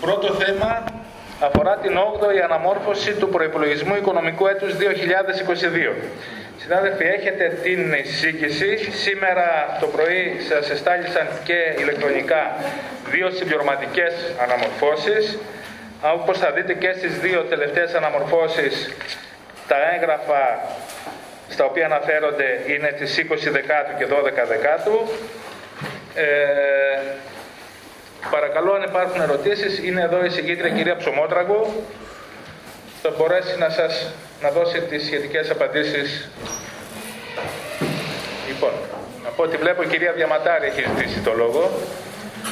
Πρώτο θέμα αφορά την 8η αναμόρφωση του προϋπολογισμού οικονομικού έτους 2022. Συνάδελφοι, έχετε την εισήγηση. Σήμερα το πρωί σας εστάλησαν και ηλεκτρονικά δύο συμπληρωματικές αναμορφώσεις. Όπως θα δείτε και στις δύο τελευταίες αναμορφώσεις, τα έγγραφα στα οποία αναφέρονται είναι τις 20 Δεκάτου και 12 Δεκάτου. Ε, παρακαλώ αν υπάρχουν ερωτήσεις, είναι εδώ η συγκήτρια κυρία Ψωμότραγκο. Θα μπορέσει να σας να δώσει τις σχετικές απαντήσεις. Λοιπόν, από ό,τι βλέπω η κυρία Διαματάρη έχει ζητήσει το λόγο.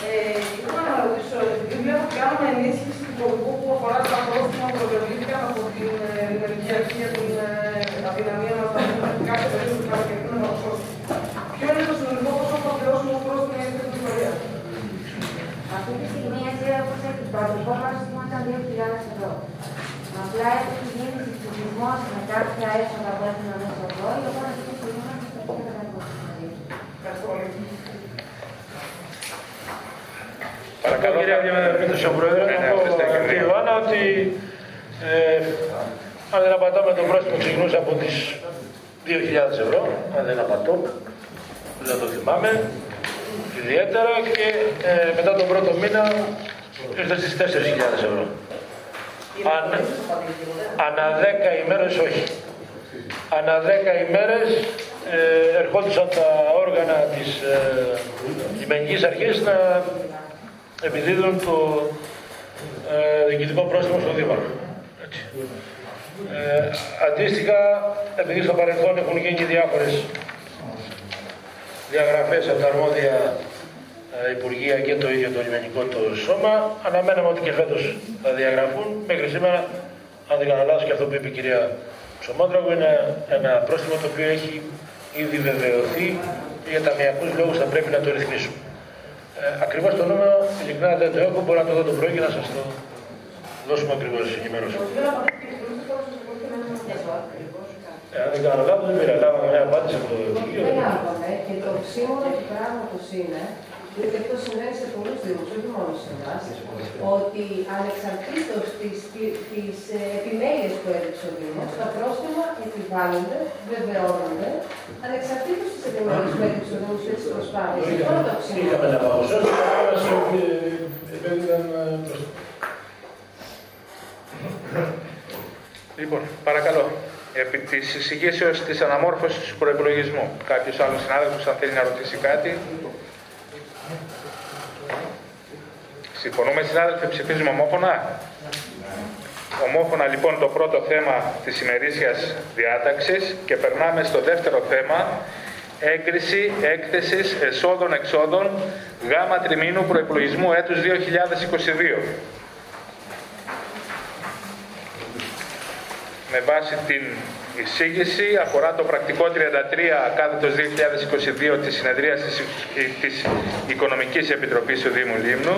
Ε, ήθελα να ρωτήσω, επειδή βλέπω ότι κάνουμε ενίσχυση του πολιτικού που αφορά τα πρόστιμα που προβλήθηκαν από την Ελληνική Αρχή για την ε, αδυναμία μα να έχουμε κάποια περίπτωση καλοκαιρινού νοσοκομείου. Ποιο είναι το συνολικό ποσό που θα πληρώσουμε ως πρόστιμα για την ιστορία. Αυτή τη στιγμή έτσι όπως έχει το αντικό πρόστιμο ήταν 2.000 ευρώ. Απλά έχει γίνει συσχετισμός με κάποια έσοδα που έχουμε μέσα εδώ, η οποία αυτή τη στιγμή είμαστε στο 500. Παρακαλώ. Κύριε Αντιμετωπίτρια Πρόεδρε, Ναι, ναι, να πω ευχαριστώ, κύριε. κύριε Ιωάννα ότι ε, αν δεν απατάμε το πρόστιμο ξεκινούσε από τις 2.000 ευρώ, αν δεν απατώ, δεν το θυμάμαι, ιδιαίτερα και ε, μετά τον πρώτο μήνα ήρθε στις 4.000 ευρώ. Αν, ανά 10 ημέρες όχι. Ανά 10 ημέρες ε, ερχόντουσαν τα όργανα της ε, λιμενικής αρχής να επιδίδουν το ε, διοικητικό πρόστιμο στο Δήμαρχο. Έτσι. Ε, αντίστοιχα, επειδή στο παρελθόν έχουν γίνει διάφορες διαγραφές από τα αρμόδια ε, Υπουργεία και το ίδιο το λιμενικό το σώμα, αναμέναμε ότι και φέτος θα διαγραφούν. Μέχρι σήμερα, αν δεν κάνω λάθος και αυτό που είπε η κυρία Ψωμόντραγου, είναι ένα πρόστιμο το οποίο έχει ήδη βεβαιωθεί και για ταμιακούς λόγους θα πρέπει να το ρυθμίσουμε. Ε, ακριβώς το νούμερο, ειλικρινά δεν το έχω, μπορώ να το δω το πρωί και να σας το δώσουμε ακριβώς ενημέρωση. Ε, αν δεν κάνω λάθος, δεν πήρα. Λάβαμε μια απάντηση από το Υπουργείο. Δεν λάβαμε και το σύνολο του πράγματος είναι, διότι αυτό συμβαίνει σε πολλούς δήμους, όχι μόνο σε εμάς, ότι ανεξαρτήτως της, της ε, επιμέλειας που έδειξε ο Δήμος, τα πρόστιμα επιβάλλονται, βεβαιώνονται, ανεξαρτήτως της επιμέλειας που έδειξε ο Δήμος και της προσπάθειας. Είχαμε- Αυτό το ξύνο. Είχαμε να παγωσώσει, αλλά σε επέδιδαν προς Λοιπόν, παρακαλώ. Επί της εισηγήσεως της αναμόρφωσης του προπολογισμού. Κάποιος άλλος συνάδελφος, αν θέλει να ρωτήσει κάτι. Συμφωνούμε, συνάδελφοι, ψηφίζουμε ομόφωνα; Ομόφωνα λοιπόν το πρώτο θέμα της ημερήσιας διάταξης και περνάμε στο δεύτερο θέμα έγκριση έκθεσης εσόδων-εξόδων γάμα τριμήνου προϋπολογισμού έτους 2022. με βάση την εισήγηση αφορά το πρακτικό 33 κάθετος 2022 της συνεδρίασης της Οικονομικής Επιτροπής του Δήμου Λίμνου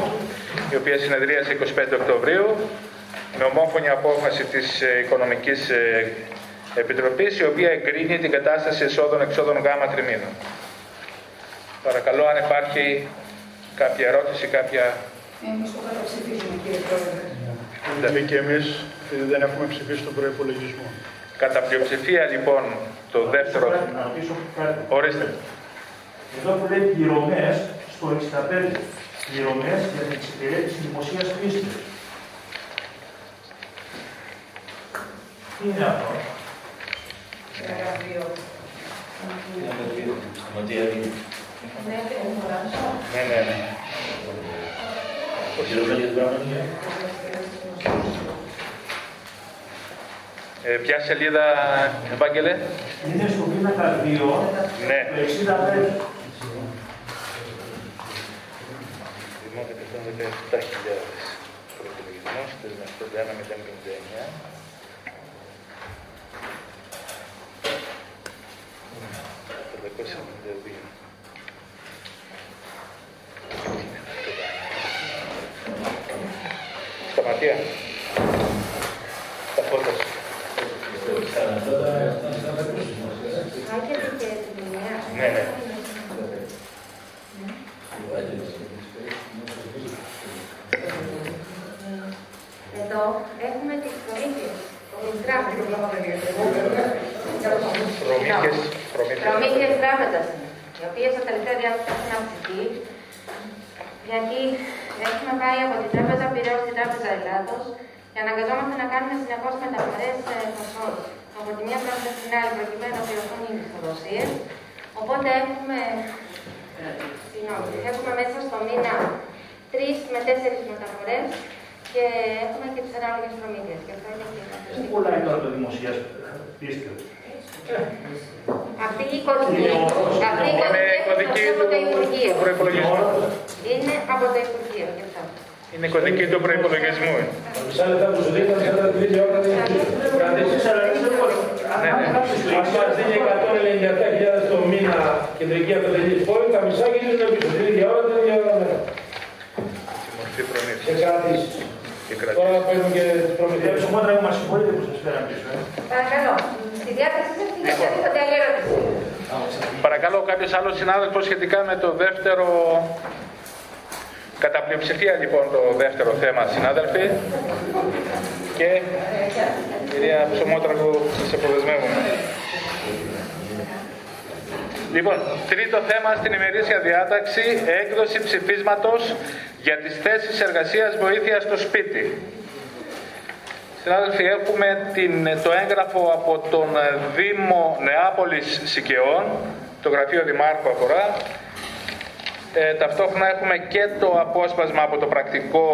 η οποία συνεδρίασε 25 Οκτωβρίου με ομόφωνη απόφαση της ε, Οικονομικής ε, Επιτροπής η οποία εγκρίνει την κατάσταση εσόδων-εξόδων γάμα τριμήνων. Παρακαλώ αν υπάρχει κάποια ερώτηση, κάποια... Εμείς το καταψηφίζουμε κύριε Πρόεδρε. Λέμε και εμείς επειδή δεν έχουμε ψηφίσει τον προϋπολογισμό. Κατά πλειοψηφία λοιπόν το δεύτερο... Να ρωτήσω κάτι. Ορίστε. Εδώ που λέει πληρωμές, στο 65, πληρωμές για την εξυπηρέτηση δημοσίας πίστης. Τι είναι αυτό; Εργαλείο. Ναι, δεν μπορώ. Ναι, ναι, ναι. Ε, ποια σελίδα, Ευάγγελε; Είναι στο πίνακα 2, Ναι. το 65. Δημό 117.000 προϋπολογισμός, θεσμευτό 1.059. Σταματία. Εδώ έχουμε τις προμήθειες. Προμήθειες, προμήθειες. Προμήθειες τράπεζας, οι οποίες τα τελευταία διάστημα έχουν αυξηθεί, γιατί έχουμε πάει από την Τράπεζα Πυραιός στην Τράπεζα Ελλάδος και αναγκαζόμαστε να κάνουμε συνεχώς μεταφορές φωσών από τη μια τράπεζα στην άλλη προκειμένου να πληρωθούν οι μισθοδοσίες. Οπότε έχουμε, συγγνώμη, έχουμε μέσα στο μήνα τρεις με τέσσερις μεταφορές και έχουμε και τις ανάλογες προμήθειες. Και αυτό είναι και Πού πουλάει τώρα το δημοσία πίστη. Αυτή η κωδική, αυτή η Είναι κωδική κωδική από το του Υπουργείο. προϋπολογισμού. Είναι από το Υπουργείο. γι' αυτό. Είναι κωδική του προϋπολογισμού. Μισά λεπτά που σου δίνω, θα τα τρία ώρα δεν είναι Κρατήσεις, αλλά δεν μπορεί. Ναι, ναι. Αν μας δίνει 197.000 το μήνα κεντρική αυτοτελή φόρη, τα μισά γίνονται πίσω. Την ίδια ώρα, την ίδια ώρα μετά. Στη μορφή προμήθειας. Και κρατήσεις. Και Τώρα κρατήσει. παίρνουν και τις Κύριε προμηθειές. Ψωμότρα, μου μας συγχωρείτε που σας φέραμε πίσω. ε. Παρακαλώ. Στη διάθεσή σας για οποιαδήποτε άλλη ερώτηση. Παρακαλώ κάποιος άλλος συνάδελφος σχετικά με το δεύτερο... Κατά πλειοψηφία λοιπόν το δεύτερο θέμα συνάδελφοι και κυρία Ψωμότρα που σας αποδεσμεύουμε. Λοιπόν, τρίτο θέμα στην ημερήσια διάταξη, έκδοση ψηφίσματος για τις θέσεις εργασίας βοήθειας στο σπίτι. Συνάδελφοι, έχουμε την, το έγγραφο από τον Δήμο Νεάπολης Σικαιών, το γραφείο Δημάρχου αφορά. Ε, ταυτόχρονα έχουμε και το απόσπασμα από το πρακτικό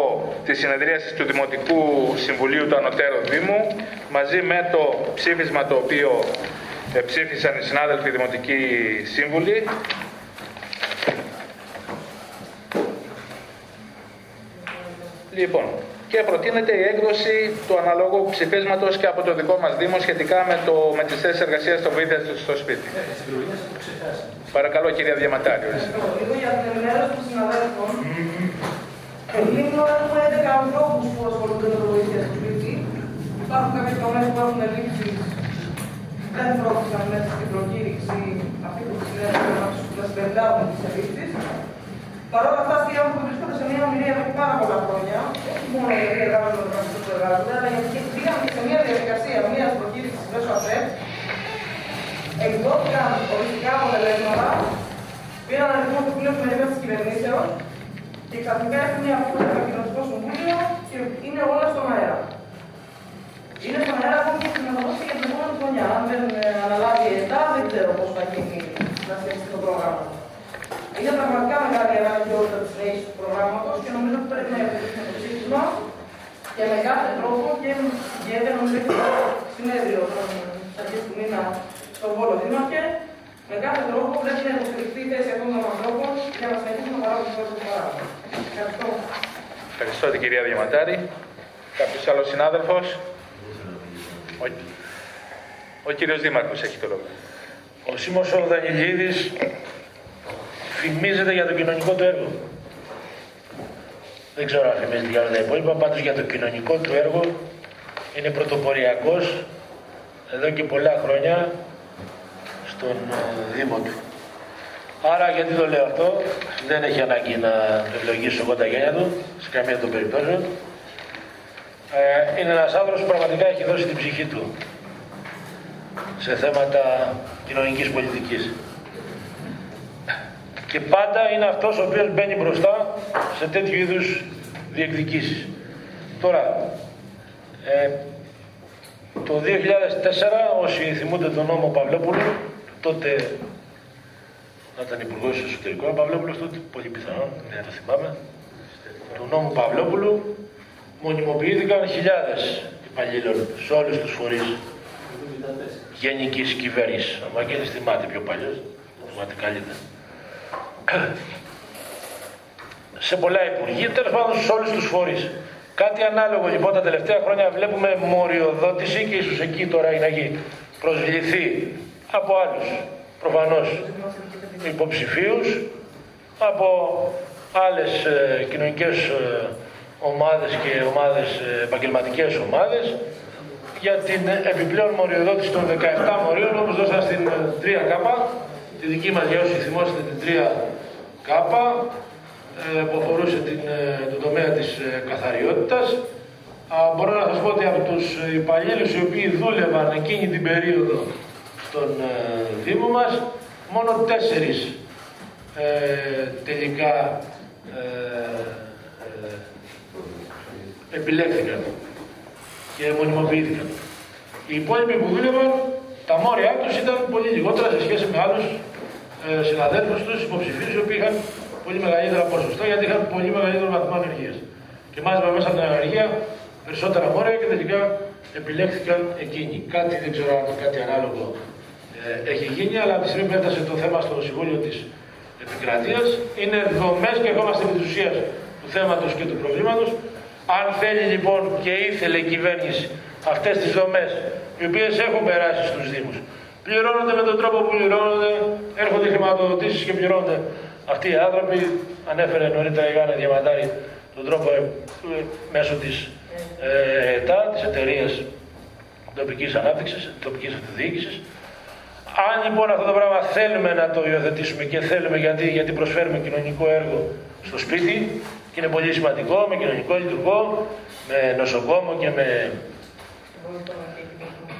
της συνεδρίασης του Δημοτικού Συμβουλίου του Ανωτέρου Δήμου, μαζί με το ψήφισμα το οποίο ε, ψήφισαν οι συνάδελφοι Δημοτικοί Σύμβουλοι. Λοιπόν, και προτείνεται η έκδοση του αναλόγου ψηφίσματος και από το δικό μας Δήμο σχετικά με, το, με τις θέσεις εργασίας των βοήθεια στο σπίτι. Παρακαλώ, κυρία Διαματάριο. Λίγο για την ενημέρωση των συναδέλφων. Λίγο έχουμε 11 ανθρώπους που ασχολούνται με το βοήθεια στο σπίτι. Υπάρχουν κάποιες τομέ που έχουν λήξει. Δεν πρόκειται μέσα στην προκήρυξη αυτή που συνέβη να συμπεριλάβουν τις ελλείψεις. Παρ' όλα αυτά, αυτοί οι άνθρωποι βρίσκονται σε μια ομιλία εδώ και πάρα πολλά χρόνια. Όχι μόνο γιατί εργάζονται με το που εργάζονται, αλλά γιατί πήγαμε και σε μια διαδικασία μια προκήρυξη μέσω ΑΣΕΠ. Εκδόθηκαν οριστικά αποτελέσματα, πήραν αριθμό του πλοίου περιμένει της κυβερνήσεως και ξαφνικά έχουν μια απόφαση από το κοινωνικό συμβούλιο και είναι όλα στον αέρα. Είναι στον αέρα ακόμη και στην αναδόση για την επόμενη χρονιά. Αν δεν ε, αναλάβει η ΕΤΑ, δεν ξέρω πώς θα γίνει να στηρίξει το πρόγραμμα. Είναι πραγματικά μεγάλη ανάγκη όλη τη συνέχιση του προγράμματος και νομίζω ότι πρέπει να επιλέξουμε το σύστημα και με κάθε τρόπο και ιδιαίτερα νομίζω και το συνέδριο των αρχέ του μήνα στον Βόλο Δήμαρχε, με κάθε τρόπο πρέπει να υποστηριχθεί η θέση αυτών των ανθρώπων για να συνεχίσουμε να παράγουμε το παράδειγμα. Ευχαριστώ. Ευχαριστώ την κυρία Διαματάρη. Κάποιος άλλος συνάδελφος; Ο, ο κύριος Δήμαρχος έχει το λόγο. Ο Σίμος ο Δανιλίδης φημίζεται για το κοινωνικό του έργο. Δεν ξέρω αν φημίζεται για όλα τα υπόλοιπα, πάντως για το κοινωνικό του έργο είναι πρωτοποριακός εδώ και πολλά χρόνια στον ε, Δήμο του. Άρα γιατί το λέω αυτό, δεν έχει ανάγκη να ευλογήσω εγώ τα γένια του, σε καμία των περιπτώσεων. Ε, είναι ένας άνθρωπος που πραγματικά έχει δώσει την ψυχή του σε θέματα κοινωνικής πολιτικής. Και πάντα είναι αυτός ο οποίος μπαίνει μπροστά σε τέτοιου είδους διεκδικήσεις. Τώρα, ε, το 2004, όσοι θυμούνται τον νόμο Παυλόπουλου, τότε να ήταν υπουργός εσωτερικών, ο Παυλόπουλος τότε, πολύ πιθανόν, δεν το θυμάμαι, του νόμου Παυλόπουλου, μονιμοποιήθηκαν χιλιάδες υπαλλήλων σε όλους τους φορείς γενικής κυβέρνησης. Ο Μαγγέλης θυμάται πιο παλιός, θυμάται καλύτερα. Σε πολλά υπουργεία, τέλος πάντων σε όλους τους φορείς. Κάτι ανάλογο λοιπόν τα τελευταία χρόνια βλέπουμε μοριοδότηση και ίσως εκεί τώρα είναι να έχει προσβληθεί από άλλους προφανώς υποψηφίους, από άλλες ε, κοινωνικές ε, ομάδες και ομάδες, ε, επαγγελματικές ομάδες για την επιπλέον μοριοδότηση των 17 μορίων όπως δώσαν στην 3K, τη δική μας για όσοι θυμόσαστε την 3K, ε, που αφορούσε την, ε, τον τομέα της ε, καθαριότητας. Μπορώ να σας πω ότι από τους υπαλλήλους οι οποίοι δούλευαν εκείνη την περίοδο στον ε, Δήμο μας, μόνο τέσσερις ε, τελικά ε, ε, επιλέχθηκαν και μονιμοποιήθηκαν. Οι υπόλοιποι που δούλευαν, τα μόρια τους ήταν πολύ λιγότερα σε σχέση με άλλους ε, συναδέλφους τους υποψηφίους οι οποίοι είχαν πολύ μεγαλύτερα ποσοστά γιατί είχαν πολύ μεγαλύτερο βαθμό ανεργίας. Και μάλιστα μέσα από την ανεργία περισσότερα μόρια και τελικά επιλέχθηκαν εκείνοι. Κάτι δεν ξέρω αν κάτι ανάλογο ε, έχει γίνει, αλλά από τη στιγμή που έφτασε το θέμα στο Συμβούλιο της Επικρατείας είναι δομές και ερχόμαστε επί της ουσίας του θέματος και του προβλήματος. Αν θέλει λοιπόν και ήθελε η κυβέρνηση αυτές τις δομές οι οποίες έχουν περάσει στους Δήμους πληρώνονται με τον τρόπο που πληρώνονται, έρχονται χρηματοδοτήσεις και πληρώνονται αυτοί οι άνθρωποι. Ανέφερε νωρίτερα η Γάνα Διαμαντάρη τον τρόπο ε, μέσω της ε, ΕΤΑ, της εταιρείας τοπικής ανάπτυξης, τοπικής αυτοδιοίκησης. Αν λοιπόν αυτό το πράγμα θέλουμε να το υιοθετήσουμε και θέλουμε γιατί, γιατί προσφέρουμε κοινωνικό έργο στο σπίτι και είναι πολύ σημαντικό με κοινωνικό λειτουργό, με νοσοκόμο και με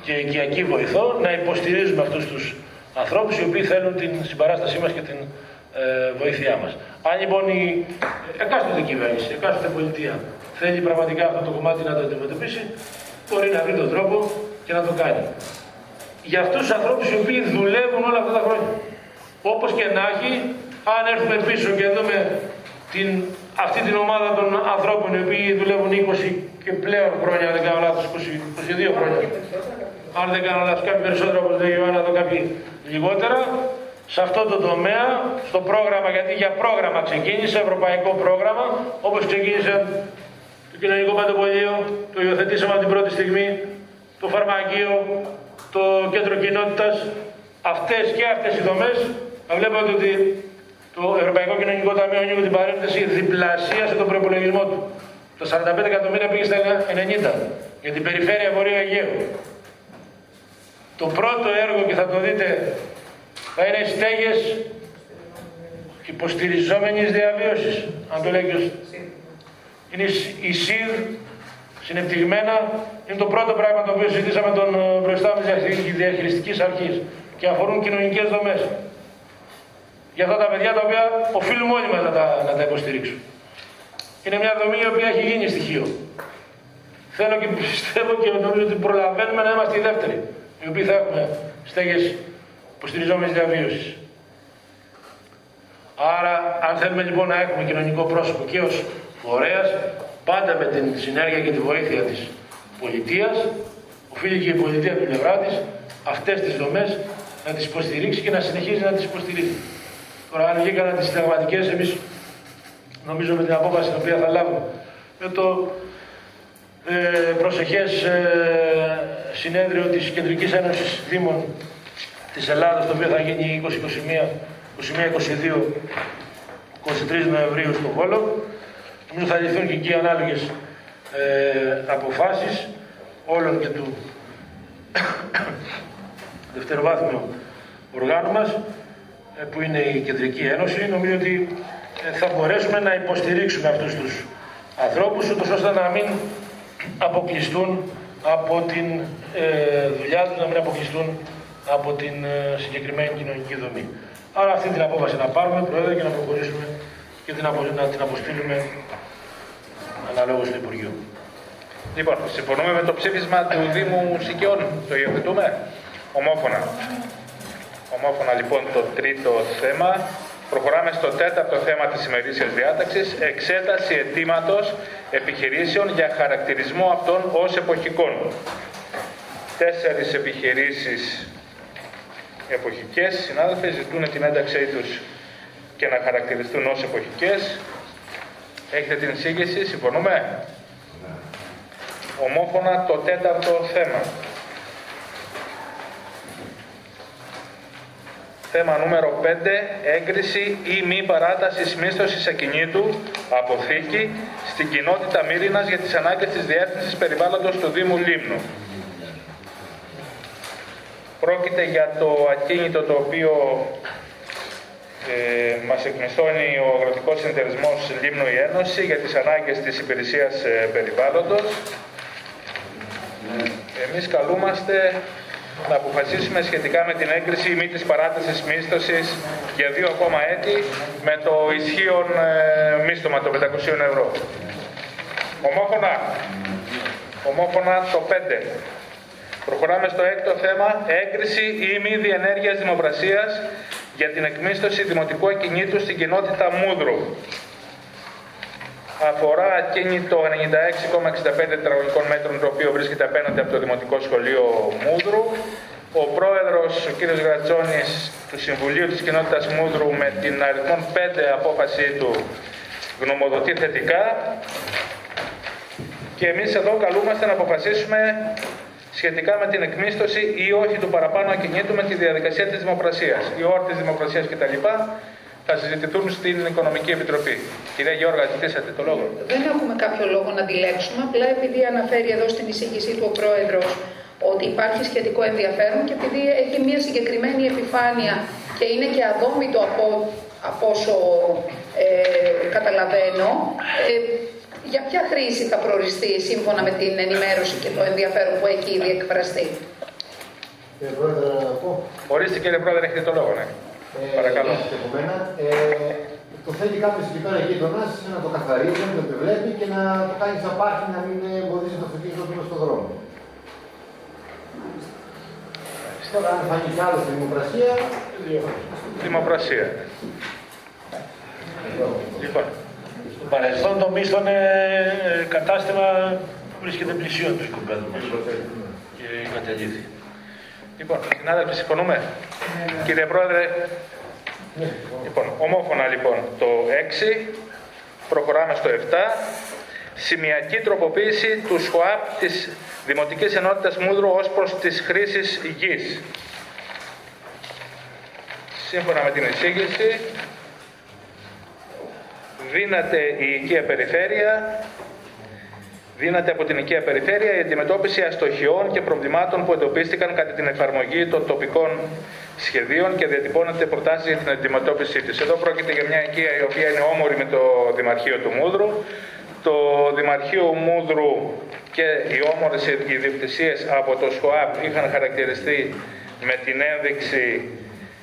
και οικιακή βοηθό να υποστηρίζουμε αυτούς τους ανθρώπους οι οποίοι θέλουν την συμπαράστασή μας και την ε, βοήθειά μας. Αν λοιπόν η εκάστοτε κυβέρνηση, εκάστοτε πολιτεία θέλει πραγματικά αυτό το κομμάτι να το αντιμετωπίσει, μπορεί να βρει τον τρόπο και να το κάνει. Για αυτούς τους ανθρώπους οι οποίοι δουλεύουν όλα αυτά τα χρόνια. Όπως και να έχει, αν έρθουμε πίσω και δούμε την, αυτή την ομάδα των ανθρώπων οι οποίοι δουλεύουν 20 και πλέον χρόνια, αν δεν κάνω λάθος, 22 χρόνια. Αν δεν κάνω λάθος, κάποιοι περισσότερο όπως λέει η Ιωάννα, εδώ κάποιοι λιγότερα. Σε αυτό το τομέα, στο πρόγραμμα, γιατί για πρόγραμμα ξεκίνησε, ευρωπαϊκό πρόγραμμα, όπως ξεκίνησε το κοινωνικό παντοπολείο, το υιοθετήσαμε από την πρώτη στιγμή, το φαρμακείο, το κέντρο κοινότητας, αυτές και αυτές οι δομές, βλέπετε ότι το Ευρωπαϊκό Κοινωνικό Ταμείο ανοίγει την παρένθεση διπλασίασε τον προπολογισμό του. Το 45 εκατομμύρια πήγε στα 90 για την περιφέρεια Βορείου Αιγαίου. Το πρώτο έργο και θα το δείτε θα είναι στέγες υποστηριζόμενης διαβίωσης. Αν το λέει Είναι η ΣΥΔ συνεπτυγμένα. Είναι το πρώτο πράγμα το οποίο συζητήσαμε τον προϊστάμενος της διαχειριστικής αρχής και αφορούν κοινωνικές δομές για αυτά τα παιδιά τα οποία οφείλουμε όλοι μας να τα, να τα υποστηρίξουμε. Είναι μια δομή η οποία έχει γίνει στοιχείο. Θέλω και πιστεύω και νομίζω ότι προλαβαίνουμε να είμαστε οι δεύτεροι, οι οποίοι θα έχουμε στέγες υποστηριζόμενης διαβίωσης. Άρα, αν θέλουμε λοιπόν να έχουμε κοινωνικό πρόσωπο και ως φορέας, πάντα με την συνέργεια και τη βοήθεια της πολιτείας, οφείλει και η πολιτεία του πλευρά της, αυτές τις δομές να τις υποστηρίξει και να συνεχίζει να τις υποστηρίξει. Τώρα αν βγήκαν τις συνταγματικές, εμείς νομίζω με την απόφαση την οποία θα λάβουμε, με το ε, προσεχές ε, συνέδριο της Κεντρικής Ένωσης Δήμων της Ελλάδας, το οποίο θα γίνει 20-21, 21-22, 23 Νοεμβρίου στο Βόλο. Νομίζω θα ληφθούν και εκεί ανάλογες ε, αποφάσεις όλων και του δευτεροβάθμιου οργάνου μας ε, που είναι η Κεντρική Ένωση, νομίζω ότι ε, θα μπορέσουμε να υποστηρίξουμε αυτούς τους ανθρώπους, ούτως ώστε να μην αποκλειστούν από την ε, δουλειά τους, να μην αποκλειστούν από την ε, συγκεκριμένη κοινωνική δομή. Άρα αυτή την απόφαση να πάρουμε, Πρόεδρε, και να προχωρήσουμε και την απο, να την αποστείλουμε αναλόγως στο Υπουργείο. Λοιπόν, συμφωνούμε με το ψήφισμα του Δήμου Σικιών. Το υιοθετούμε; Ομόφωνα. Ομόφωνα λοιπόν το τρίτο θέμα. Προχωράμε στο τέταρτο θέμα της ημερήσιας διάταξης, εξέταση αιτήματος επιχειρήσεων για χαρακτηρισμό αυτών ως εποχικών. Τέσσερις επιχειρήσεις εποχικές, συνάδελφοι, ζητούν την ένταξή τους και να χαρακτηριστούν ως εποχικές. Έχετε την εισήγηση, συμφωνούμε; Ομόφωνα το τέταρτο θέμα. Θέμα νούμερο 5. Έγκριση ή μη παράταση μίσθωση ακινήτου αποθήκη στην κοινότητα Μύρινας για τις ανάγκες της διεύθυνσης περιβάλλοντος του Δήμου Λίμνου. Πρόκειται για το ακίνητο το οποίο ε, μας εκμισθώνει ο Αγροτικός Συνεταιρισμός Λίμνου η Ένωση για τις ανάγκες της υπηρεσίας ε, περιβάλλοντος. Εμείς καλούμαστε να αποφασίσουμε σχετικά με την έγκριση ή μη της παράτασης μίσθωσης για δύο ακόμα έτη με το ισχύον ε, μίσθωμα των 500 ευρώ. Ομόφωνα. Ομόφωνα το 5. Προχωράμε στο έκτο θέμα, έγκριση ή μη διενέργειας δημοπρασίας για την εκμίσθωση δημοτικού ακινήτου στην κοινότητα Μούδρου αφορά ακίνητο 96,65 τετραγωνικών μέτρων το οποίο βρίσκεται απέναντι από το Δημοτικό Σχολείο Μούδρου. Ο πρόεδρος, ο κ. Γρατσόνης του Συμβουλίου της Κοινότητας Μούδρου με την αριθμό 5 απόφασή του γνωμοδοτεί θετικά και εμείς εδώ καλούμαστε να αποφασίσουμε σχετικά με την εκμίσθωση ή όχι του παραπάνω ακινήτου με τη διαδικασία της δημοπρασίας. Η όρτη της δημοπρασίας κτλ θα συζητηθούν στην Οικονομική Επιτροπή. Κυρία Γιώργα, ζητήσατε το λόγο. Δεν έχουμε κάποιο λόγο να αντιλέξουμε, απλά επειδή αναφέρει εδώ στην εισήγησή του ο Πρόεδρος ότι υπάρχει σχετικό ενδιαφέρον και επειδή έχει μια συγκεκριμένη επιφάνεια και είναι και αδόμητο από, από όσο ε, καταλαβαίνω, ε, για ποια χρήση θα προοριστεί σύμφωνα με την ενημέρωση και το ενδιαφέρον που έχει ήδη εκφραστεί; Κύριε Πρόεδρε, να πω. Ορίστε κύριε Πρόεδρε, έχετε το λόγο, ναι. Ε, Παρακαλώ. Ε, το θέλει κάποιος εκεί πέρα γείτονα να το καθαρίζει, να το επιβλέπει και να το κάνει σαν πάρκι να μην εμποδίζει το αυτοκίνητο του στον δρόμο. Τώρα, αν φανεί κι άλλο στη δημοπρασία. Δημοπρασία. Λοιπόν. Στο παρελθόν το μίσθο είναι κατάστημα που βρίσκεται πλησίον του σκοπέλου μας και κατελήφθη. Λοιπόν, συνάδελφοι, συμφωνούμε; Κύριε Πρόεδρε, λοιπόν, ομόφωνα λοιπόν το 6, προχωράμε στο 7. Σημειακή τροποποίηση του ΣΧΟΑΠ της Δημοτικής Ενότητας Μούδρου ως προς τις χρήσεις γης. Σύμφωνα με την εισήγηση, δίνεται η οικία περιφέρεια δίνεται από την οικία περιφέρεια η αντιμετώπιση αστοχιών και προβλημάτων που εντοπίστηκαν κατά την εφαρμογή των τοπικών σχεδίων και διατυπώνεται προτάσεις για την αντιμετώπιση της. Εδώ πρόκειται για μια οικία η οποία είναι όμορη με το Δημαρχείο του Μούδρου. Το Δημαρχείο Μούδρου και οι όμορες ιδιοκτησίες από το ΣΚΟΑΠ είχαν χαρακτηριστεί με την ένδειξη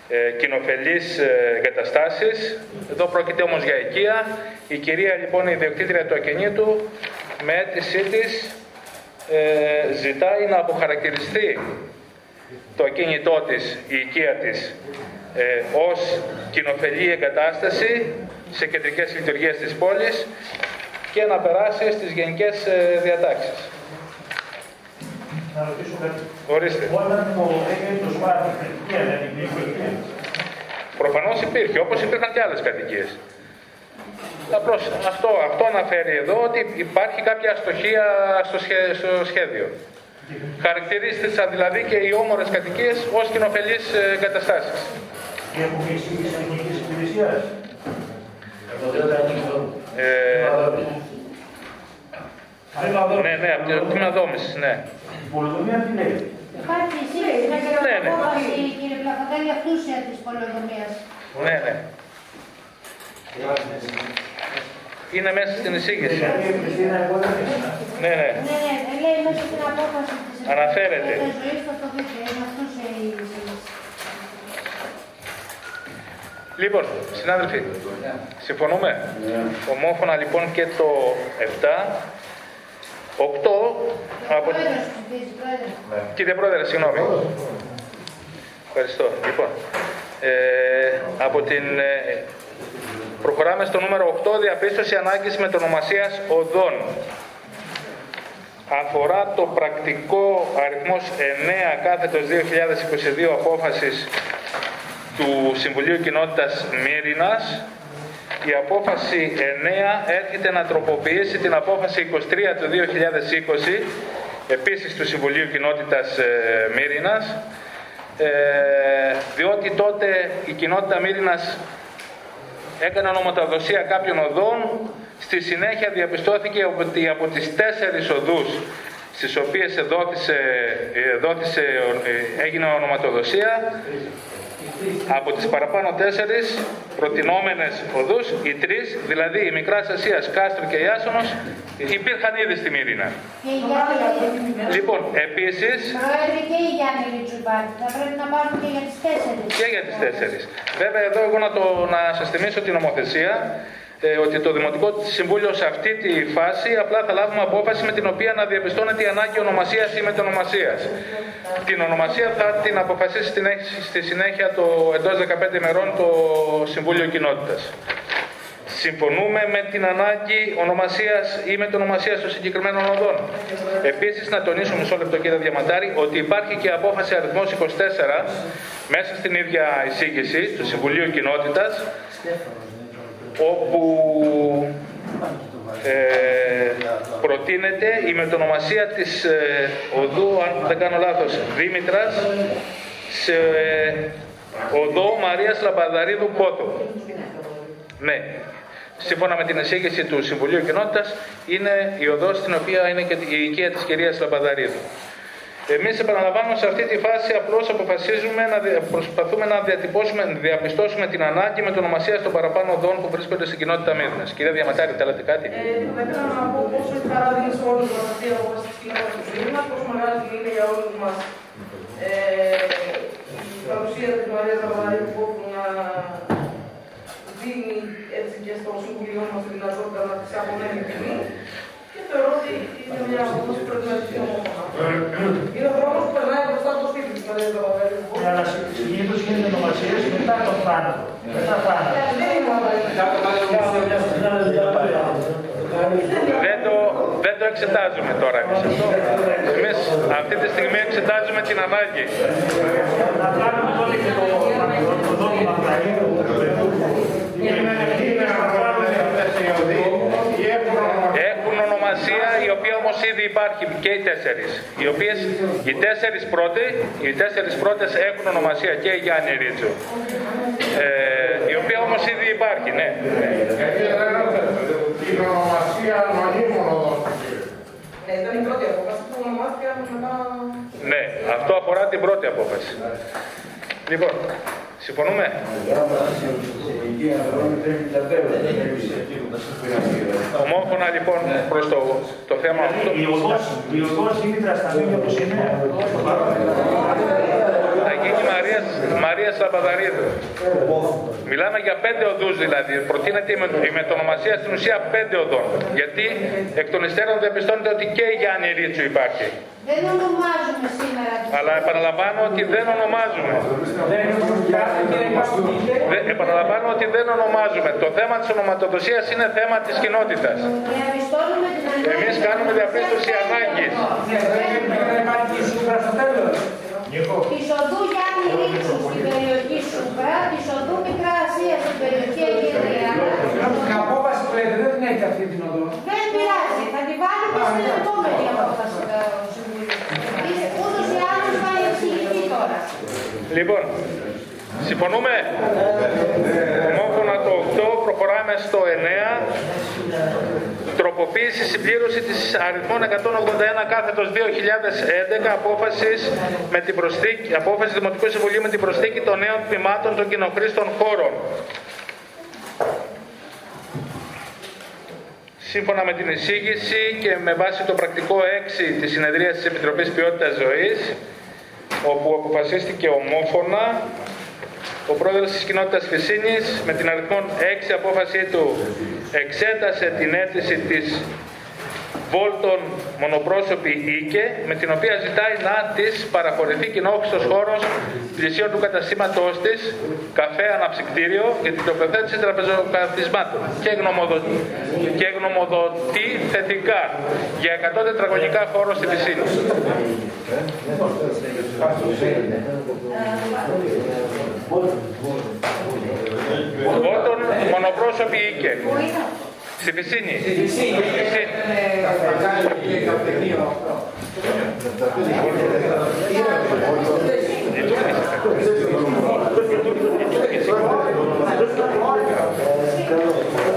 ε, κοινοφελείς ε, εγκαταστάσεις. Εδώ πρόκειται όμως για οικία. Η κυρία λοιπόν η ιδιοκτήτρια του ακινήτου με αίτησή της ε, ζητάει να αποχαρακτηριστεί το ακίνητό της, η οικία της, ε, ως κοινοφελή εγκατάσταση σε κεντρικές λειτουργίες της πόλης και να περάσει στις γενικές ε, διατάξεις. Να ρωτήσω κάτι. Ορίστε. Όταν το έγινε το σπάτι, δεν υπήρχε. Προφανώς υπήρχε, όπως υπήρχαν και άλλες κατοικίες. Απλώς αυτό, αυτό αναφέρει εδώ ότι υπάρχει κάποια αστοχία στο, στο σχέδιο. Χαρακτηρίζεται δηλαδή και οι όμορες κατοικίες ως κοινοφελείς εγκαταστάσεις. Και από εισήγηση ελληνικής υπηρεσίας. ναι, ναι, από το τμήμα δόμησης, ναι. Η πολυδομία τι λέει; Υπάρχει εισήγηση για Ναι, την ναι. απόφαση, κύριε Πλαφοντέλη, αυτούσια της πολεοδομίας. Ναι, ναι. Είναι μέσα στην εισήγηση. Δηλαδή, η Χριστίνα, εγώ δεν Ναι, ναι. Ναι, ναι, λέει μέσα στην απόφαση της Αναφέρεται. Επιτροπής Ζωής, θα το δείτε, είναι αυτούσια η εισήγηση. Λοιπόν, συνάδελφοι, συμφωνούμε; Ομόφωνα λοιπόν και το 7. 8 από... Πρόεδρος ψηφίζει, πρόεδρε. Κύριε Πρόεδρε, συγγνώμη. Ευχαριστώ. Λοιπόν, ε, από την, ε, προχωράμε στο νούμερο 8, διαπίστωση ανάγκης μετονομασίας οδών. Αφορά το πρακτικό αριθμός 9 κάθετος 2022 απόφασης του Συμβουλίου Κοινότητας Μύρινας. Η απόφαση 9 έρχεται να τροποποιήσει την απόφαση 23 του 2020 επίσης του Συμβουλίου Κοινότητας ε, Μύρινας ε, διότι τότε η κοινότητα Μύρινας έκανε νομοταδοσία κάποιων οδών. Στη συνέχεια διαπιστώθηκε ότι από τις τέσσερις οδούς στις οποίες δόθησε, δόθησε, έγινε ονοματοδοσία Από τις παραπάνω τέσσερις προτινόμενες οδούς, οι τρεις, δηλαδή η Μικράς Ασίας, Κάστρο και Ιάσονος, υπήρχαν ήδη στη Μύρινα. Και η Γιάννη Λοιπόν, επίσης, Πρόεδρε και η Γιάννη Ρίτσου υπάρχει. Θα πρέπει να πάρουν και για τις τέσσερις. και για τις τέσσερις. Βέβαια εδώ εγώ να, το, να σας θυμίσω την νομοθεσία ε, ότι το Δημοτικό Συμβούλιο σε αυτή τη φάση απλά θα λάβουμε απόφαση με την οποία να διαπιστώνεται η ανάγκη ονομασίας ή μετονομασίας. Την ονομασία θα την αποφασίσει στην, έχ- στη συνέχεια το, εντός 15 ημερών το Συμβούλιο Κοινότητας. Συμφωνούμε με την ανάγκη ονομασίας ή μετονομασίας των συγκεκριμένων οδών. Επίσης, να τονίσω μισό λεπτό κύριε Διαμαντάρη, ότι υπάρχει και απόφαση αριθμός 24 μέσα στην ίδια εισήγηση του Συμβουλίου Κοινότητας, όπου ε, προτείνεται η μετονομασία της ε, οδού, αν δεν κάνω λάθος, Δήμητρας, σε ε, οδό Μαρίας Λαμπαδαρίδου Πότο. Ναι. Σύμφωνα με την εισήγηση του Συμβουλίου Κοινότητας, είναι η οδός στην οποία είναι και η οικία της κυρίας Λαμπαδαρίδου. Εμείς επαναλαμβάνω σε αυτή τη φάση απλώς αποφασίζουμε να δια- προσπαθούμε να διατυπώσουμε, να διαπιστώσουμε την ανάγκη με το ονομασία των παραπάνω οδών που βρίσκονται στην κοινότητα Μύρνας. Κυρία Διαματάρη, θέλατε κάτι; Ε, θα ήθελα να πω πόσο είναι χαρά δίνει σε όλους μας αυτή η απόφαση της κοινότητας του Σιλίνα, πόσο μεγάλη τιμή είναι για όλους μας ε, η παρουσία της Μαρίας Λαβαρίου που να δίνει έτσι και στο Συμβουλίο μας τη δυνατότητα να της απονέμει τιμή και θεωρώ ότι είναι μια απόφαση που πρέπει να ληφθεί ομόφωνα. Είναι ο δρόμος που περνάει μπροστά από το σπίτι της Μαρίας Λαβαρίου. Ναι, αλλά συνήθω γίνεται ονομασίες μετά τον θάνατο. Μετά θάνατο. Δεν είναι Δεν το, δεν το εξετάζουμε τώρα εμείς αυτό. Εμείς αυτή τη στιγμή εξετάζουμε την ανάγκη. Να κάνουμε τότε και το το δόγμα Μαΐου, του παιδιού. Είναι να βάλουμε αυτές οι οδοί ή έχουν Έχουν ονομασία η οποία όμως ήδη υπάρχει και οι τέσσερις. Οι οποίες οι τέσσερις πρώτοι, οι τέσσερις πρώτες έχουν ονομασία και η Γιάννη Ρίτσου. Ε, η οποία όμως ήδη υπάρχει, ναι. ναι. Την ονομασία μονίμων οδών. Ε, ήταν η πρώτη απόφαση που ονομάστηκε μετά Ναι, αυτό αφορά την πρώτη απόφαση. Λοιπόν, συμφωνούμε; Ομόφωνα λοιπόν προς το, το θέμα αυτό. Η οδός, η οδός Δήμητρα Σταθμίου όπως είναι. στο παρόν. Θα γίνει Μαρία, Μαρία Σαμπαδαρίδου. Μιλάμε για πέντε οδούς δηλαδή. Προτείνεται η, με, η μετονομασία στην ουσία πέντε οδών. Γιατί εκ των υστέρων διαπιστώνεται ότι και η Γιάννη Ρίτσου υπάρχει. Δεν ονομάζουμε σήμερα τις Αλλά επαναλαμβάνω ότι δεν ονομάζουμε. Δεν, επαναλαμβάνω ότι δεν ονομάζουμε. Το θέμα της ονοματοδοσίας είναι θέμα της κοινότητας. διαπιστώνουμε την ανάγκη. Εμείς κάνουμε διαπίστωση ανάγκης. Της οδούς Γιάννη Ρίτσου στην περιοχή Σούπρα, της οδού Μικρά Ασίας στην περιοχή Αγγελία. Την απόφαση που λέτε δεν την έχει αυτή την οδό; Δεν πειράζει, θα τη βάλουμε στην επόμενη απόφαση του Συμβουλίου. Είσαι ούτως ή άλλως θα εξηγηθεί τώρα. Λοιπόν, συμφωνούμε; Ομόφωνα το 8, προχωράμε στο 9. Τροποποίηση συμπλήρωση της αριθμών 181 κάθετος 2011 απόφασης με την προσθήκη, απόφασης Δημοτικού Συμβουλίου με την προσθήκη των νέων τμήματων των κοινοχρήστων χώρων. Σύμφωνα με την εισήγηση και με βάση το πρακτικό 6 της συνεδρίας της Επιτροπής Ποιότητας Ζωής, όπου αποφασίστηκε ομόφωνα ο πρόεδρος της κοινότητας Φυσίνης με την αριθμόν 6 απόφασή του εξέτασε την αίτηση της Βόλτον μονοπρόσωπη Ίκε με την οποία ζητάει να της παραχωρηθεί κοινόχρηστος χώρος πλησίων του καταστήματός της καφέ αναψυκτήριο για την τοποθέτηση τραπεζοκαθισμάτων και, γνωμοδο... και γνωμοδοτεί θετικά για 100 τετραγωνικά χώρο στη Φυσίνη. Βόλτον μονοπρόσωπη Ίκε. Στη Φυσίνη. Στη Φυσίνη.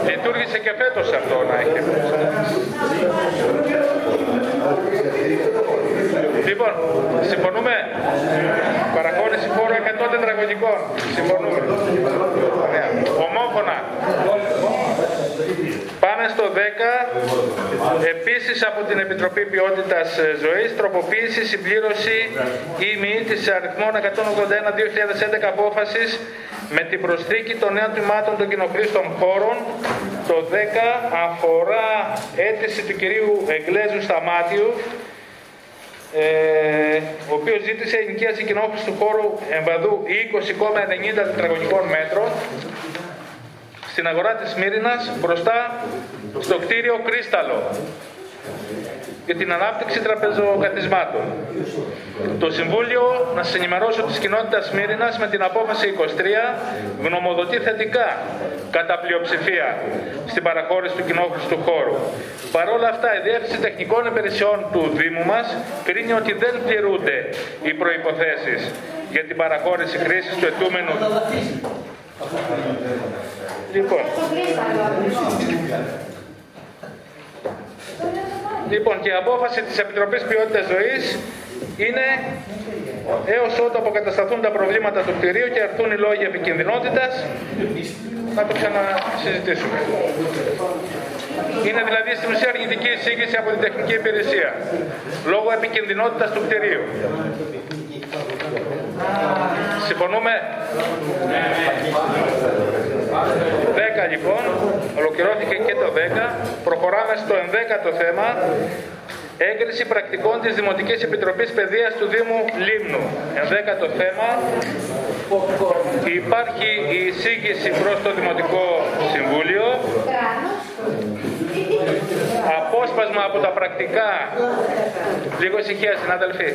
Λειτουργήσε και φέτος αυτό να έχει. Λοιπόν, συμφωνούμε. Παραχώρηση φόρου 100 τετραγωνικών. Συμφωνούμε. Ωραία. Ομόφωνα. Πάμε στο 10. Επίσης από την Επιτροπή ποιότητας ε, ζωής, τροποποίηση, συμπλήρωση ή μη της αριθμών 181-2011 απόφασης με την προσθήκη των νέων τμήματων των κοινοχρήστων χώρων. Το 10 αφορά αίτηση του κυρίου Εγκλέζου Σταμάτιου ε, ο οποίος ζήτησε ενοικίαση κοινόχρηστου χώρου εμβαδού 20,90 τετραγωνικών μέτρων στην αγορά της Μύρινας μπροστά στο κτίριο Κρίσταλο για την ανάπτυξη τραπεζοκαθισμάτων. Το Συμβούλιο, να σας ενημερώσω της κοινότητας Μύρινας με την απόφαση 23, γνωμοδοτεί θετικά κατά πλειοψηφία στην παραχώρηση του κοινόχρηστου χώρου. Παρ' όλα αυτά, η Διεύθυνση Τεχνικών Υπηρεσιών του Δήμου μας κρίνει ότι δεν πληρούνται οι προποθέσει για την παραχώρηση χρήσης του ετούμενου. Λοιπόν, Λοιπόν, και η απόφαση της Επιτροπής Ποιότητας Ζωής είναι έως ότου αποκατασταθούν τα προβλήματα του κτηρίου και έρθουν οι λόγοι επικινδυνότητας να το ξανασυζητήσουμε. Είναι δηλαδή στην ουσία αρνητική εισήγηση από την τεχνική υπηρεσία λόγω επικινδυνότητας του κτηρίου. Συμφωνούμε; 10 λοιπόν, ολοκληρώθηκε και το 10. Προχωράμε στο 11ο θέμα. Έγκριση πρακτικών της Δημοτικής Επιτροπής Παιδείας του Δήμου Λίμνου. 11ο θέμα. Υπάρχει η εισήγηση προς το Δημοτικό Συμβούλιο. Απόσπασμα από τα πρακτικά, λίγο ησυχία συνάδελφοι,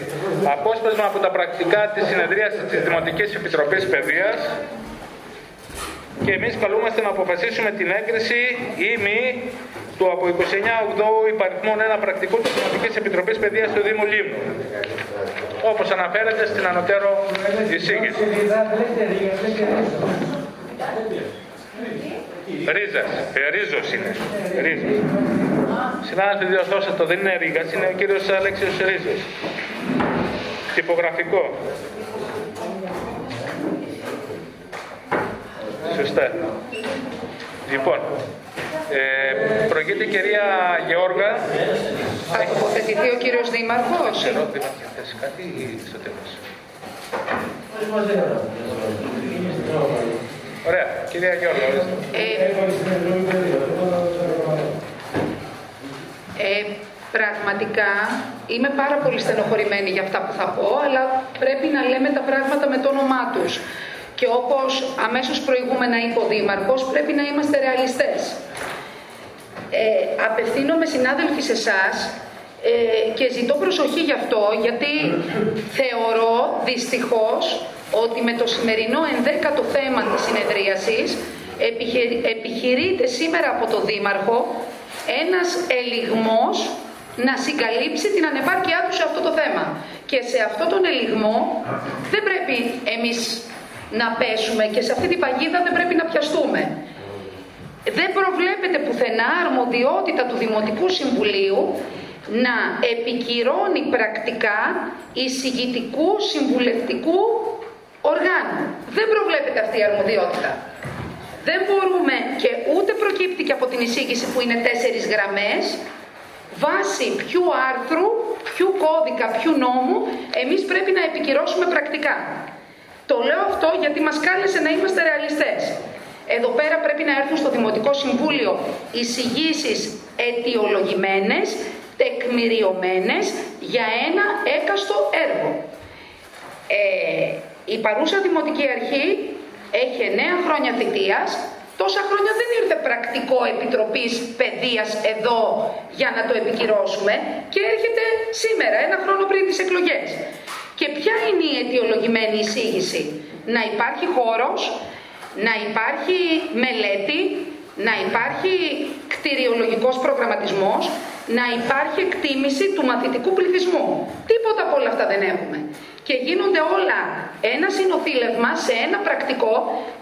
απόσπασμα από τα πρακτικά της συνεδρίασης της Δημοτικής Επιτροπής Παιδείας και εμείς καλούμαστε να αποφασίσουμε την έγκριση ή μη του από 29 Οκτώου υπαριθμών 1 πρακτικού της Δημοτικής Επιτροπής Παιδείας του Δήμου Λίμνου. Όπως αναφέρεται στην ανωτέρω εισήγηση. Ρίζας, ε, ρίζος είναι. Ρίζος. Συνάδελφοι, διορθώστε το, δεν είναι Ρίγας, είναι ο κύριος Αλέξιος Ρίζος. Τυπογραφικό. Σωστά. Λοιπόν, ε, προηγείται η κυρία Γεώργα. Θα τοποθετηθεί ο κύριος Δήμαρχος; Ξέρω, Δήμαρχε, θες κάτι ή στο τέλος. Ωραία, κυρία Γεώργα, ε, ε, πραγματικά είμαι πάρα πολύ στενοχωρημένη για αυτά που θα πω, αλλά πρέπει να λέμε τα πράγματα με το όνομά τους. Και όπως αμέσως προηγούμενα είπε ο Δήμαρχος, πρέπει να είμαστε ρεαλιστές. Ε, απευθύνομαι συνάδελφοι σε εσάς ε, και ζητώ προσοχή γι' αυτό, γιατί θεωρώ δυστυχώς ότι με το σημερινό ενδέκατο θέμα της συνεδρίασης επιχειρείται σήμερα από το Δήμαρχο ένας ελιγμός να συγκαλύψει την ανεπάρκειά του σε αυτό το θέμα. Και σε αυτό τον ελιγμό δεν πρέπει εμείς να πέσουμε και σε αυτή την παγίδα δεν πρέπει να πιαστούμε. Δεν προβλέπεται πουθενά αρμοδιότητα του Δημοτικού Συμβουλίου να επικυρώνει πρακτικά εισηγητικού συμβουλευτικού οργάνου. Δεν προβλέπεται αυτή η αρμοδιότητα. Δεν μπορούμε και ούτε προκύπτει και από την εισήγηση που είναι τέσσερις γραμμές βάσει ποιου άρθρου, ποιου κώδικα, ποιου νόμου εμείς πρέπει να επικυρώσουμε πρακτικά. Το λέω αυτό γιατί μας κάλεσε να είμαστε ρεαλιστές. Εδώ πέρα πρέπει να έρθουν στο Δημοτικό Συμβούλιο εισηγήσεις αιτιολογημένες, τεκμηριωμένες για ένα έκαστο έργο. Ε, η παρούσα Δημοτική Αρχή έχει 9 χρόνια θητείας, τόσα χρόνια δεν ήρθε πρακτικό Επιτροπής Παιδείας εδώ για να το επικυρώσουμε και έρχεται σήμερα, ένα χρόνο πριν τις εκλογές. Και ποια είναι η αιτιολογημένη εισήγηση; Να υπάρχει χώρος, να υπάρχει μελέτη, να υπάρχει κτηριολογικός προγραμματισμός, να υπάρχει εκτίμηση του μαθητικού πληθυσμού. Τίποτα από όλα αυτά δεν έχουμε. Και γίνονται όλα ένα συνοθήλευμα σε ένα πρακτικό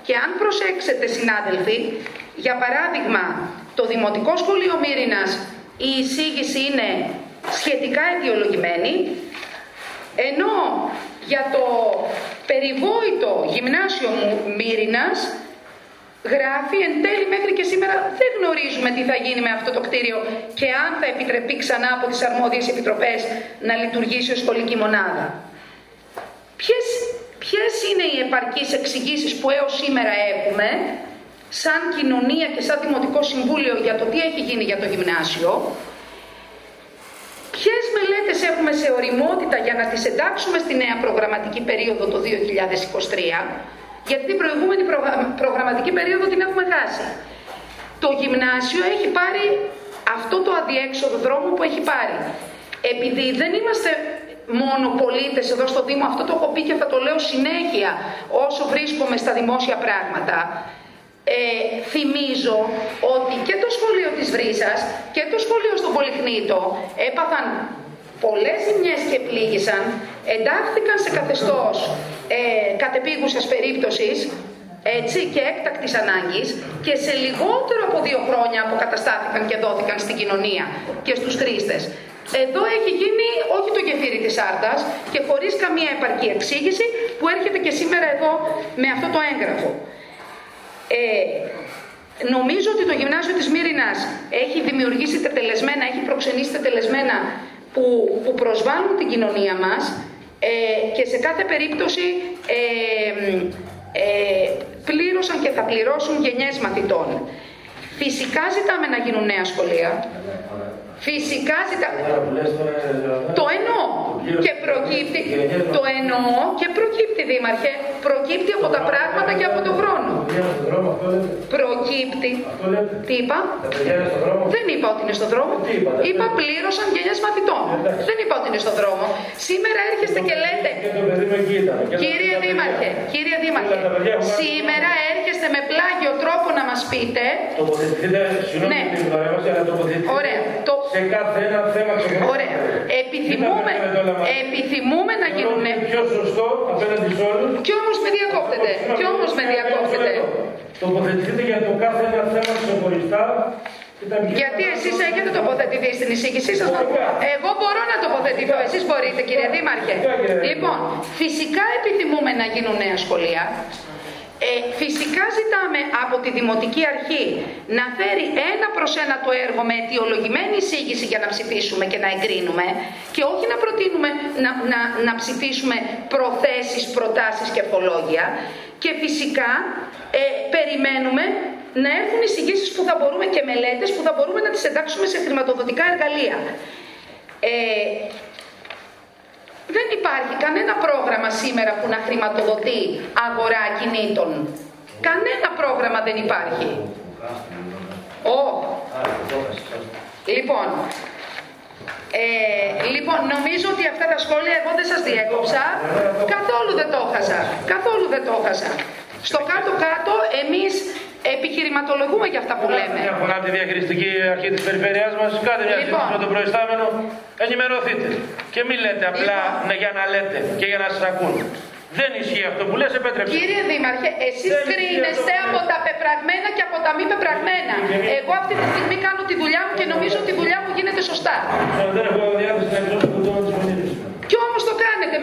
και αν προσέξετε συνάδελφοι, για παράδειγμα το Δημοτικό Σχολείο Μύρινας η εισήγηση είναι σχετικά αιτιολογημένη, ενώ για το περιβόητο γυμνάσιο μου Μύρινας γράφει εν τέλει μέχρι και σήμερα δεν γνωρίζουμε τι θα γίνει με αυτό το κτίριο και αν θα επιτρεπεί ξανά από τις αρμόδιες επιτροπές να λειτουργήσει ως σχολική μονάδα. Ποιες, ποιες είναι οι επαρκείς εξηγήσεις που έως σήμερα έχουμε σαν κοινωνία και σαν Δημοτικό Συμβούλιο για το τι έχει γίνει για το γυμνάσιο, Ποιες μελέτες έχουμε σε οριμότητα για να τις εντάξουμε στη νέα προγραμματική περίοδο το 2023, γιατί την προηγούμενη προγραμματική περίοδο την έχουμε χάσει. Το γυμνάσιο έχει πάρει αυτό το αδιέξοδο δρόμο που έχει πάρει. Επειδή δεν είμαστε μόνο πολίτες εδώ στο Δήμο, αυτό το έχω πει και θα το λέω συνέχεια όσο βρίσκομαι στα δημόσια πράγματα, ε, θυμίζω ότι και το σχολείο της Βρύσας και το σχολείο στο Πολυχνήτο έπαθαν πολλές ζημιές και πλήγησαν, εντάχθηκαν σε καθεστώς ε, κατεπίγουσας περίπτωσης έτσι, και έκτακτης ανάγκης και σε λιγότερο από δύο χρόνια αποκαταστάθηκαν και δόθηκαν στην κοινωνία και στους χρήστες. Εδώ έχει γίνει όχι το γεφύρι της Άρτας και χωρίς καμία επαρκή εξήγηση που έρχεται και σήμερα εδώ με αυτό το έγγραφο. Ε, νομίζω ότι το γυμνάσιο της Μύρινας έχει δημιουργήσει τετελεσμένα, έχει προξενήσει τετελεσμένα που, που προσβάλλουν την κοινωνία μας ε, και σε κάθε περίπτωση ε, ε, πλήρωσαν και θα πληρώσουν γενιές μαθητών. Φυσικά ζητάμε να γίνουν νέα σχολεία. Φυσικά ζητάμε. Το εννοώ. Και προκύπτει. Το εννοώ και προκύπτει, Δήμαρχε. Προκύπτει από τα πράγματα και από τον χρόνο. Προκύπτει. Τι είπα; Δεν είπα ότι είναι στον δρόμο. Είπα πλήρωσαν γενιές μαθητών. Δεν είπα ότι είναι στον δρόμο. Σήμερα έρχεστε και λέτε. Κύριε Δήμαρχε, κύριε Δήμαρχε, σήμερα έρχεστε με πλάγιο τρόπο να μας πείτε. Τοποθετηθείτε, συγγνώμη, ναι. Ωραία. Το... Σε κάθε ένα θέμα ξεχωριστά. Ωραία. Επιθυμούμε, επιθυμούμε να γίνουν. Πιο σωστό απέναντι σε όλους. Κι όμως με διακόπτεται. Κι όμως με διακόπτεται. Τοποθετηθείτε για το κάθε ένα θέμα ξεχωριστά γιατί εσείς έχετε τοποθετηθεί στην εισήγησή σας. Εγώ μπορώ να τοποθετηθώ. Εσείς μπορείτε, κύριε Δήμαρχε. Λοιπόν, φυσικά επιθυμούμε να γίνουν νέα σχολεία. Ε, φυσικά ζητάμε από τη Δημοτική Αρχή να φέρει ένα προς ένα το έργο με αιτιολογημένη εισήγηση για να ψηφίσουμε και να εγκρίνουμε και όχι να προτείνουμε να, να, να ψηφίσουμε προθέσεις, προτάσεις και ευχολόγια και φυσικά ε, περιμένουμε να έρθουν εισηγήσεις που θα μπορούμε και μελέτες που θα μπορούμε να τις εντάξουμε σε χρηματοδοτικά εργαλεία. Ε, δεν υπάρχει κανένα πρόγραμμα σήμερα που να χρηματοδοτεί αγορά κινήτων. Κανένα πρόγραμμα δεν υπάρχει. Ο. Λοιπόν, ε, λοιπόν, νομίζω ότι αυτά τα σχόλια εγώ δεν σας διέκοψα. Καθόλου δεν το έχασα. Καθόλου δεν το έχασα. Στο κάτω-κάτω εμείς επιχειρηματολογούμε για αυτά που λέμε. Μια φορά τη διαχειριστική αρχή της περιφέρεια μας, κάντε μια λοιπόν. με τον προϊστάμενο, ενημερωθείτε. Και μην λέτε απλά λοιπόν. ναι, για να λέτε και για να σας ακούν. Δεν ισχύει αυτό που λες, επέτρεψε. Κύριε Δήμαρχε, εσείς κρίνεστε από τα πεπραγμένα και από τα μη πεπραγμένα. Εγώ αυτή τη στιγμή κάνω τη δουλειά μου και νομίζω ότι η δουλειά μου γίνεται σωστά. Δεν έχω διάθεση να εκδώσω το Κι όμω το κάνετε,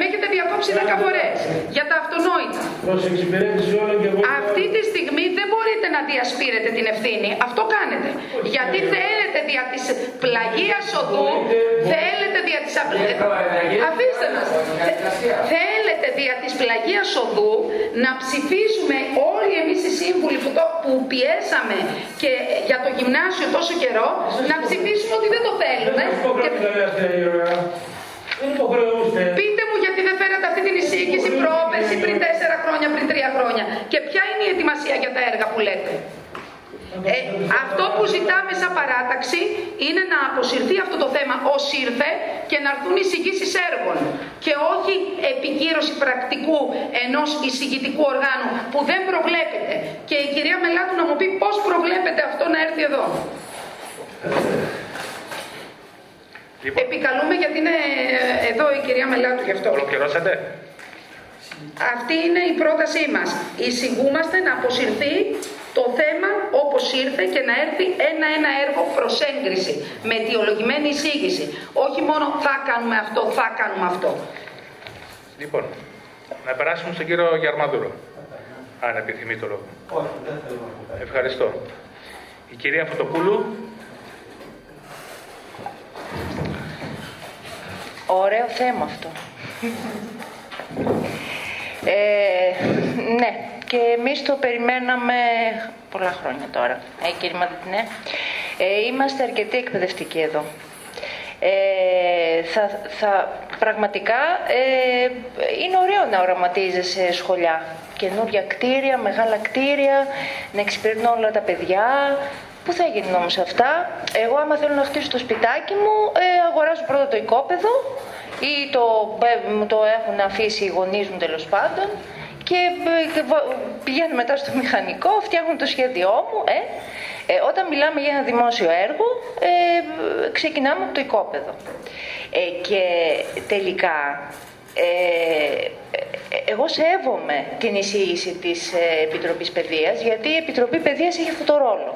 με έχετε διακόψει 10 φορές για τα αυτονόητα. Αυτή τη στιγμή δεν μπορείτε να διασπείρετε την ευθύνη. Αυτό κάνετε. Γιατί θέλετε δια της πλαγίας οδού, θέλετε δια της Αφήστε μας. Θέλετε δια της πλαγίας οδού να ψηφίσουμε όλοι εμείς οι σύμβουλοι που, το, που πιέσαμε και για το γυμνάσιο τόσο καιρό, να ψηφίσουμε ότι δεν το θέλουμε. Πείτε μου γιατί δεν φέρατε αυτή την εισήγηση πρόπερση πριν τέσσερα χρόνια, πριν τρία χρόνια. Και ποια είναι η ετοιμασία για τα έργα που λέτε; Ε, αυτό που ζητάμε σαν παράταξη είναι να αποσυρθεί αυτό το θέμα ως ήρθε και να έρθουν εισηγήσεις έργων και όχι επικύρωση πρακτικού ενός εισηγητικού οργάνου που δεν προβλέπεται. Και η κυρία Μελάτου να μου πει πώς προβλέπεται αυτό να έρθει εδώ. Λοιπόν. Επικαλούμε γιατί είναι εδώ η κυρία Μελάτου γι' αυτό. Ολοκληρώσατε; Αυτή είναι η πρότασή μας. Εισηγούμαστε να αποσυρθεί το θέμα όπως ήρθε και να έρθει ένα-ένα έργο προς έγκριση με αιτιολογημένη εισήγηση. Όχι μόνο θα κάνουμε αυτό, θα κάνουμε αυτό. Λοιπόν, να περάσουμε στον κύριο Γερμαδούρο. αν επιθυμεί το λόγο. Όχι, δεν θέλω να πω κάτι. Ευχαριστώ. Η κυρία Φωτοπούλου. Ωραίο θέμα αυτό. Ε, ναι, και εμείς το περιμέναμε πολλά χρόνια τώρα. Ε, κύριε Μαδιτινέ, ε, είμαστε αρκετοί εκπαιδευτικοί εδώ. Ε, θα, θα, πραγματικά ε, είναι ωραίο να οραματίζεσαι σχολιά. Καινούρια κτίρια, μεγάλα κτίρια, να εξυπηρετούν όλα τα παιδιά. Πού θα γίνουν όμως αυτά; Εγώ άμα θέλω να χτίσω το σπιτάκι μου, ε, αγοράζω πρώτα το οικόπεδο ή το, ε, μου το έχουν αφήσει οι γονείς μου τέλος πάντων και ε, πηγαίνω μετά στο μηχανικό, φτιάχνω το σχέδιό μου. Ε. Ε, όταν μιλάμε για ένα δημόσιο έργο, ε, ξεκινάμε από το οικόπεδο. Ε, και τελικά, ε, εγώ σέβομαι την εισήγηση της Επιτροπής Παιδείας, γιατί η Επιτροπή Παιδείας έχει αυτό το ρόλο.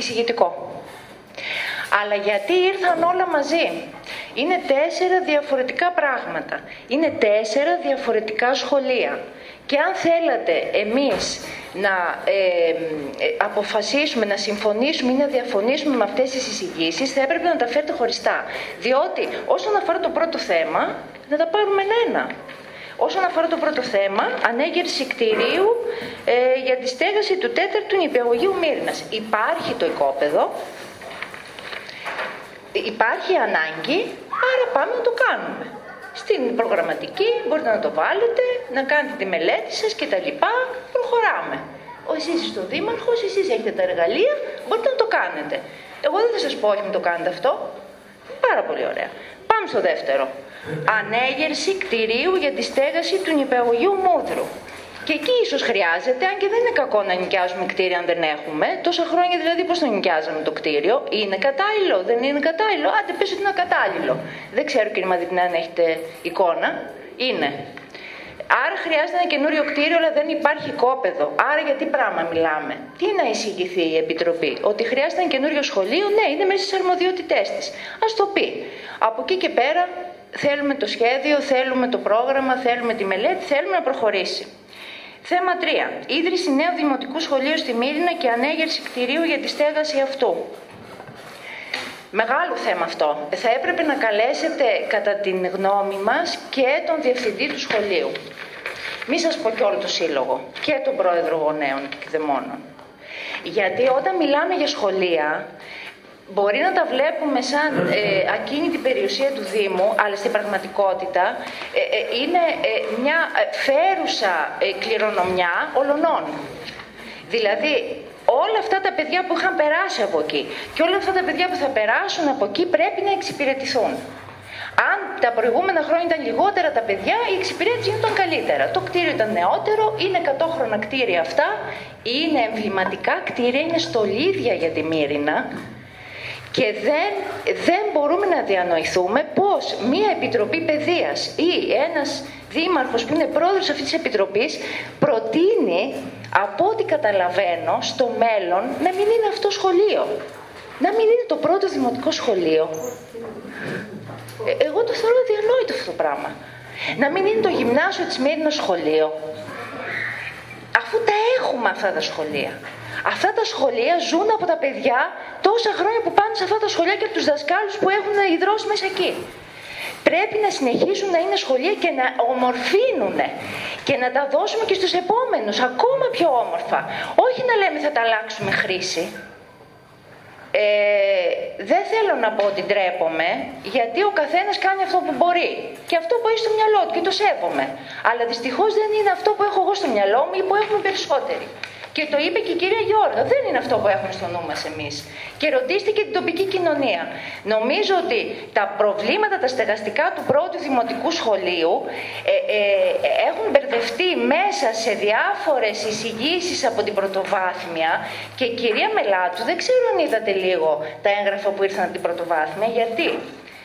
Εισηγητικό. Αλλά γιατί ήρθαν όλα μαζί; Είναι τέσσερα διαφορετικά πράγματα. Είναι τέσσερα διαφορετικά σχολεία. Και αν θέλατε εμείς να ε, ε, αποφασίσουμε, να συμφωνήσουμε ή να διαφωνήσουμε με αυτές τις εισηγήσεις, θα έπρεπε να τα φέρετε χωριστά. Διότι όσον αφορά το πρώτο θέμα, να τα πάρουμε ένα. Όσον αφορά το πρώτο θέμα, ανέγερση κτηρίου ε, για τη στέγαση του τέταρτου νηπιαγωγείου Μύρνας. Υπάρχει το οικόπεδο, υπάρχει ανάγκη, άρα πάμε να το κάνουμε. Στην προγραμματική μπορείτε να το βάλετε, να κάνετε τη μελέτη σας και τα λοιπά, προχωράμε. Εσείς είστε ο δήμαρχος, εσείς έχετε τα εργαλεία, μπορείτε να το κάνετε. Εγώ δεν θα σας πω όχι μην το κάνετε αυτό. Πάρα πολύ ωραία. Πάμε στο δεύτερο. Ανέγερση κτηρίου για τη στέγαση του νηπιαγωγείου Μούδρου. Και εκεί ίσως χρειάζεται, αν και δεν είναι κακό να νοικιάζουμε κτίρια αν δεν έχουμε. Τόσα χρόνια δηλαδή πώς το νοικιάζαμε το κτίριο. Είναι κατάλληλο, δεν είναι κατάλληλο; Άντε πες ότι είναι κατάλληλο. Δεν ξέρω κύριε Μαδιτινά αν έχετε εικόνα. Είναι. Άρα χρειάζεται ένα καινούριο κτίριο, αλλά δεν υπάρχει κόπεδο. Άρα για τι πράγμα μιλάμε; Τι να εισηγηθεί η Επιτροπή; Ότι χρειάζεται ένα καινούριο σχολείο, ναι, είναι μέσα στις αρμοδιότητές της. Α το πει. Από εκεί και πέρα θέλουμε το σχέδιο, θέλουμε το πρόγραμμα, θέλουμε τη μελέτη, θέλουμε να προχωρήσει. Θέμα 3. Ίδρυση νέου δημοτικού σχολείου στη Μύρινα και ανέγερση κτηρίου για τη στέγαση αυτού. Μεγάλο θέμα αυτό. Θα έπρεπε να καλέσετε κατά την γνώμη μας και τον διευθυντή του σχολείου. Μη σας πω και όλο το σύλλογο. Και τον πρόεδρο γονέων και εκδεμόνων. Γιατί όταν μιλάμε για σχολεία, μπορεί να τα βλέπουμε σαν ε, ακίνητη περιουσία του Δήμου, αλλά στην πραγματικότητα ε, ε, είναι ε, μια φέρουσα κληρονομιά ολονών. Δηλαδή, όλα αυτά τα παιδιά που είχαν περάσει από εκεί και όλα αυτά τα παιδιά που θα περάσουν από εκεί πρέπει να εξυπηρετηθούν. Αν τα προηγούμενα χρόνια ήταν λιγότερα τα παιδιά, η εξυπηρέτηση ήταν καλύτερα. Το κτίριο ήταν νεότερο, είναι 100 χρόνια κτίρια αυτά, είναι εμβληματικά κτίρια, είναι στολίδια για τη Μύρινα, και δεν, δεν μπορούμε να διανοηθούμε πώς μία Επιτροπή Παιδείας ή ένας δήμαρχος που είναι πρόεδρος αυτής της Επιτροπής προτείνει, από ό,τι καταλαβαίνω, στο μέλλον να μην είναι αυτό σχολείο. Να μην είναι το πρώτο δημοτικό σχολείο. Ε, εγώ το θεωρώ διανόητο αυτό το πράγμα. Να μην είναι το γυμνάσιο της Μύρινας σχολείο. Αφού τα έχουμε αυτά τα σχολεία. Αυτά τα σχολεία ζουν από τα παιδιά τόσα χρόνια που πάνε σε αυτά τα σχολεία και από τους δασκάλους που έχουν ιδρώσει μέσα εκεί. Πρέπει να συνεχίσουν να είναι σχολεία και να ομορφύνουν και να τα δώσουμε και στους επόμενους ακόμα πιο όμορφα. Όχι να λέμε θα τα αλλάξουμε χρήση. Ε, δεν θέλω να πω ότι ντρέπομαι, γιατί ο καθένας κάνει αυτό που μπορεί και αυτό που έχει στο μυαλό του και το σέβομαι. Αλλά δυστυχώς δεν είναι αυτό που έχω εγώ στο μυαλό μου ή που έχουμε περισσότεροι. Και το είπε και η κυρία Γιώργα. Δεν είναι αυτό που έχουμε στο νου μας εμείς. Και ρωτήστε και την τοπική κοινωνία. Νομίζω ότι τα προβλήματα τα στεγαστικά του πρώτου δημοτικού σχολείου ε, ε, έχουν μπερδευτεί μέσα σε διάφορες εισηγήσεις από την πρωτοβάθμια. Και κυρία Μελάτου, δεν ξέρω αν είδατε λίγο τα έγγραφα που ήρθαν από την πρωτοβάθμια. Γιατί;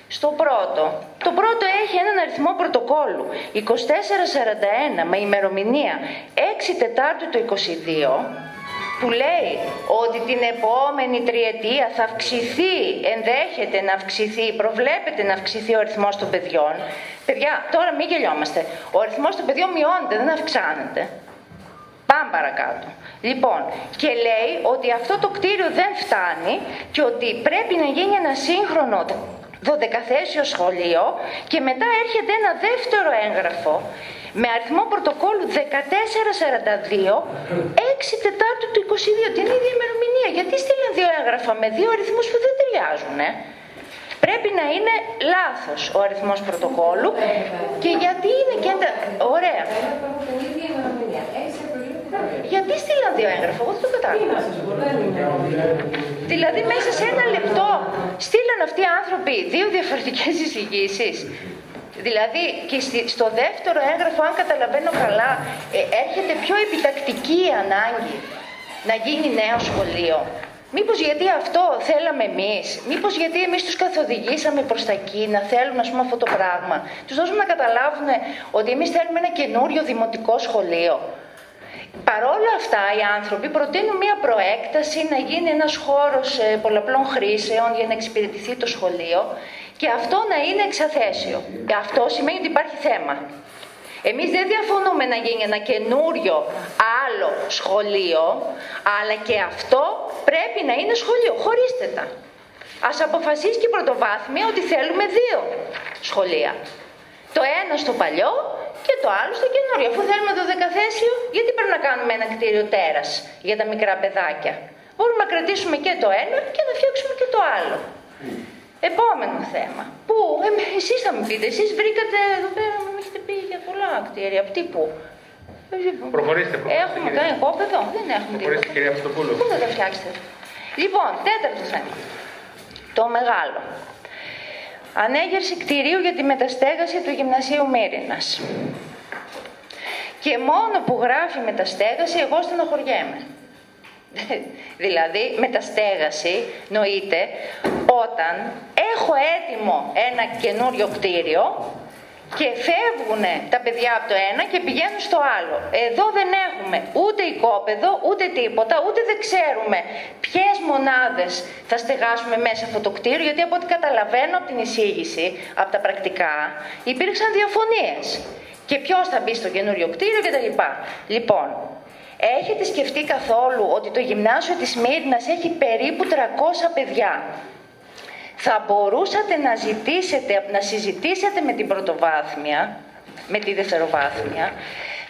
Στο πρώτο. Το πρώτο έχει έναν αριθμό πρωτοκόλλου 2441 με ημερομηνία 6 Τετάρτου του 22 που λέει ότι την επόμενη τριετία θα αυξηθεί, ενδέχεται να αυξηθεί, προβλέπεται να αυξηθεί ο αριθμός των παιδιών. Παιδιά, τώρα μην γελιόμαστε. Ο αριθμός των παιδιών μειώνεται, δεν αυξάνεται. Πάμε παρακάτω. Λοιπόν, και λέει ότι αυτό το κτίριο δεν φτάνει και ότι πρέπει να γίνει ένα σύγχρονο δωδεκαθέσιο σχολείο και μετά έρχεται ένα δεύτερο έγγραφο με αριθμό πρωτοκόλλου 1442, 6 Τετάρτου του 22, την ίδια ημερομηνία. Γιατί στείλαν δύο έγγραφα με δύο αριθμούς που δεν ταιριάζουν, ε; Πρέπει να είναι λάθος ο αριθμός πρωτοκόλλου και γιατί είναι και... Ωραία. Γιατί στείλαν δύο έγγραφα, εγώ δεν το κατάλαβα. Δηλαδή μέσα σε ένα λεπτό στείλαν αυτοί οι άνθρωποι δύο διαφορετικές εισηγήσεις. Δηλαδή και στο δεύτερο έγγραφο, αν καταλαβαίνω καλά, ε, έρχεται πιο επιτακτική ανάγκη να γίνει νέο σχολείο. Μήπως γιατί αυτό θέλαμε εμείς, μήπως γιατί εμείς τους καθοδηγήσαμε προς τα εκεί να θέλουν ας πούμε αυτό το πράγμα; Τους δώσουμε να καταλάβουν ότι εμείς θέλουμε ένα καινούριο δημοτικό σχολείο. Παρόλα αυτά οι άνθρωποι προτείνουν μια προέκταση να γίνει ένας χώρος ε, πολλαπλών χρήσεων για να εξυπηρετηθεί το σχολείο και αυτό να είναι εξαθέσιο. Αυτό σημαίνει ότι υπάρχει θέμα. Εμείς δεν διαφωνούμε να γίνει ένα καινούριο άλλο σχολείο, αλλά και αυτό πρέπει να είναι σχολείο. Χωρίστε τα. Ας αποφασίσει και η πρωτοβάθμια ότι θέλουμε δύο σχολεία. Το ένα στο παλιό και το άλλο στο καινούριο. Αφού θέλουμε το δεκαθέσιο, γιατί πρέπει να κάνουμε ένα κτίριο τέρας για τα μικρά παιδάκια. Μπορούμε να κρατήσουμε και το ένα και να φτιάξουμε και το άλλο. Επόμενο θέμα. Πού, ε, εσείς θα μου πείτε, εσείς βρήκατε εδώ πέρα, μου έχετε πει για πολλά κτίρια. Τι πού; Προχωρήστε, προχωρήστε. Έχουμε κάνει κόπεδο, δεν έχουμε Προχωρήστε, κυρία Αυτοπούλου. Πού θα τα φτιάξετε; Λοιπόν, τέταρτο θέμα. Το μεγάλο. Ανέγερση κτηρίου για τη μεταστέγαση του Γυμνασίου Μύρινας. Και μόνο που γράφει μεταστέγαση, εγώ στενοχωριέμαι. δηλαδή, μεταστέγαση νοείται όταν έχω έτοιμο ένα καινούριο κτίριο και φεύγουν τα παιδιά από το ένα και πηγαίνουν στο άλλο. Εδώ δεν έχουμε ούτε οικόπεδο, ούτε τίποτα, ούτε δεν ξέρουμε ποιες μονάδες θα στεγάσουμε μέσα αυτό το κτίριο, γιατί από ό,τι καταλαβαίνω από την εισήγηση, από τα πρακτικά, υπήρξαν διαφωνίες. Και ποιος θα μπει στο καινούριο κτίριο κτλ. Λοιπόν, έχετε σκεφτεί καθόλου ότι το γυμνάσιο της Μύρνας έχει περίπου 300 παιδιά; Θα μπορούσατε να ζητήσετε, να συζητήσετε με την πρωτοβάθμια, με τη δευτεροβάθμια,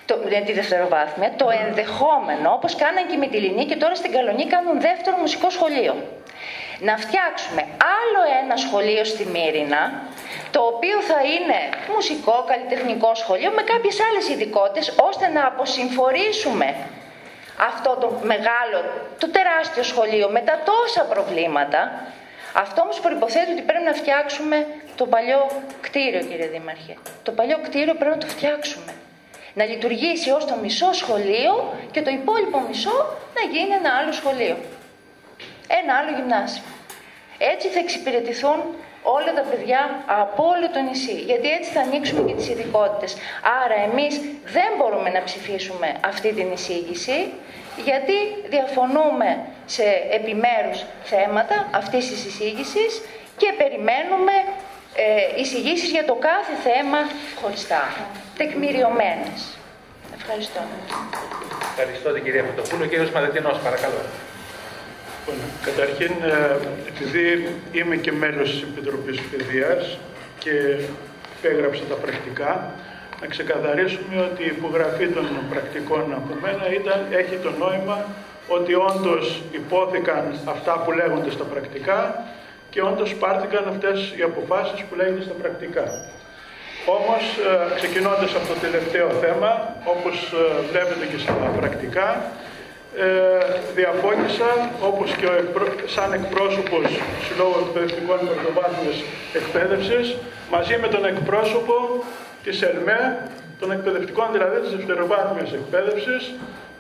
το, με τη δευτεροβάθμια, το ενδεχόμενο, όπως κάναν και με τη Λινή και τώρα στην Καλονή κάνουν δεύτερο μουσικό σχολείο. Να φτιάξουμε άλλο ένα σχολείο στη Μύρινα, το οποίο θα είναι μουσικό, καλλιτεχνικό σχολείο, με κάποιες άλλες ειδικότητες, ώστε να αποσυμφορήσουμε αυτό το μεγάλο, το τεράστιο σχολείο με τα τόσα προβλήματα αυτό όμως προποθέτει ότι πρέπει να φτιάξουμε το παλιό κτίριο, κύριε Δήμαρχε. Το παλιό κτίριο πρέπει να το φτιάξουμε. Να λειτουργήσει ως το μισό σχολείο και το υπόλοιπο μισό να γίνει ένα άλλο σχολείο. Ένα άλλο γυμνάσιο. Έτσι θα εξυπηρετηθούν όλα τα παιδιά από όλο το νησί. Γιατί έτσι θα ανοίξουμε και τις ειδικότητες. Άρα εμείς δεν μπορούμε να ψηφίσουμε αυτή την εισήγηση γιατί διαφωνούμε σε επιμέρους θέματα αυτής της εισήγησης και περιμένουμε ε, εισηγήσεις για το κάθε θέμα χωριστά, τεκμηριωμένες. Ευχαριστώ. Ευχαριστώ την κυρία Φωτοπούλου. Ο κύριος Μαδετινός, παρακαλώ. Λοιπόν, καταρχήν, ε, επειδή είμαι και μέλος της Επιτροπής Παιδείας και έγραψα τα πρακτικά, να ξεκαθαρίσουμε ότι η υπογραφή των πρακτικών από μένα ήταν, έχει το νόημα ότι όντως υπόθηκαν αυτά που λέγονται στα πρακτικά και όντως πάρθηκαν αυτές οι αποφάσεις που λέγονται στα πρακτικά. Όμως, ε, ξεκινώντας από το τελευταίο θέμα, όπως ε, βλέπετε και στα πρακτικά, ε, διαφώνησα, όπως και ο σαν εκπρόσωπος του Συλλόγου Εκπαιδευτικών Πρωτοβάθμιας Εκπαίδευσης, μαζί με τον εκπρόσωπο της ΕΛΜΕ, των εκπαιδευτικών δηλαδή της δευτεροβάθμιας εκπαίδευσης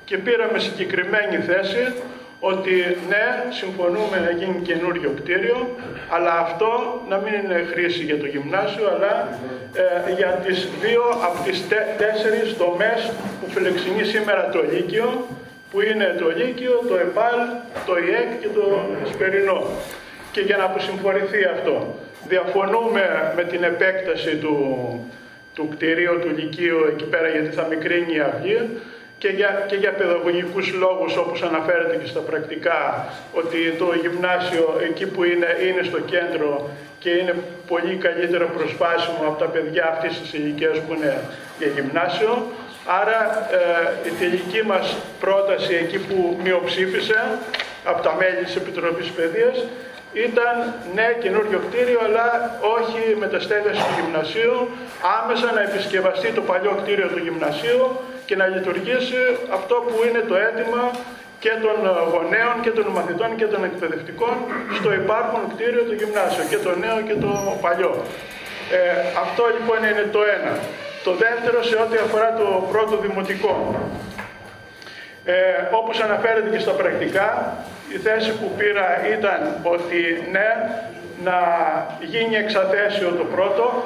και πήραμε συγκεκριμένη θέση ότι ναι, συμφωνούμε να γίνει καινούριο κτίριο, αλλά αυτό να μην είναι χρήση για το γυμνάσιο, αλλά ε, για τις δύο από τις τέ, τέσσερις τομές που φιλεξινεί σήμερα το Λύκειο, που είναι το Λύκειο, το ΕΠΑΛ, το ΙΕΚ και το Σπερινό. Και για να αποσυμφορηθεί αυτό. Διαφωνούμε με την επέκταση του, του κτηρίου του Λυκείου εκεί πέρα γιατί θα μικρύνει η αυγή και για, και για παιδαγωγικούς λόγους όπως αναφέρεται και στα πρακτικά ότι το γυμνάσιο εκεί που είναι, είναι στο κέντρο και είναι πολύ καλύτερο προσπάσιμο από τα παιδιά αυτής της ηλικίας που είναι για γυμνάσιο. Άρα ε, η τελική μας πρόταση εκεί που μειοψήφισε από τα μέλη της Επιτροπής Παιδείας ήταν ναι καινούριο κτίριο αλλά όχι μεταστέγαση του γυμνασίου, άμεσα να επισκευαστεί το παλιό κτίριο του γυμνασίου και να λειτουργήσει αυτό που είναι το αίτημα και των γονέων και των μαθητών και των εκπαιδευτικών στο υπάρχον κτίριο του γυμνάσιο και το νέο και το παλιό. Ε, αυτό λοιπόν είναι το ένα. Το δεύτερο σε ό,τι αφορά το πρώτο δημοτικό. Ε, όπως αναφέρεται και στα πρακτικά, η θέση που πήρα ήταν ότι ναι, να γίνει εξαθέσιο το πρώτο,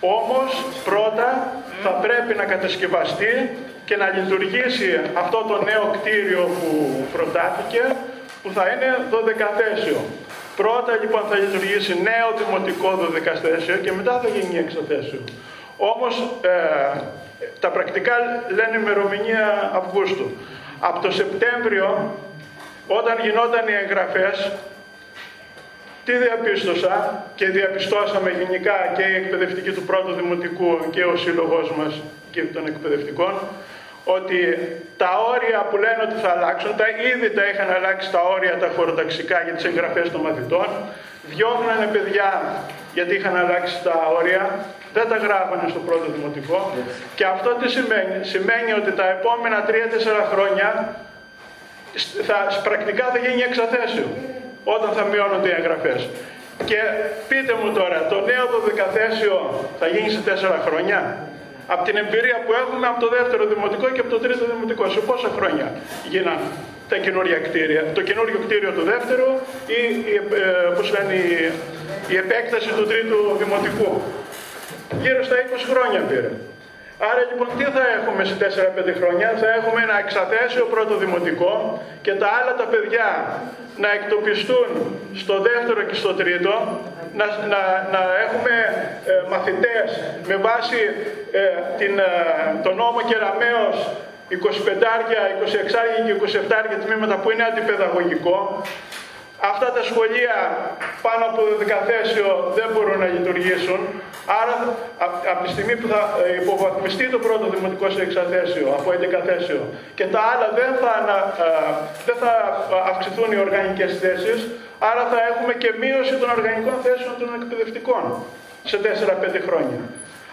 όμως πρώτα θα πρέπει να κατασκευαστεί και να λειτουργήσει αυτό το νέο κτίριο που προτάθηκε, που θα είναι δωδεκαθέσιο. Πρώτα λοιπόν θα λειτουργήσει νέο δημοτικό δωδεκαθέσιο και μετά θα γίνει εξαθέσιο. Όμως ε, τα πρακτικά λένε ημερομηνία Αυγούστου. Από το Σεπτέμβριο, όταν γινόταν οι εγγραφές, τι διαπίστωσα και διαπιστώσαμε γενικά και οι εκπαιδευτικοί του πρώτου δημοτικού και ο σύλλογός μας και των εκπαιδευτικών, ότι τα όρια που λένε ότι θα αλλάξουν, τα ήδη τα είχαν αλλάξει τα όρια τα χωροταξικά για τις εγγραφές των μαθητών, διώχνανε παιδιά γιατί είχαν αλλάξει τα όρια, δεν τα γράφανε στο πρώτο δημοτικό και αυτό τι σημαίνει, σημαίνει ότι τα επόμενα 3-4 χρόνια θα, πρακτικά θα γίνει εξαθέσιο όταν θα μειώνονται οι εγγραφές. Και πείτε μου τώρα, το νέο δωδεκαθέσιο θα γίνει σε 4 χρόνια; Από την εμπειρία που έχουμε από το δεύτερο δημοτικό και από το τρίτο δημοτικό. Σε πόσα χρόνια γίνανε τα καινούργια κτίρια. Το καινούριο κτίριο του δεύτερου ή η, ε, λένε, η, η επέκταση του τρίτου δημοτικού; Γύρω στα 20 χρόνια πήρε. Άρα λοιπόν τι θα έχουμε σε 4-5 χρόνια, θα έχουμε ένα εξαθέσιο πρώτο δημοτικό και τα άλλα τα παιδιά να εκτοπιστούν στο δεύτερο και στο τρίτο, να, να, να έχουμε ε, μαθητές με βάση ε, την, ε, τον νόμο Κεραμέως 25, 26 και 27 τμήματα που είναι αντιπαιδαγωγικό, Αυτά τα σχολεία πάνω από δεκαθέσιο δεν μπορούν να λειτουργήσουν. Άρα από τη στιγμή που θα ε, υποβαθμιστεί το πρώτο δημοτικό σε εξαθέσιο, από εντεκαθέσιο και τα άλλα δεν θα, ε, δεν θα αυξηθούν οι οργανικές θέσεις, άρα θα έχουμε και μείωση των οργανικών θέσεων των εκπαιδευτικών σε 4-5 χρόνια.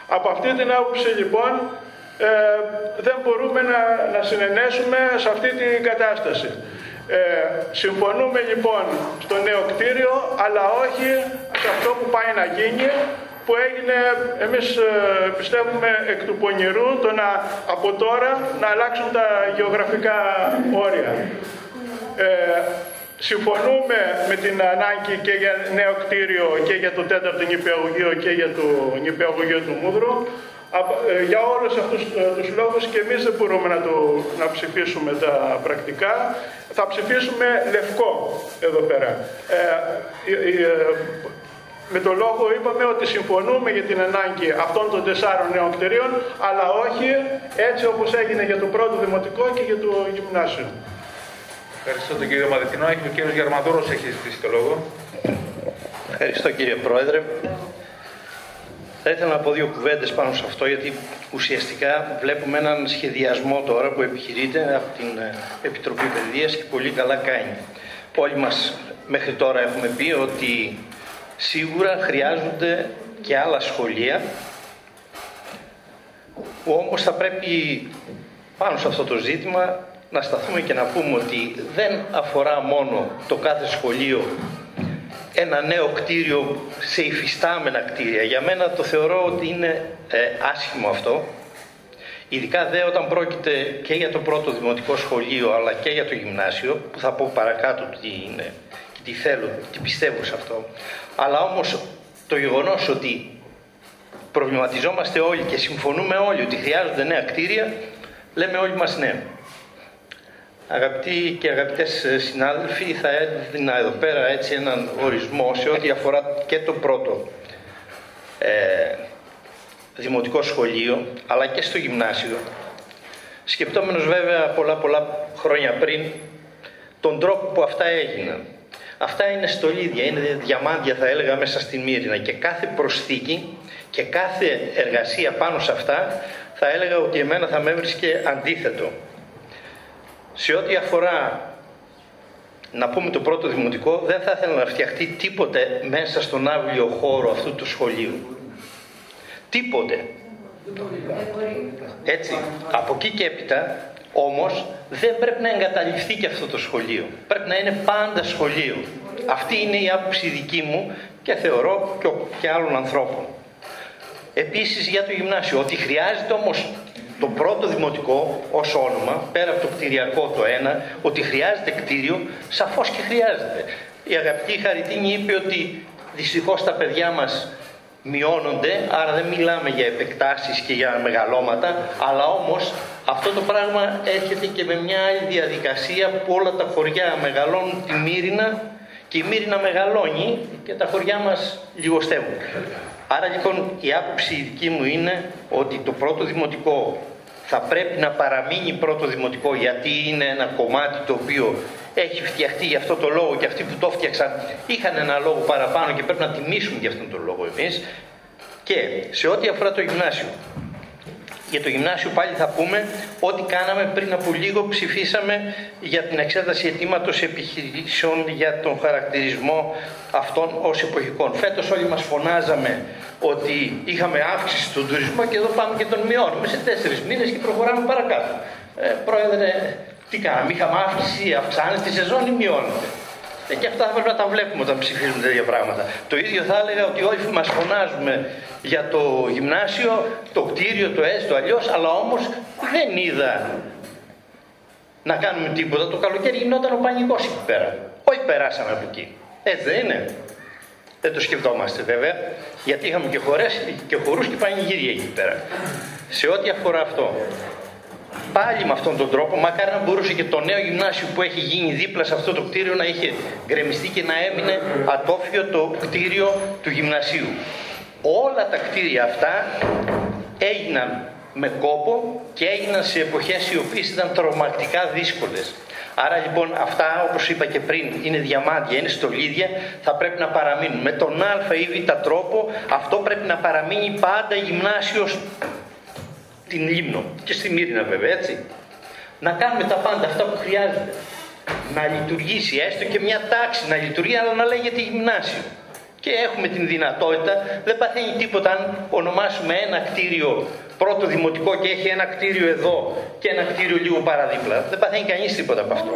Από αυτή την άποψη λοιπόν ε, δεν μπορούμε να, να συνενέσουμε σε αυτή την κατάσταση. Ε, συμφωνούμε λοιπόν στο νέο κτίριο, αλλά όχι σε αυτό που πάει να γίνει, που έγινε, εμείς ε, πιστεύουμε εκ του πονηρού, το να από τώρα να αλλάξουν τα γεωγραφικά όρια. Ε, συμφωνούμε με την ανάγκη και για νέο κτίριο και για το τέταρτο νηπιαγωγείο και για το νηπιαγωγείο του Μούδρου, ε, για όλους αυτούς ε, τους λόγους και εμείς δεν μπορούμε να, το, να ψηφίσουμε τα πρακτικά. Θα ψηφίσουμε λευκό εδώ πέρα. Ε, με τον λόγο είπαμε ότι συμφωνούμε για την ανάγκη αυτών των τεσσάρων νέων κτηρίων, αλλά όχι έτσι όπως έγινε για το πρώτο δημοτικό και για το γυμνάσιο. Ευχαριστώ τον κύριο Μαδετινό. Έχει ο κύριος Γερμαδούρος έχει ζητήσει το λόγο. Ευχαριστώ κύριε Πρόεδρε. Θα ήθελα να πω δύο κουβέντες πάνω σε αυτό, γιατί ουσιαστικά βλέπουμε έναν σχεδιασμό τώρα που επιχειρείται από την ε, Επιτροπή Παιδείας και πολύ καλά κάνει. Όλοι μας μέχρι τώρα έχουμε πει ότι σίγουρα χρειάζονται και άλλα σχολεία, που όμως θα πρέπει πάνω σε αυτό το ζήτημα να σταθούμε και να πούμε ότι δεν αφορά μόνο το κάθε σχολείο ένα νέο κτίριο σε υφιστάμενα κτίρια. Για μένα το θεωρώ ότι είναι ε, άσχημο αυτό. Ειδικά δε όταν πρόκειται και για το πρώτο δημοτικό σχολείο αλλά και για το γυμνάσιο που θα πω παρακάτω τι είναι και τι θέλω, τι πιστεύω σε αυτό. Αλλά όμως το γεγονός ότι προβληματιζόμαστε όλοι και συμφωνούμε όλοι ότι χρειάζονται νέα κτίρια λέμε όλοι μας ναι. Αγαπητοί και αγαπητές συνάδελφοι, θα έδινα εδώ πέρα έτσι έναν ορισμό σε ό,τι αφορά και το πρώτο ε, δημοτικό σχολείο, αλλά και στο γυμνάσιο. Σκεπτόμενος βέβαια πολλά πολλά χρόνια πριν τον τρόπο που αυτά έγιναν. Αυτά είναι στολίδια, είναι διαμάντια θα έλεγα μέσα στην Μύρινα και κάθε προσθήκη και κάθε εργασία πάνω σε αυτά θα έλεγα ότι εμένα θα με έβρισκε αντίθετο. Σε ό,τι αφορά να πούμε το πρώτο δημοτικό, δεν θα ήθελα να φτιαχτεί τίποτε μέσα στον άβλιο χώρο αυτού του σχολείου. Τίποτε. Έτσι, από εκεί και έπειτα όμως δεν πρέπει να εγκαταλειφθεί και αυτό το σχολείο. Πρέπει να είναι πάντα σχολείο. Αυτή είναι η άποψη δική μου και θεωρώ και άλλων ανθρώπων. Επίσης για το γυμνάσιο, ότι χρειάζεται όμως το πρώτο δημοτικό ως όνομα, πέρα από το κτηριακό το ένα, ότι χρειάζεται κτίριο, σαφώς και χρειάζεται. Η αγαπητή Χαριτίνη είπε ότι δυστυχώς τα παιδιά μας μειώνονται, άρα δεν μιλάμε για επεκτάσεις και για μεγαλώματα, αλλά όμως αυτό το πράγμα έρχεται και με μια άλλη διαδικασία που όλα τα χωριά μεγαλώνουν τη Μύρινα και η Μύρινα μεγαλώνει και τα χωριά μας λιγοστεύουν. Άρα λοιπόν η άποψη δική μου είναι ότι το πρώτο δημοτικό θα πρέπει να παραμείνει πρώτο δημοτικό γιατί είναι ένα κομμάτι το οποίο έχει φτιαχτεί για αυτό το λόγο και αυτοί που το φτιάξαν είχαν ένα λόγο παραπάνω και πρέπει να τιμήσουμε για αυτόν τον λόγο εμείς. Και σε ό,τι αφορά το γυμνάσιο για το γυμνάσιο πάλι θα πούμε ότι κάναμε πριν από λίγο ψηφίσαμε για την εξέταση αιτήματος επιχειρήσεων για τον χαρακτηρισμό αυτών ως εποχικών. Φέτος όλοι μας φωνάζαμε ότι είχαμε αύξηση στον τουρισμό και εδώ πάμε και τον μειώνουμε σε τέσσερις μήνες και προχωράμε παρακάτω. Ε, πρόεδρε, τι κάναμε, είχαμε αύξηση, αυξάνεται τη σεζόν ή μειώνεται; Ε, και αυτά θα πρέπει να τα βλέπουμε όταν ψηφίζουμε τέτοια πράγματα. Το ίδιο θα έλεγα ότι όλοι μας φωνάζουμε για το γυμνάσιο, το κτίριο, το έστω αλλιώς, αλλά όμως δεν είδα να κάνουμε τίποτα. Το καλοκαίρι γινόταν ο πανικός εκεί πέρα. Όχι περάσαμε από εκεί. Έτσι δεν είναι. Δεν το σκεφτόμαστε βέβαια, γιατί είχαμε και χωρές και χορούς και πανηγύρια εκεί πέρα. Σε ό,τι αφορά αυτό, πάλι με αυτόν τον τρόπο, μακάρι να μπορούσε και το νέο γυμνάσιο που έχει γίνει δίπλα σε αυτό το κτίριο να είχε γκρεμιστεί και να έμεινε ατόφιο το κτίριο του γυμνασίου. Όλα τα κτίρια αυτά έγιναν με κόπο και έγιναν σε εποχές οι οποίες ήταν τρομακτικά δύσκολες. Άρα λοιπόν αυτά όπως είπα και πριν είναι διαμάντια, είναι στολίδια, θα πρέπει να παραμείνουν. Με τον α ή β τρόπο αυτό πρέπει να παραμείνει πάντα γυμνάσιος την Λίμνο και στη Μύρινα βέβαια έτσι. Να κάνουμε τα πάντα αυτά που χρειάζεται. Να λειτουργήσει έστω και μια τάξη να λειτουργεί αλλά να λέγεται γυμνάσιο. Και έχουμε την δυνατότητα, δεν παθαίνει τίποτα αν ονομάσουμε ένα κτίριο πρώτο δημοτικό και έχει ένα κτίριο εδώ και ένα κτίριο λίγο παραδίπλα. Δεν παθαίνει κανείς τίποτα από αυτό.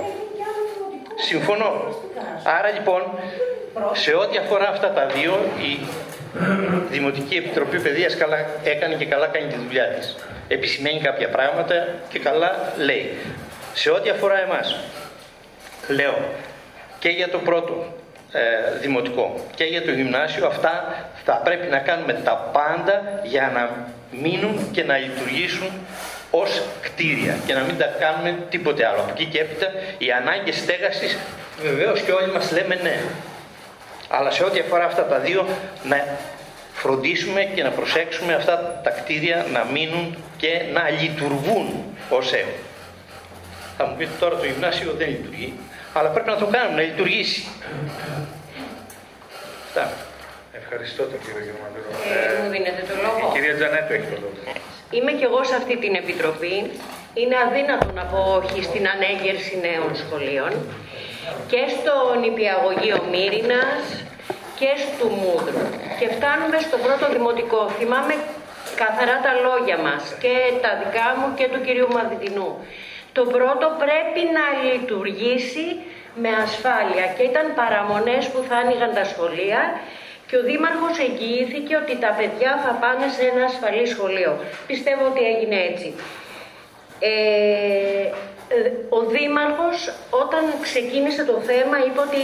Συμφωνώ. Άρα λοιπόν, σε ό,τι αφορά αυτά τα δύο, η Δημοτική Επιτροπή Παιδείας καλά, έκανε και καλά κάνει τη δουλειά της επισημαίνει κάποια πράγματα και καλά λέει. Σε ό,τι αφορά εμάς, λέω και για το πρώτο ε, δημοτικό και για το γυμνάσιο αυτά θα πρέπει να κάνουμε τα πάντα για να μείνουν και να λειτουργήσουν ως κτίρια και να μην τα κάνουμε τίποτε άλλο. Από εκεί και έπειτα οι ανάγκες στέγασης βεβαίως και όλοι μας λέμε ναι. Αλλά σε ό,τι αφορά αυτά τα δύο να φροντίσουμε και να προσέξουμε αυτά τα κτίρια να μείνουν και να λειτουργούν ως έχουν. Θα μου πείτε τώρα το γυμνάσιο δεν λειτουργεί, αλλά πρέπει να το κάνουμε, να λειτουργήσει. Αυτά. Ευχαριστώ τον κύριο Γερμανίδο. Ε, μου δίνετε το λόγο. Η κυρία Τζανέτο έχει το λόγο. Είμαι και εγώ σε αυτή την επιτροπή. Είναι αδύνατο να πω όχι στην ανέγερση νέων σχολείων και στο νηπιαγωγείο Μύρινας και στο Μούδρου. Και φτάνουμε στο πρώτο δημοτικό. Θυμάμαι καθαρά τα λόγια μας και τα δικά μου και του κυρίου Μαδιτινού. Το πρώτο πρέπει να λειτουργήσει με ασφάλεια και ήταν παραμονές που θα άνοιγαν τα σχολεία και ο Δήμαρχος εγγυήθηκε ότι τα παιδιά θα πάνε σε ένα ασφαλή σχολείο. Πιστεύω ότι έγινε έτσι. Ε, ο Δήμαρχος όταν ξεκίνησε το θέμα είπε ότι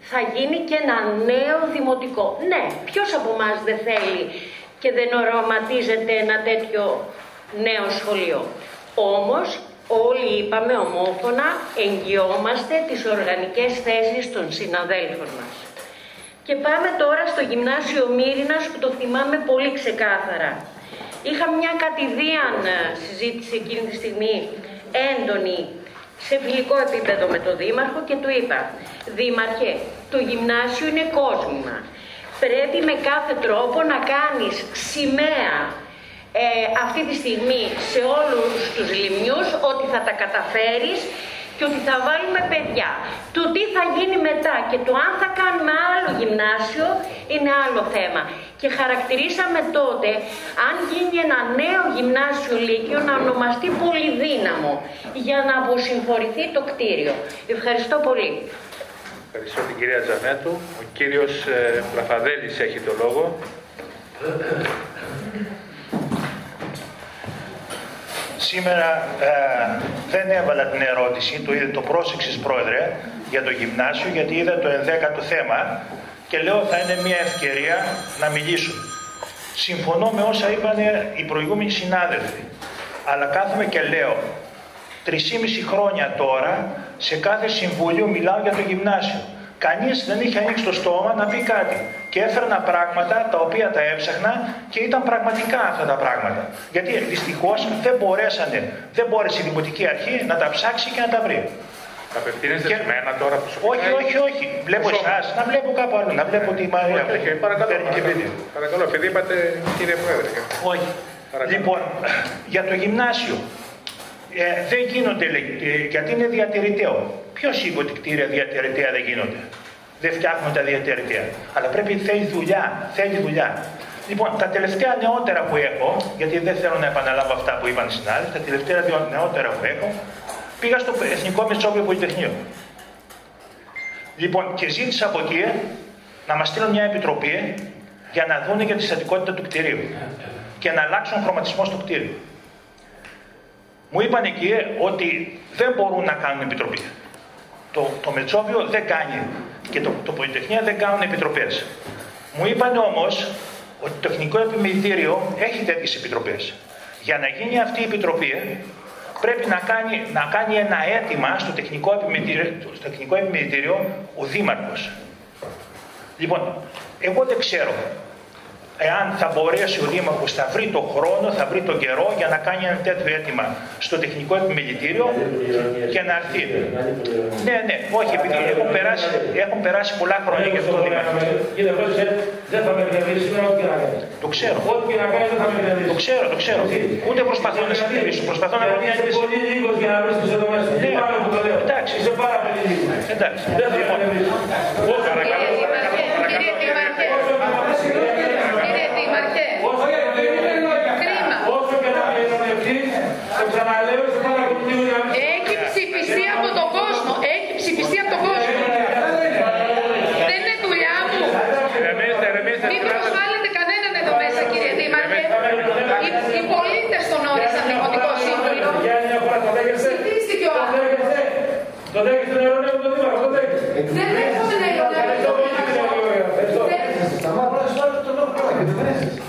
θα γίνει και ένα νέο δημοτικό. Ναι, ποιος από εμά δεν θέλει και δεν οραματίζεται ένα τέτοιο νέο σχολείο. Όμως όλοι είπαμε ομόφωνα εγγυόμαστε τις οργανικές θέσεις των συναδέλφων μας. Και πάμε τώρα στο γυμνάσιο Μύρινας που το θυμάμαι πολύ ξεκάθαρα. Είχα μια κατηδίαν συζήτηση εκείνη τη στιγμή έντονη σε φιλικό επίπεδο με τον Δήμαρχο και του είπα «Δήμαρχε, το γυμνάσιο είναι κόσμημα. Πρέπει με κάθε τρόπο να κάνεις σημαία ε, αυτή τη στιγμή σε όλους τους λιμνιούς ότι θα τα καταφέρεις και ότι θα βάλουμε παιδιά. Το τι θα γίνει μετά και το αν θα κάνουμε άλλο γυμνάσιο είναι άλλο θέμα. Και χαρακτηρίσαμε τότε, αν γίνει ένα νέο γυμνάσιο λύκειο, να ονομαστεί Πολυδύναμο, για να αποσυμφορηθεί το κτίριο. Ευχαριστώ πολύ. Ευχαριστώ την κυρία Τζανέτου. Ο κύριος ε, έχει το λόγο. Σήμερα ε, δεν έβαλα την ερώτηση, το είδε το πρόσεξες πρόεδρε, για το γυμνάσιο, γιατί είδα το ενδέκατο θέμα και λέω θα είναι μια ευκαιρία να μιλήσω. Συμφωνώ με όσα είπαν οι προηγούμενοι συνάδελφοι, αλλά κάθομαι και λέω, τρισήμιση χρόνια τώρα, σε κάθε συμβούλιο μιλάω για το γυμνάσιο. Κανείς δεν είχε ανοίξει το στόμα να πει κάτι. Και έφερνα πράγματα τα οποία τα έψαχνα και ήταν πραγματικά αυτά τα πράγματα. Γιατί δυστυχώς δεν μπορέσανε, δεν μπόρεσε η Δημοτική Αρχή να τα ψάξει και να τα βρει. Απευθύνεστε και... σε μένα τώρα που σου Όχι, όχι, όχι. Βλέπω εσάς, να βλέπω κάπου αλλού, να βλέπω τη Μαρία. Όχι, όχι, παρακαλώ, παρακαλώ, παρακαλώ, επειδή είπατε κύριε Πρόεδρε. Όχι. Λοιπόν, για το γυμνάσιο, ε, δεν γίνονται, ε, γιατί είναι διατηρηταίο. Ποιος είπε ότι κτίρια διατηρηταία δεν γίνονται; Δεν φτιάχνουν τα διατηρηταία. Αλλά πρέπει θέλει δουλειά. Θέλει δουλειά. Λοιπόν, τα τελευταία νεότερα που έχω, γιατί δεν θέλω να επαναλάβω αυτά που είπαν οι συνάδελφοι, τα τελευταία νεότερα που έχω, πήγα στο Εθνικό Μεσόβιο Πολυτεχνείο. Λοιπόν, και ζήτησα από εκεί να μας στείλουν μια επιτροπή για να δούνε για τη στατικότητα του κτηρίου και να αλλάξουν χρωματισμό στο κτίριο. Μου είπαν εκεί ότι δεν μπορούν να κάνουν επιτροπή. Το, το Μετσόβιο δεν κάνει και το, το Πολυτεχνείο δεν κάνουν επιτροπές. Μου είπαν όμως ότι το Τεχνικό Επιμελητήριο έχει τέτοιες επιτροπές. Για να γίνει αυτή η επιτροπή πρέπει να κάνει, να κάνει ένα αίτημα στο Τεχνικό Επιμελητήριο, στο τεχνικό επιμελητήριο ο Δήμαρχος. Λοιπόν, εγώ δεν ξέρω εάν θα μπορέσει ο Δήμαρχος θα βρει το χρόνο, θα βρει τον καιρό για να κάνει ένα τέτοιο αίτημα στο τεχνικό επιμελητήριο και να έρθει. Ναι, ναι, όχι, επειδή έχουν περάσει, έχουν περάσει πολλά χρόνια για αυτό το Δήμαρχο. Κύριε Πρόεδρε, δεν θα με κρατήσει ό,τι να κάνει. Το ξέρω. Ό,τι να κάνει δεν θα με κρατήσει. Το ξέρω, το ξέρω. Ούτε προσπαθώ να συντηρήσω, προσπαθώ να βρω μια Είσαι πολύ λίγος για να βρίσκεις εδώ μέσα. Ναι, που το λέω. Εντάξει. Είσαι πάρα πολύ λίγος. Εντάξει. Δεν θα με κρατήσει. Παρακαλώ, Όσο και να ειρωνευτείς, το ξαναλέω, είσαι πάρα πολύ λίγο για να Έχει ψηφιστεί από τον κόσμο. Έχει ψηφιστεί από τον κόσμο. Δεν είναι δουλειά μου. Μην προσβάλλετε κανέναν εδώ μέσα, κύριε Δήμαρχε. Οι, οι πολίτες τον όρισαν δημοτικό σύμβουλο. Ψηφίστηκε ο άνθρωπος. Το δέχεσαι να ειρωνεύουν τον Δήμαρχο, το δέχεσαι. Δεν δέχομαι να ειρωνεύουν τον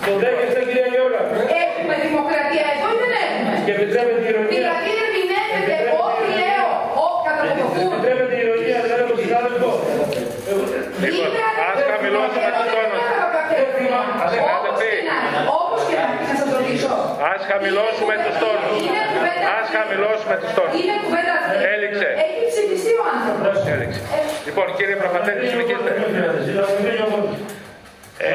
Το δέχεστε κύριε Γιώργα. Έχουμε δημοκρατία εδώ ή δεν έχουμε. Και επιτρέπετε την ηρωνία. Δηλαδή ερμηνεύεται ό,τι λέω, ό, κατά το Και επιτρέπετε την ηρωνία, δηλαδή από συνάδελφο. Λοιπόν, ας χαμηλώσουμε τους τόνους. Όπως και να να σας ρωτήσω. Ας χαμηλώσουμε τους τόνους. Ας χαμηλώσουμε τους τόνους. Είναι κουβέντα αυτή. Έληξε. Έχει ψηφιστεί ο άνθρωπος. Έληξε. Λοιπόν, κύριε Προφατέλη, συνεχίστε. Ε,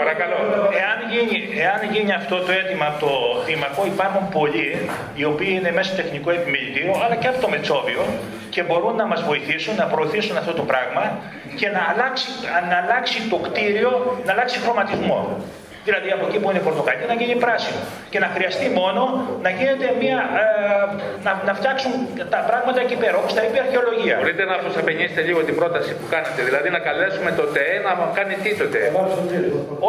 παρακαλώ. Εάν γίνει, εάν γίνει αυτό το αίτημα από το Δήμαρχο, υπάρχουν πολλοί οι οποίοι είναι μέσα στο τεχνικό επιμελητήριο, αλλά και από το Μετσόβιο και μπορούν να μας βοηθήσουν να προωθήσουν αυτό το πράγμα και να αλλάξει, να αλλάξει το κτίριο, να αλλάξει χρωματισμό. Δηλαδή από εκεί που είναι πορτοκαλί να γίνει πράσινο. Και να χρειαστεί μόνο να γίνεται μια. Ε, να, να φτιάξουν τα πράγματα εκεί πέρα, όπως τα είπε η αρχαιολογία. Μπορείτε να αποσαφενήσετε λίγο την πρόταση που κάνατε, δηλαδή να καλέσουμε το ΤΕΕ να κάνει τι το ΤΕΕ.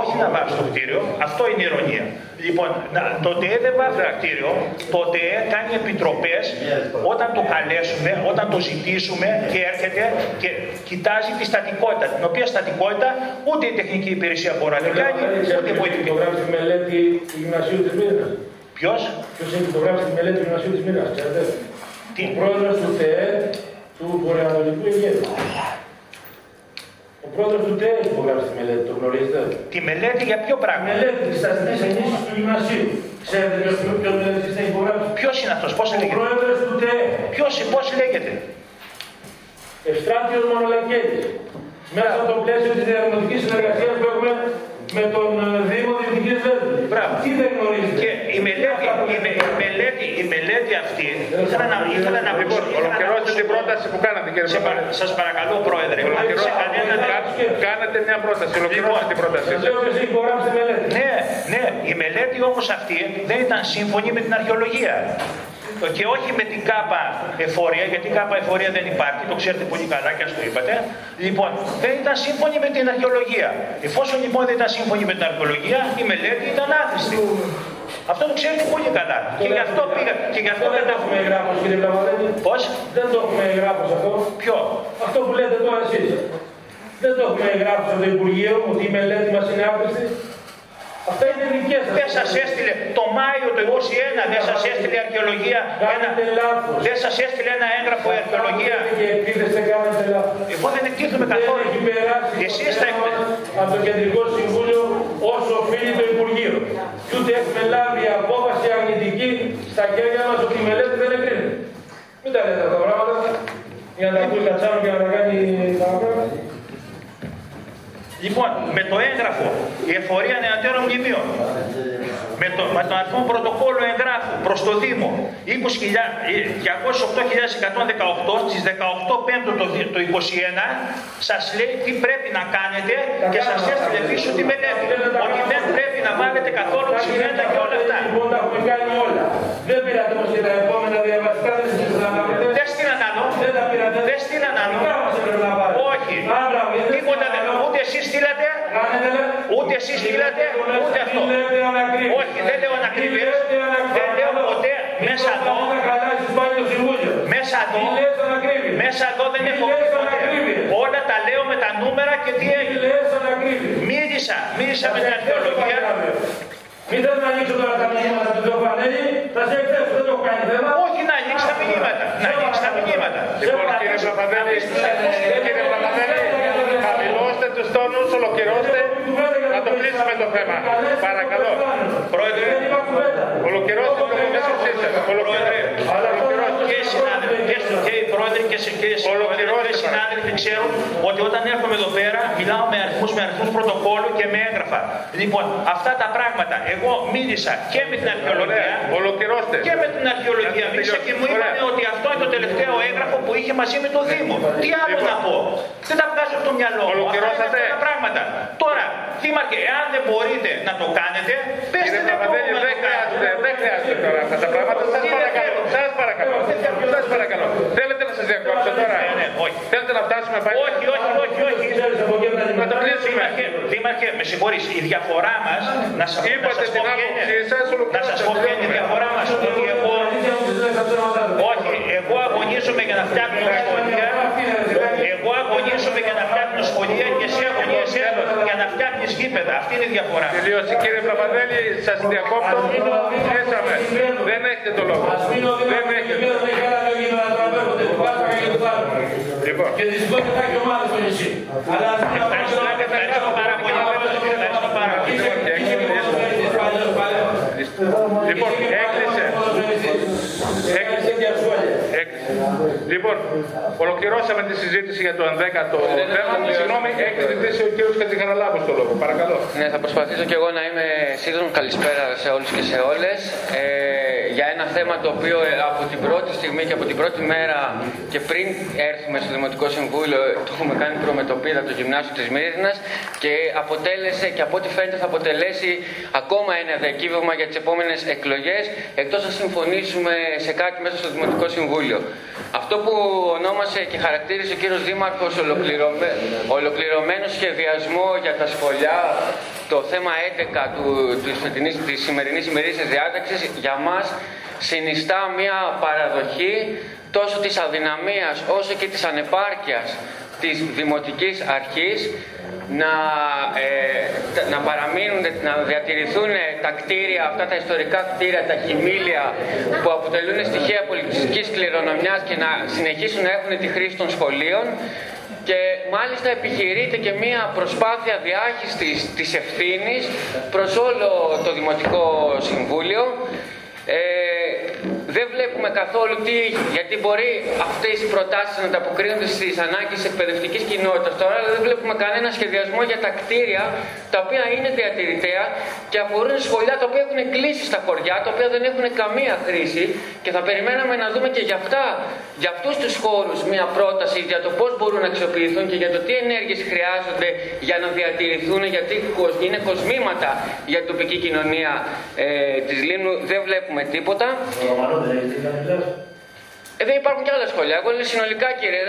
Όχι να βάζει το κτίριο, αυτό είναι η ηρωνία. Λοιπόν, να, το ΤΕΕ δεν βάζει το κτίριο, το ΤΕΕ κάνει επιτροπές όταν το καλέσουμε, όταν το ζητήσουμε και έρχεται και κοιτάζει τη στατικότητα. Την οποία στατικότητα ούτε η τεχνική υπηρεσία μπορεί να την κάνει, ούτε η Έχει υπογράψει τη μελέτη του γυμνασίου τη Μύρνα. Ποιος; Ποιος έχει υπογράψει τη μελέτη του γυμνασίου της Μύρνα, ξέρετε; Τι; Ο πρόεδρος του ΤΕΕ του Βορειοανατολικού Αιγαίου. Ο πρόεδρος του ΤΕΕ έχει υπογράψει τη μελέτη, το γνωρίζετε; Τη μελέτη για ποιο πράγμα; Τη μελέτη της αστικής ενίσχυσης του γυμνασίου. Ξέρετε ποιος, ποιος μελετής έχει υπογράψει; Ποιος είναι αυτός, πώς Ο λέγεται; πρόεδρος του ΤΕΕ. Ποιος, πώς λέγεται; Ευστράτιος Μονολακέλης. Μέσα από το πλαίσιο της διαρροτικής συνεργασίας που έχουμε με τον ε, Δήμο Δυτικής Δέσμης. Μπράβο. Τι δεν γνωρίζετε; Και η μελέτη, η, με- η μελέτη, η μελέτη αυτή ήθελα να, ήθελα να Λοιπόν, ολοκληρώστε την πρόταση που κάνατε κύριε σε, Παπαδέλη. παρα- σας παρακαλώ πρόεδρε, αν σε κανένα Κάνετε μια πρόταση, ολοκληρώστε την πρόταση. Σας λέω ποιος έχει υπογράψει τη μελέτη. Ναι, ναι, η μελέτη όμως αυτή δεν ήταν σύμφωνη με την αρχαιολογία. Και όχι με την ΚΑΠΑ εφορία, γιατί η ΚΑΠΑ εφορία δεν υπάρχει, το ξέρετε πολύ καλά και ας το είπατε. Λοιπόν, δεν ήταν σύμφωνη με την αρχαιολογία. Εφόσον λοιπόν δεν ήταν σύμφωνη με την αρχαιολογία, η μελέτη ήταν άχρηστη. Αυτό το ξέρετε πολύ καλά. Και γι' αυτό πήγα. Και γι' αυτό Αυτό δεν το έχουμε εγγράφος κύριε Πλαβαδέλη. Πώς; Δεν το έχουμε εγγράφος αυτό. Ποιο; Αυτό που λέτε τώρα εσείς. Δεν το έχουμε εγγράφος από το Υπουργείο ότι η μελέτη μας είναι άχρηστη. Αυτά είναι δικές σας. Δεν σας έστειλε το Μάιο του 21, δεν σας έστειλε η αρχαιολογία. Ένα... Κάνετε λάθος. Δεν σας έστειλε ένα έγγραφο η αρχαιολογία. Και επίθεστε κάνετε λάθος. Εγώ δεν εκτίθεμαι Δεν καθόλου. έχει περάσει Εσείς τα το θέμα από το Κεντρικό Συμβούλιο όσο οφείλει το Υπουργείο. Και ούτε έχουμε λάβει απόφαση αρνητική στα χέρια μας ότι η μελέτη δεν εγκρίνεται. Μην τα λέτε αυτά τα πράγματα για να τα ακούει Κατσάνο και να τα κάνει τα πράγματα. Λοιπόν, με το έγγραφο η εφορία νεαντέρων μνημείων, με το, με το αριθμό πρωτοκόλλου εγγράφου προς το Δήμο 208.118 στις 18 Πέμπτου το, δι- το 21 σας λέει τι πρέπει να κάνετε και σας έστειλε πίσω τη μελέτη ότι δεν πρέπει να βάλετε καθόλου τσιμέντα και όλα αυτά. Λοιπόν, τα έχουμε κάνει όλα. Δεν πήρατε όμως και τα επόμενα διαβαστικά, δεν σας τα λάβετε. Δεν στείλαν άλλο. Δεν τα πήρατε. Δεν στείλαν άλλο. Δικά μας έπρεπε να πάρετε. Όχι. Άρα, δεν Τίποτα δεν. στείλατε. Ούτε εσείς στείλατε, Κάνετε, λέ. ούτε εσείς στείλατε, ούτε αυτό. Τι λέτε ανακρίβειες. Όχι, δεν λέω ανακρίβειες. Τι λέτε ανακρίβειες. Δεν λέω ποτέ μέσα εδώ. Μην καλά, εσείς πάλι το Συμβούλιο. Μέσα εδώ, Τι λες ανακρίβειες. μέσα εδώ δεν Τι έχω λες πει ποτέ. ανακρίβειες. Όλα τα λέω με τα νούμερα και τι Τι έγινε. λες ανακρίβειες. Μίλησα, μίλησα με την αρχαιολογία. Μην θέλετε να ανοίξω τώρα τα μηνύματα του Θεοφανέλη, θα σε εκθέσω, δεν το έχω κάνει θέμα. Όχι να ανοίξει τα μηνύματα. Να ανοίξει τα μηνύματα. Λοιπόν, κύριε Παπαδέλη, κύριε Παπαδέλη, χαμηλώστε τους τόνους, ολοκληρώστε, να το κλείσουμε το θέμα. Παρακαλώ. Πρόεδρε, Ολοκληρώστε το μισή σας. Πρόεδρε, Ολοκληρώστε. Πρόεδροι και σε- και οι Ολοκληρώστε και οι συνάδελφοι ξέρουν ότι όταν έρχομαι εδώ πέρα μιλάω με αριθμούς, με αριθμούς πρωτοκόλλου και με έγγραφα. Λοιπόν, αυτά τα πράγματα εγώ μίλησα και με την αρχαιολογία Ολοκληρώστε. και με την αρχαιολογία Να μίλησα και μου τελειώσουμε. είπαν ότι αυτό είναι το τελευταίο έγγραφο που είχε μαζί με το Δήμο. Τι άλλο Λοιπόν. να πω; Δεν τα βγάζω από το μυαλό μου. Αυτά είναι Ολοκληρώσατε. αυτά τα πράγματα. Τώρα, Δήμαρχε, εάν δεν μπορείτε να το κάνετε, πέστε Κύριε δεν Παπαδέλη, μπορούμε να δεν το χρειάζεται, δεν χρειάζεται τώρα αυτά τα πράγματα. Σας Τι δεν παρακαλώ, θέλω. σας παρακαλώ, σας παρακαλώ. Θέλετε να σας διακόψω τώρα; Ναι, ναι, όχι. Θέλετε να φτάσουμε πάλι; Όχι, όχι, όχι, όχι. Να το κλείσουμε. Δήμαρχε, Δήμαρχε, με συγχωρείς, η διαφορά μας, να σας, να Είπατε σας πω την ποια άποψή είναι. σας, Να σας πω ποια είναι η διαφορά μας, ότι εγώ, όχι, εγώ αγωνίζομαι για να φτιάχνω σχολεία, εγώ αγωνίζομαι για να φτιάχνω σχολεία και εσύ αγωνίζεσαι για να φτιάχνεις γήπεδα. Αυτή είναι η διαφορά. Τελείωσε κύριε Παπαδέλη, σας διακόπτω. Κλείσαμε. Δεν έχετε το λόγο. Δεν έχετε. Λοιπόν. Και δυστυχώς δεν θα έχει ομάδα στο νησί. Αλλά ας μην Ευχαριστώ, ευχαριστώ πάρα πολύ. Ευχαριστώ πάρα πολύ. Λοιπόν, έκλεισε. Έκλεισε. Έκλεισε. Λοιπόν, ολοκληρώσαμε τη συζήτηση για το 11ο θέμα. Συγγνώμη, έχει ζητήσει ο κύριος Κατσιχαραλάβος το λόγο. Παρακαλώ. Ναι, θα προσπαθήσω και εγώ να είμαι σύντομο. Καλησπέρα σε όλους και σε όλες. Ε, για ένα θέμα το οποίο ε, από την πρώτη στιγμή και από την πρώτη μέρα και πριν έρθουμε στο Δημοτικό Συμβούλιο το έχουμε κάνει προμετωπίδα το Γυμνάσιο της Μύρινας και αποτέλεσε και από ό,τι φαίνεται θα αποτελέσει ακόμα ένα διακύβευμα για τις επόμενες εκλογές εκτός να συμφωνήσουμε σε κάτι μέσα στο Δημοτικό Συμβούλιο. Αυτό που ονόμασε και χαρακτήρισε ο κύριος Δήμαρχος ολοκληρωμέ... ολοκληρωμένος σχεδιασμό για τα σχολιά, το θέμα 11 του, της, φετινής, της σημερινής ημερήσιας διάταξης για μας συνιστά μια παραδοχή τόσο της αδυναμίας όσο και της ανεπάρκειας της Δημοτικής Αρχής να, ε, τα- να παραμείνουν, να διατηρηθούν τα κτίρια, αυτά τα ιστορικά κτίρια, τα χιμήλια που αποτελούν στοιχεία πολιτιστικής κληρονομιάς και να συνεχίσουν να έχουν τη χρήση των σχολείων και μάλιστα επιχειρείται και μία προσπάθεια διάχυστης της ευθύνης προς όλο το Δημοτικό Συμβούλιο. Ε, δεν βλέπουμε καθόλου τι γιατί μπορεί αυτές οι προτάσεις να ανταποκρίνονται στις ανάγκες της εκπαιδευτικής κοινότητας. Τώρα, αλλά δεν βλέπουμε κανένα σχεδιασμό για τα κτίρια τα οποία είναι διατηρητέα και αφορούν σχολεία τα οποία έχουν κλείσει στα χωριά, τα οποία δεν έχουν καμία χρήση. Και θα περιμέναμε να δούμε και για αυτά, για αυτούς τους χώρους μια πρόταση για το πώς μπορούν να αξιοποιηθούν και για το τι ενέργειες χρειάζονται για να διατηρηθούν, γιατί είναι κοσμήματα για την τοπική κοινωνία. Ε, της Λίμνου, δεν βλέπουμε τίποτα. Ε, δεν υπάρχουν και άλλα σχόλια. Εγώ είναι συνολικά κύριε,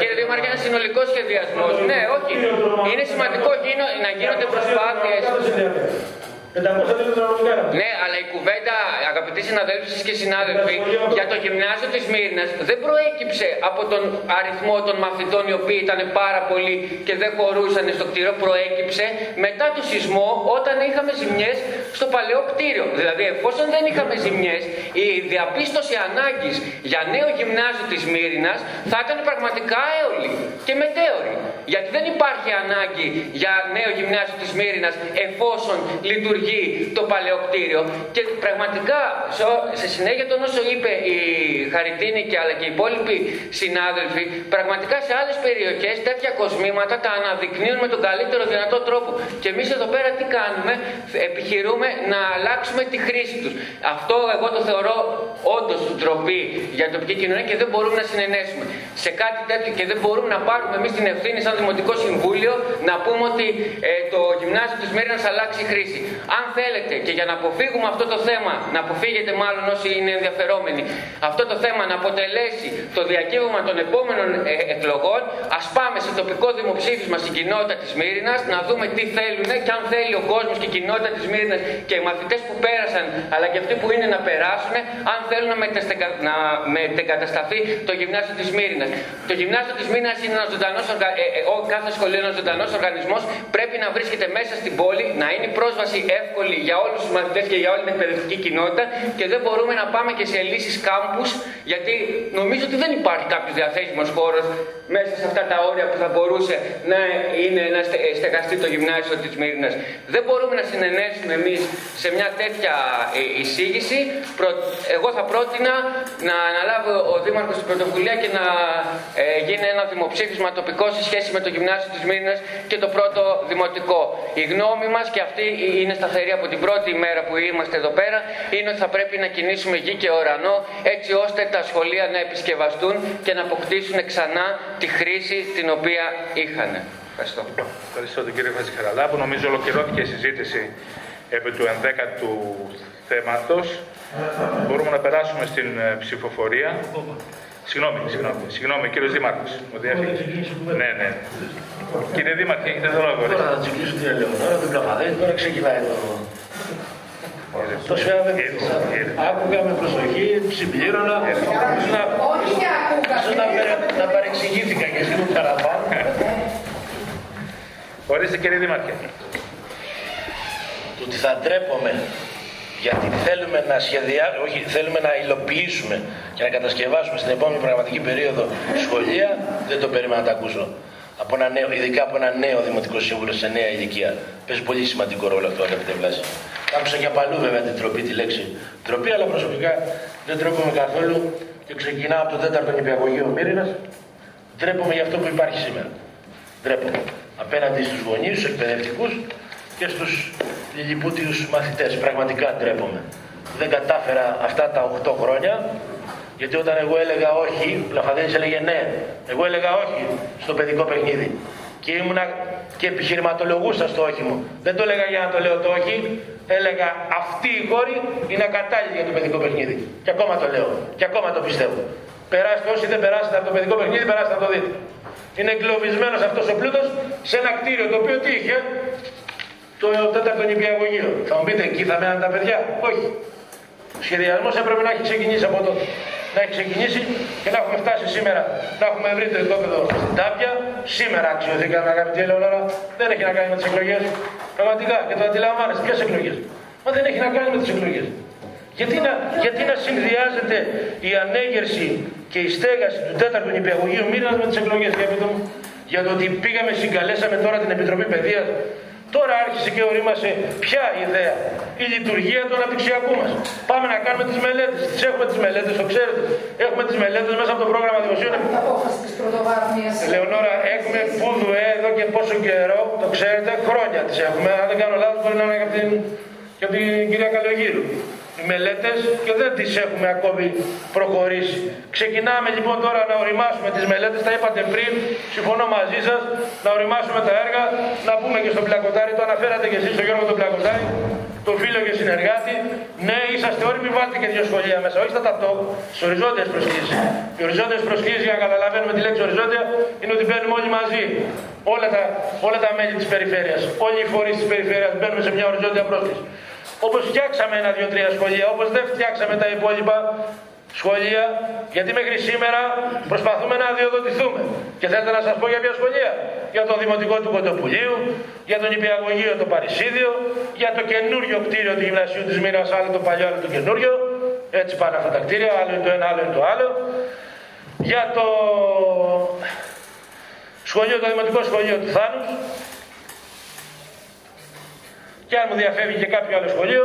κύριε Δήμαρχε, ένα συνολικός σχεδιασμός. Ναι, όχι. Είναι σημαντικό να γίνονται προσπάθειες. Ναι, αλλά η κουβέντα, αγαπητοί συναδέλφοι και συνάδελφοι, για το γυμνάσιο της Μύρνας δεν προέκυψε από τον αριθμό των μαθητών οι οποίοι ήταν πάρα πολλοί και δεν χωρούσαν στο κτίριο. Προέκυψε μετά το σεισμό όταν είχαμε ζημιές στο παλαιό κτίριο. Δηλαδή, εφόσον δεν είχαμε ζημιές, η διαπίστωση ανάγκης για νέο γυμνάσιο της Μύρνας θα ήταν πραγματικά έολη και μετέωρη. Γιατί δεν υπάρχει ανάγκη για νέο γυμνάσιο της Μύρνας εφόσον λειτουργεί το παλαιό κτίριο και πραγματικά σε συνέχεια των όσο είπε η Χαριτίνη και αλλά και οι υπόλοιποι συνάδελφοι πραγματικά σε άλλες περιοχές τέτοια κοσμήματα τα αναδεικνύουν με τον καλύτερο δυνατό τρόπο. Και εμείς εδώ πέρα τι κάνουμε; Επιχειρούμε να αλλάξουμε τη χρήση τους. Αυτό εγώ το θεωρώ όντως ντροπή για την τοπική κοινωνία και δεν μπορούμε να συνενέσουμε. Σε κάτι τέτοιο και δεν μπορούμε να πάρουμε εμείς την ευθύνη σαν Δημοτικό Συμβούλιο να πούμε ότι ε, το γυμνάσιο της Μύρινας αλλάξει χρήση αν θέλετε και για να αποφύγουμε αυτό το θέμα, να αποφύγετε μάλλον όσοι είναι ενδιαφερόμενοι, αυτό το θέμα να αποτελέσει το διακύβωμα των επόμενων ε, εκλογών, ας πάμε σε τοπικό δημοψήφισμα στην κοινότητα της Μύρινας, να δούμε τι θέλουν και αν θέλει ο κόσμος και η κοινότητα της Μύρινας και οι μαθητές που πέρασαν, αλλά και αυτοί που είναι να περάσουν, αν θέλουν να, να μετεγκατασταθεί το γυμνάσιο της Μύρινας. Το γυμνάσιο της Μύρινας είναι ένας ζωντανός οργα... ε, ε, κάθε σχολείο είναι ένας ζωντανός οργανισμός, πρέπει να βρίσκεται μέσα στην πόλη, να είναι πρόσβαση εύκολη για όλους τους μαθητές και για όλη την εκπαιδευτική κοινότητα και δεν μπορούμε να πάμε και σε λύσεις κάμπους, γιατί νομίζω ότι δεν υπάρχει κάποιος διαθέσιμος χώρος μέσα σε αυτά τα όρια που θα μπορούσε να είναι να στεγαστεί το γυμνάσιο της Μύρινα. Δεν μπορούμε να συνενέσουμε εμείς σε μια τέτοια ε, εισήγηση. Εγώ θα πρότεινα να αναλάβει ο Δήμαρχος την πρωτοβουλία και να ε, γίνει ένα δημοψήφισμα τοπικό σε σχέση με το γυμνάσιο της Μύρινας και το πρώτο δημοτικό. Η γνώμη μας και αυτή είναι σταθερή από την πρώτη μέρα που είμαστε εδώ πέρα είναι ότι θα πρέπει να κινήσουμε γη και ουρανό έτσι ώστε τα σχολεία να επισκευαστούν και να αποκτήσουν ξανά τη χρήση την οποία είχαν. Ευχαριστώ. Ευχαριστώ τον κύριο Βαζιχαραλά που νομίζω ολοκληρώθηκε η συζήτηση επί του ενδέκατου θέματος. Μπορούμε να περάσουμε στην ε, ψηφοφορία. Συγγνώμη, συγγνώμη, συγγνώμη, κύριος Δήμαρχος. Μου διέφυγε. Ναι, ναι. Κύριε Δήμαρχε, έχετε το λόγο. Τώρα θα τσικλήσω την Ελεονόρα, την Πλαφαδέλη, τώρα ξεκινάει το. Το σφαίρα δεν Άκουγα με προσοχή, συμπλήρωνα. Όχι, άκουγα. Να παρεξηγήθηκα και εσύ μου παραπάνω. Ορίστε κύριε Δήμαρχε. Το ότι θα ντρέπομαι γιατί θέλουμε να σχεδιάσουμε, όχι, θέλουμε να υλοποιήσουμε και να κατασκευάσουμε στην επόμενη πραγματική περίοδο σχολεία, δεν το περίμενα να τα ακούσω. Από ένα νέο, ειδικά από ένα νέο δημοτικό σύμβουλο σε νέα ηλικία. Παίζει πολύ σημαντικό ρόλο αυτό, αγαπητέ Βλάση. Άκουσα και παλού βέβαια την τροπή, τη λέξη τροπή, αλλά προσωπικά δεν τρέπομαι καθόλου και ξεκινάω από το τέταρτο νηπιαγωγείο Μύρινας. Ντρέπομαι για αυτό που υπάρχει σήμερα. Ντρέπομαι. Απέναντι στους γονείς, στους εκπαιδευτικούς και στου λιλιπούτιου μαθητές. Πραγματικά ντρέπομαι. Δεν κατάφερα αυτά τα 8 χρόνια γιατί όταν εγώ έλεγα όχι, Πλαφαδέλης έλεγε ναι. Εγώ έλεγα όχι στο παιδικό παιχνίδι. Και ήμουνα και επιχειρηματολογούσα στο όχι μου. Δεν το έλεγα για να το λέω το όχι, έλεγα αυτή η κόρη είναι ακατάλληλη για το παιδικό παιχνίδι. Και ακόμα το λέω. Και ακόμα το πιστεύω. Περάστε όσοι δεν περάσετε από το παιδικό παιχνίδι, περάστε να το δείτε. Είναι εγκλωβισμένος αυτός ο πλούτος σε ένα κτίριο το οποίο τι είχε, το τέταρτο νηπιαγωγείο. Θα μου πείτε, εκεί θα μέναν τα παιδιά; Όχι. Ο σχεδιασμός έπρεπε να έχει ξεκινήσει από τότε να έχει ξεκινήσει και να έχουμε φτάσει σήμερα να έχουμε βρει το οικόπεδο στην Τάπια. Σήμερα αξιοθήκαμε αγαπητή Ελεονόρα. Δεν έχει να κάνει με τις εκλογές. Πραγματικά και το αντιλαμβάνεστε. Ποιες εκλογές; Μα δεν έχει να κάνει με τις εκλογές. Γιατί να, γιατί να συνδυάζεται η ανέγερση και η στέγαση του τέταρτου νηπιαγωγείου μοίρα με τις εκλογές, για μου; για το ότι πήγαμε, συγκαλέσαμε τώρα την Επιτροπή Παιδείας Τώρα άρχισε και ορίμασε ποια ιδέα. Η λειτουργία του αναπτυξιακού μας. Πάμε να κάνουμε τις μελέτες. Τις έχουμε τις μελέτες, το ξέρετε. Έχουμε τις μελέτες μέσα από το πρόγραμμα δημοσίων. Απόφαση της πρωτοβάθμιας. Λεωνόρα, έχουμε πουδουέ εδώ και πόσο καιρό, το ξέρετε, χρόνια τις έχουμε. Αν δεν κάνω λάθος, μπορεί να είναι από την, και από την κυρία Καλογύρου οι μελέτες και δεν τις έχουμε ακόμη προχωρήσει. Ξεκινάμε λοιπόν τώρα να οριμάσουμε τις μελέτες, τα είπατε πριν, συμφωνώ μαζί σας, να οριμάσουμε τα έργα, να πούμε και στον Πλακοτάρι, το αναφέρατε και εσείς στον Γιώργο τον Πλακοτάρι, το φίλο και συνεργάτη, ναι είσαστε όριμοι, βάλτε και δύο σχολεία μέσα, όχι στα ταυτό, στις οριζόντιες προσκλήσεις. Οι οριζόντιες προσκλήσεις για να καταλαβαίνουμε τη λέξη οριζόντια είναι ότι μπαίνουμε όλοι μαζί. Όλα τα, όλα τα μέλη της περιφέρειας, όλοι οι φορείς της περιφέρειας μπαίνουμε σε μια οριζόντια πρόσκληση. Όπως φτιάξαμε ένα, δύο, τρία σχολεία, όπως δεν φτιάξαμε τα υπόλοιπα σχολεία, γιατί μέχρι σήμερα προσπαθούμε να διοδοτηθούμε. Και θέλετε να σας πω για ποια σχολεία; Για το Δημοτικό του Κοντοπουλίου, για τον Υπηαγωγείο το Παρισίδιο, για το καινούριο κτίριο του Γυμνασίου της Μοίρας, άλλο το παλιό, άλλο το καινούριο. Έτσι πάνε αυτά τα κτίρια, άλλο είναι το ένα, άλλο είναι το άλλο. Για το σχολείο, το Δημοτικό Σχολείο του Θάνους, και αν μου διαφεύγει και κάποιο άλλο σχολείο,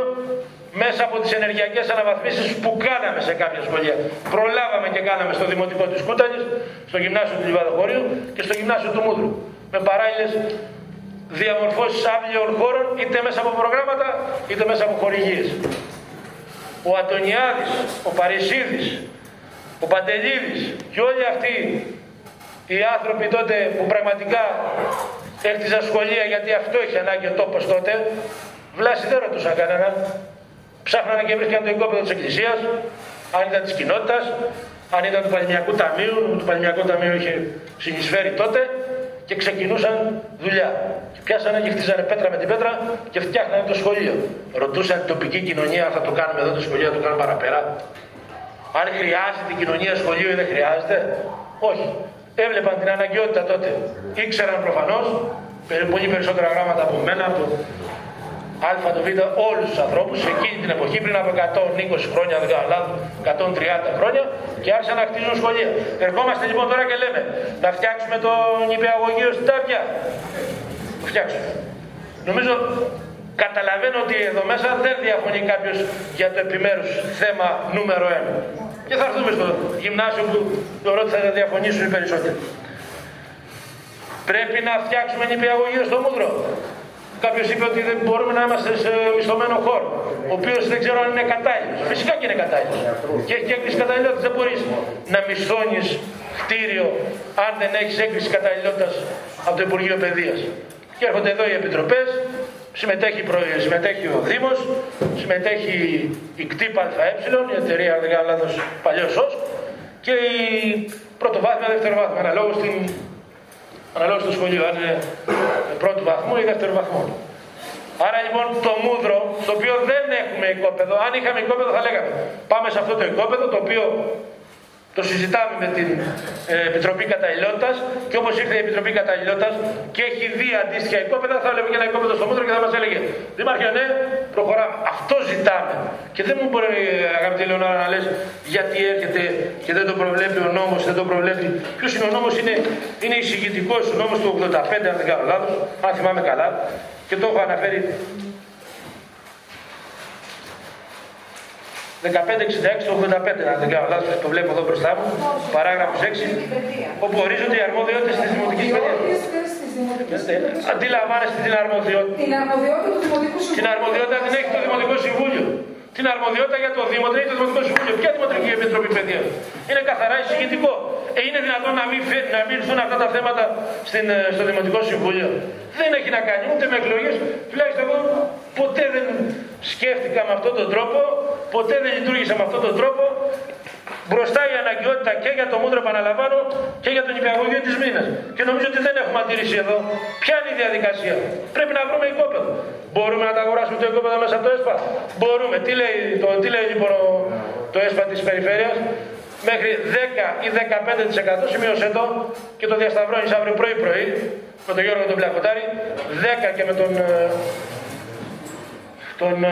μέσα από τις ενεργειακές αναβαθμίσεις που κάναμε σε κάποια σχολεία. Προλάβαμε και κάναμε στο Δημοτικό της Κούταλης, στο Γυμνάσιο του Λιβαδοχωρίου και στο Γυμνάσιο του Μούδρου. Με παράλληλες διαμορφώσεις άδειων χώρων είτε μέσα από προγράμματα είτε μέσα από χορηγίες. Ο Αντωνιάδης, ο Παρισίδης, ο Παντελίδης και όλοι αυτοί οι άνθρωποι τότε που πραγματικά Έκτιζα σχολεία γιατί αυτό είχε ανάγκη ο τόπος τότε. Βλάση δεν ρωτούσαν κανέναν. Ψάχνανε και βρίσκαν το οικόπεδο της Εκκλησίας, αν ήταν της κοινότητας, αν ήταν του Παλαιμιακού Ταμείου, του Παλαιμιακού Ταμείου είχε συνεισφέρει τότε και ξεκινούσαν δουλειά. Και πιάσανε και χτίζανε πέτρα με την πέτρα και φτιάχνανε το σχολείο. Ρωτούσαν την τοπική κοινωνία αν θα το κάνουμε εδώ το σχολείο, θα το κάνουμε παραπέρα. Αν χρειάζεται η κοινωνία σχολείο ή δεν χρειάζεται; Όχι έβλεπαν την αναγκαιότητα τότε. Ήξεραν προφανώς πολύ περισσότερα γράμματα από μένα, από Α, το Β, όλους τους ανθρώπους εκείνη την εποχή, πριν από 120 χρόνια, δεν κάνω λάθος, 130 χρόνια, και άρχισαν να χτίζουν σχολεία. Ερχόμαστε λοιπόν τώρα και λέμε να φτιάξουμε το νηπιαγωγείο στην Τάπια. Το φτιάξουμε. Νομίζω καταλαβαίνω ότι εδώ μέσα δεν διαφωνεί κάποιος για το επιμέρους θέμα νούμερο 1. Και θα έρθουμε στο γυμνάσιο που θεωρώ ότι θα διαφωνήσουν οι περισσότεροι. Πρέπει να φτιάξουμε νηπιαγωγείο στο Μούδρο. Κάποιος είπε ότι δεν μπορούμε να είμαστε σε μισθωμένο χώρο, ο οποίος δεν ξέρω αν είναι κατάλληλος. Φυσικά και είναι κατάλληλος. Και έχει έγκριση καταλληλότητας. Δεν μπορείς να μισθώνεις κτίριο αν δεν έχεις έγκριση καταλληλότητας από το Υπουργείο Παιδείας. Και έρχονται εδώ οι επιτροπές, συμμετέχει, συμμετέχει ο Δήμος, συμμετέχει η ΚΤΙΠ ΑΕ, η εταιρεία, αν δεν κάνω λάθος, παλιός ΣΟΣ, και η πρωτοβάθμια, δευτεροβάθμια, αναλόγως, στην, αναλόγως στο σχολείο, αν είναι πρώτου βαθμού ή δεύτερου βαθμού. Άρα λοιπόν το μούδρο, το οποίο δεν έχουμε οικόπεδο, αν είχαμε οικόπεδο θα λέγαμε πάμε σε αυτό το οικόπεδο, το οποίο το συζητάμε με την ε, Επιτροπή Καταλληλότητας και όπως ήρθε η Επιτροπή Καταλληλότητας και έχει δει αντίστοιχα οικόπεδα, θα έλεγε και ένα οικόπεδο στο Μούτρο και θα μας έλεγε Δήμαρχε, ναι, προχωράμε. Αυτό ζητάμε. Και δεν μου μπορεί, αγαπητή Λεωνάρα, να λες γιατί έρχεται και δεν το προβλέπει ο νόμος, δεν το προβλέπει. Ποιος είναι ο νόμος, είναι, είναι εισηγητικός ο νόμος του 85, αν δεν κάνω λάθος, αν θυμάμαι καλά, και το έχω αναφέρει 1566 85, αν δεν κάνω λάθος, το βλέπω εδώ μπροστά μου, παράγραφος 6, όπου ορίζονται οι αρμόδιότητες της Δημοτικής Παιδείας. Αντιλαμβάνεστε την αρμοδιότητα. Την αρμοδιότητα του Δημοτικού Συμβούλου. Την αρμοδιότητα την έχει το Δημοτικό Συμβούλιο. Την αρμοδιότητα για το Δήμο την έχει το Δημοτικό Συμβούλιο. Ποια Δημοτική Επιτροπή Παιδείας. Είναι καθαρά εισηγητικό. Ε, είναι δυνατόν να μην, να μην έρθουν αυτά τα θέματα στην, ε, στο Δημοτικό Συμβούλιο. Δεν έχει να κάνει ούτε με εκλογές. Τουλάχιστον εγώ ποτέ δεν σκέφτηκα με αυτόν τον τρόπο, ποτέ δεν λειτουργήσα με αυτόν τον τρόπο. Μπροστά η αναγκαιότητα και για το μούτρο επαναλαμβάνω και για τον υπηαγωγείο τη μήνα. Και νομίζω ότι δεν έχουμε αντίρρηση εδώ. Ποια είναι η διαδικασία; Πρέπει να βρούμε οικόπεδο. Μπορούμε να τα αγοράσουμε το οικόπεδο μέσα από το ΕΣΠΑ; Μπορούμε. Τι λέει, το, τι λέει λοιπόν το ΕΣΠΑ της περιφέρειας; Μέχρι 10 ή 15% σημείωσε το και το διασταυρώνεις αύριο πρωί πρωί με τον Γιώργο τον Πλακοτάρη 10 και με τον ε, τον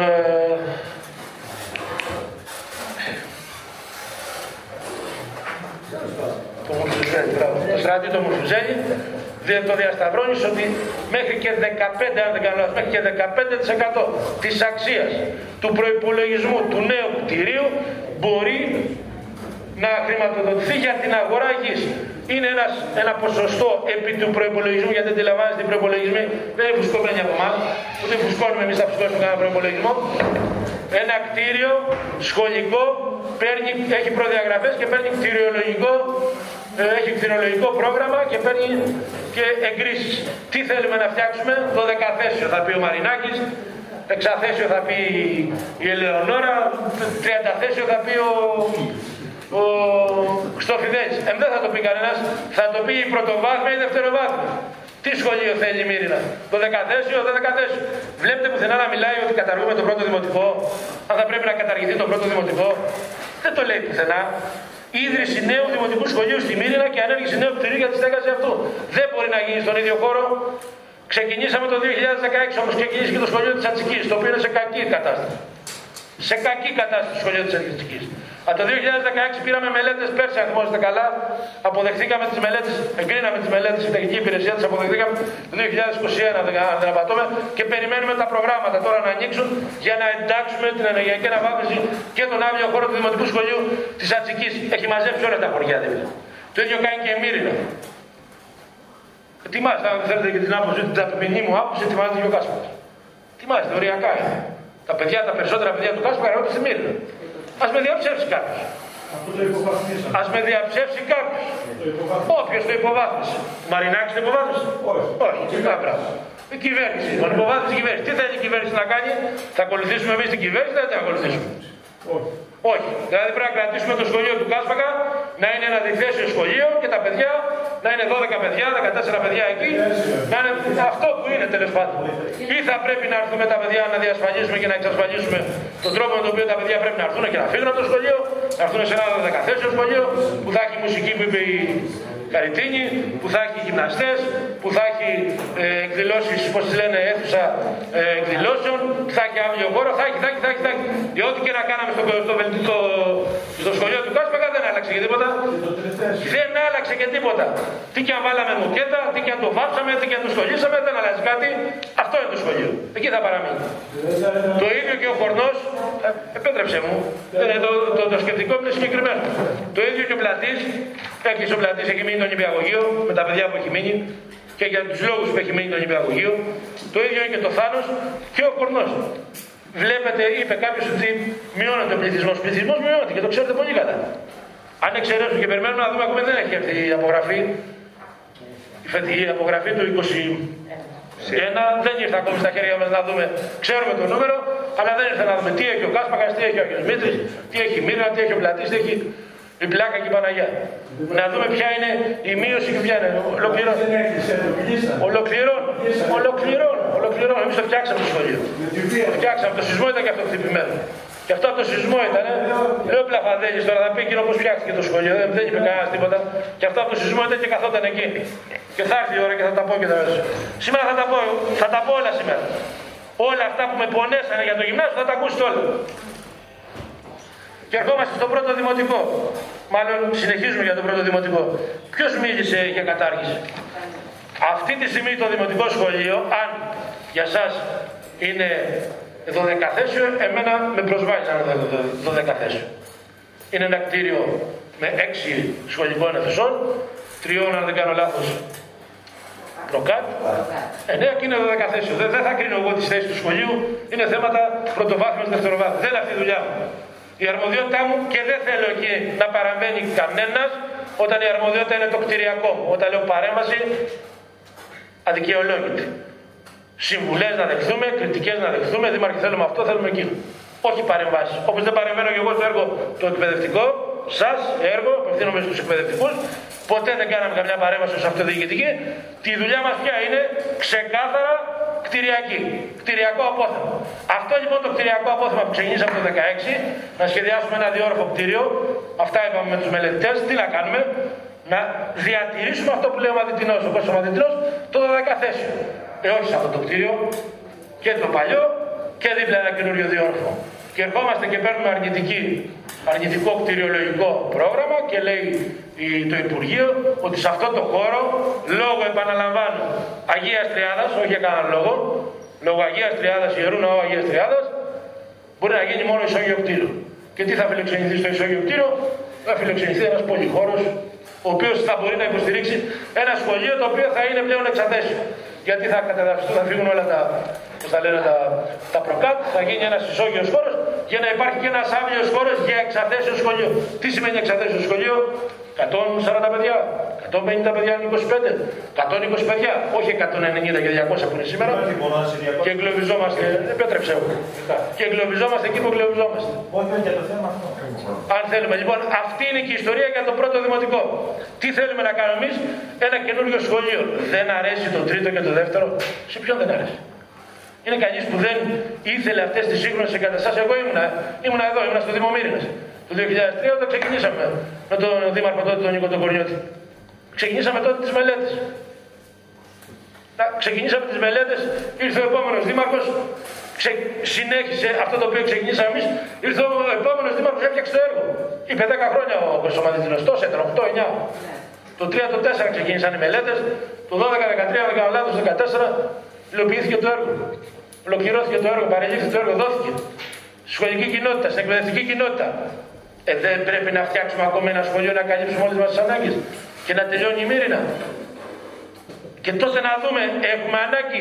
το Μουρφουζέλη, το στράτη το Μουρφουζέλη το διασταυρώνεις ότι μέχρι και 15, αν δεν κάνω λάθος, μέχρι και 15% της αξίας του προϋπολογισμού του νέου κτηρίου μπορεί να χρηματοδοτηθεί για την αγορά γης. Είναι ένας, ένα ποσοστό επί του προϋπολογισμού, γιατί αντιλαμβάνεστε οι προϋπολογισμοί δεν είναι φουσκωμένοι από εμάς, ούτε φουσκώνουμε εμείς θα φουσκώσουμε κανένα προϋπολογισμό. Ένα κτίριο σχολικό παίρνει, έχει προδιαγραφές και παίρνει κτηριολογικό ε, έχει κτηνολογικό πρόγραμμα και παίρνει και εγκρίσεις. Τι θέλουμε να φτιάξουμε, το δεκαθέσιο θα πει ο Μαρινάκης, εξαθέσιο θα πει η Ελεονόρα, τριανταθέσιο θα πει ο, ο Χριστόφιδέλης. Ε, δεν θα το πει κανένας, θα το πει η πρωτοβάθμια ή η δευτεροβάθμια. Τι σχολείο θέλει η Μύρινας, το δεκαθέσιο, το δεκαθέσιο. Βλέπετε πουθενά να μιλάει ότι καταργούμε το πρώτο δημοτικό, αν θα πρέπει να καταργηθεί το πρώτο δημοτικό. Δεν το λέει πουθενά ίδρυση νέου δημοτικού σχολείου στη Μύρινα και ανέργηση νέου κτηρίου για τη στέγαση αυτού. Δεν μπορεί να γίνει στον ίδιο χώρο. Ξεκινήσαμε το 2016 όμως ξεκίνησε και το σχολείο της Ατσικής, το οποίο είναι σε κακή κατάσταση. Σε κακή κατάσταση το σχολείο της Ατσικής. Από το 2016 πήραμε μελέτες πέρσι, αν θυμόσαστε καλά. Αποδεχθήκαμε τις μελέτες, εγκρίναμε τις μελέτες, η τεχνική υπηρεσία τις αποδεχθήκαμε το 2021, αν δεν απατώμε, και περιμένουμε τα προγράμματα τώρα να ανοίξουν για να εντάξουμε την ενεργειακή αναβάθμιση και τον άδειο χώρο του Δημοτικού Σχολείου της Ατσικής. Έχει μαζέψει όλα τα χωριά δηλαδή. Το ίδιο κάνει και η Μύρινα. Ετοιμάστε, αν θέλετε και την άποψη, την ταπεινή μου άποψη, ετοιμάζεται και ο Κάσπαρ. Ετοιμάστε, οριακά είναι. Τα παιδιά, τα περισσότερα παιδιά του Κάσπαρ έρχονται στη Μύρινα. Ας με διαψεύσει κάποιος. Ας με διαψεύσει κάποιος. Όποιος το υποβάθμισε. Μαρινάκης το υποβάθμισε. Όχι. Όχι. Τι πράγμα. Η κυβέρνηση. Λοιπόν, υποβάθμισε η κυβέρνηση. Τι θέλει η κυβέρνηση να κάνει; Θα ακολουθήσουμε εμείς την κυβέρνηση δεν θα ακολουθήσουμε; Όχι. Όχι. Δηλαδή πρέπει να κρατήσουμε το σχολείο του Κάσπακα να είναι ένα διθέσιο σχολείο και τα παιδιά να είναι 12 παιδιά, 14 παιδιά εκεί. Να είναι αυτό που είναι τέλος πάντων. Ή θα πρέπει να έρθουμε τα παιδιά να διασφαλίσουμε και να εξασφαλίσουμε τον τρόπο με τον οποίο τα παιδιά πρέπει να έρθουν και να φύγουν από το σχολείο, να έρθουν σε ένα 14 σχολείο που θα έχει μουσική που είπε η Καριτίνη, που θα έχει γυμναστές, που θα έχει ε, εκδηλώσεις, πώς τις λένε, αίθουσα ε, εκδηλώσεων, θα έχει αύριο χώρο, θα έχει, θα έχει, θα έχει, θα έχει. Και ό,τι και να κάναμε στο, στο, στο, στο σχολείο του Κάσπακα δεν άλλαξε και τίποτα. Δεν άλλαξε και τίποτα. Τι και αν βάλαμε μουκέτα, τι και αν το βάψαμε, τι και αν το σχολήσαμε, δεν αλλάζει κάτι. Αυτό είναι το σχολείο. Εκεί θα παραμείνει. Το ίδιο και ο Χορνός, ε, επέτρεψε μου, ε, το, το, το, σκεπτικό μου είναι συγκεκριμένο. Το ίδιο και ο Πλατής, έχει ο Πλατής, έχει μείνει το νηπιαγωγείο, με τα παιδιά που έχει μείνει, και για τους λόγους που έχει μείνει το νηπιαγωγείο. Το ίδιο είναι και το Θάνος και ο Κορνός. Βλέπετε, είπε κάποιος ότι μειώνεται ο πληθυσμός. Ο πληθυσμός μειώνεται και το ξέρετε πολύ καλά. Αν εξαιρέσουμε και περιμένουμε να δούμε, ακόμα δεν έχει έρθει η απογραφή. Η απογραφή του 21 δεν ήρθε ακόμη στα χέρια μας να δούμε. Ξέρουμε το νούμερο, αλλά δεν ήρθε να δούμε τι έχει ο Κάσπακα, τι έχει ο Αγγελμίτρη, τι έχει η Μύρα, τι έχει ο Πλατής, τι έχει η Πλάκα και η Παναγιά. Να δούμε ποια είναι η μείωση και ποια είναι. Ολοκληρώνω. Ολοκληρώνω. Ολοκληρώνω. Ολοκληρώνω. Εμείς το φτιάξαμε το σχολείο. Το φτιάξαμε. Το σεισμό ήταν και αυτό χτυπημένο. Και αυτό από το σεισμό ήταν. Λέω πλαφαδέλη τώρα θα πει εκείνο πώς φτιάχτηκε το σχολείο. Δεν, δεν είπε κανένας τίποτα. Και αυτό από το σεισμό ήταν και καθόταν εκεί. Και θα έρθει η ώρα και θα τα πω και τα μέσα. Σήμερα θα τα πω, θα τα πω όλα σήμερα. Όλα αυτά που με πονέσανε για το γυμνάσιο θα τα ακούσετε όλα. Και ερχόμαστε στο πρώτο δημοτικό. Μάλλον συνεχίζουμε για το πρώτο δημοτικό. Ποιος μίλησε για κατάργηση; Αυτή τη στιγμή το δημοτικό σχολείο, αν για εσά είναι δωδεκαθέσιο, εμένα με προσβάλλει να είναι δωδεκαθέσιο. Είναι ένα κτίριο με έξι σχολικών αιθουσών, τριών αν δεν κάνω λάθος προκάτ, εννέα και είναι δωδεκαθέσιο. Δεν, δεν θα κρίνω εγώ τις θέσεις του σχολείου, είναι θέματα πρωτοβάθμιας δευτεροβάθμιας. Δεν είναι αυτή η δουλειά μου. Η αρμοδιότητά μου και δεν θέλω εκεί να παραμένει κανένας όταν η αρμοδιότητα είναι το κτηριακό μου. Όταν λέω παρέμβαση, αδικαιολόγητη. Συμβουλές να δεχθούμε, κριτικές να δεχθούμε, δήμαρχοι θέλουμε αυτό, θέλουμε εκείνο. Όχι παρεμβάσεις. Όπως δεν παρεμβαίνω και εγώ στο έργο το εκπαιδευτικό, σας έργο, απευθύνομαι στους εκπαιδευτικούς, ποτέ δεν κάναμε καμιά παρέμβαση ω αυτοδιοικητική. Τη δουλειά μας πια είναι ξεκάθαρα κτηριακή. Κτηριακό απόθεμα. Αυτό λοιπόν το κτηριακό απόθεμα που ξεκινήσαμε το 2016, να σχεδιάσουμε ένα διόρροφο κτίριο, αυτά είπαμε με τους μελετητές, τι να κάνουμε, να διατηρήσουμε αυτό που λέει ο μαθητινό. Ο ο μαθητινό, το 12 θέσιο. Ε, όχι σε αυτό το κτίριο, και το παλιό και δίπλα ένα καινούριο διόρροφο. Και ερχόμαστε και παίρνουμε αρνητική, αρνητικό κτηριολογικό πρόγραμμα και λέει η- το Υπουργείο ότι σε αυτό το χώρο, λόγω επαναλαμβάνω, Αγίας Τριάδας, όχι για κανέναν λόγο, λόγω Αγίας Τριάδας, Ιερού Ναού Αγίας Τριάδας, μπορεί να γίνει μόνο ισόγειο κτίριο. Και τι θα φιλοξενηθεί στο ισόγειο κτίριο, θα φιλοξενηθεί ένας πολυχώρος, ο οποίος θα μπορεί να υποστηρίξει ένα σχολείο το οποίο θα είναι πλέον εξαθέσιο. Γιατί θα καταδαφιστούν, θα φύγουν όλα τα, πώς τα λένε, τα, τα προκάτ, θα γίνει ένας ισόγειος χώρος για να υπάρχει και ένας άδειος χώρος για εξαθέσιο σχολείο. Τι σημαίνει εξαθέσιο σχολείο, 140 παιδιά, 150 παιδιά, 25, 120 παιδιά, όχι 190 και 200 που είναι σήμερα. Και εγκλωβιζόμαστε, επέτρεψε μου. Και εγκλωβιζόμαστε εκεί που εγκλωβιζόμαστε. Όχι για το θέμα αυτό. Αν θέλουμε λοιπόν, αυτή είναι και η ιστορία για το πρώτο δημοτικό. Τι θέλουμε να κάνουμε εμείς, ένα καινούριο σχολείο. Δεν αρέσει το τρίτο και το δεύτερο; Σε ποιον δεν αρέσει; Είναι κανείς που δεν ήθελε αυτές τις σύγχρονες εγκαταστάσεις. Εγώ ήμουνα, ήμουνα εδώ, ήμουνα στο Δήμο Μύρινας. Το 2003 όταν ξεκινήσαμε με τον Δήμαρχο τότε, τον Νίκο τον Κορνιώτη. Ξεκινήσαμε τότε τις μελέτες. Ξεκινήσαμε τις μελέτες, ήρθε ο επόμενος Δήμαρχος, ξε... συνέχισε αυτό το οποίο ξεκινήσαμε εμείς, ήρθε ο επόμενος Δήμαρχος, έφτιαξε το έργο. Είπε 10 χρόνια ο Κοσομαδιτινό, τόσο ήταν, 8, 9. Το 3, το 4 ξεκίνησαν οι μελέτες, το 12, 13, 14, λάθος, 14 υλοποιήθηκε το έργο. Ολοκληρώθηκε το έργο, παρελήφθη το έργο, δόθηκε. Στη σχολική κοινότητα, στην εκπαιδευτική κοινότητα. Ε, δεν πρέπει να φτιάξουμε ακόμα ένα σχολείο να καλύψουμε όλες μας τις ανάγκες και να τελειώνει η μοίρινα. Και τότε να δούμε, έχουμε ανάγκη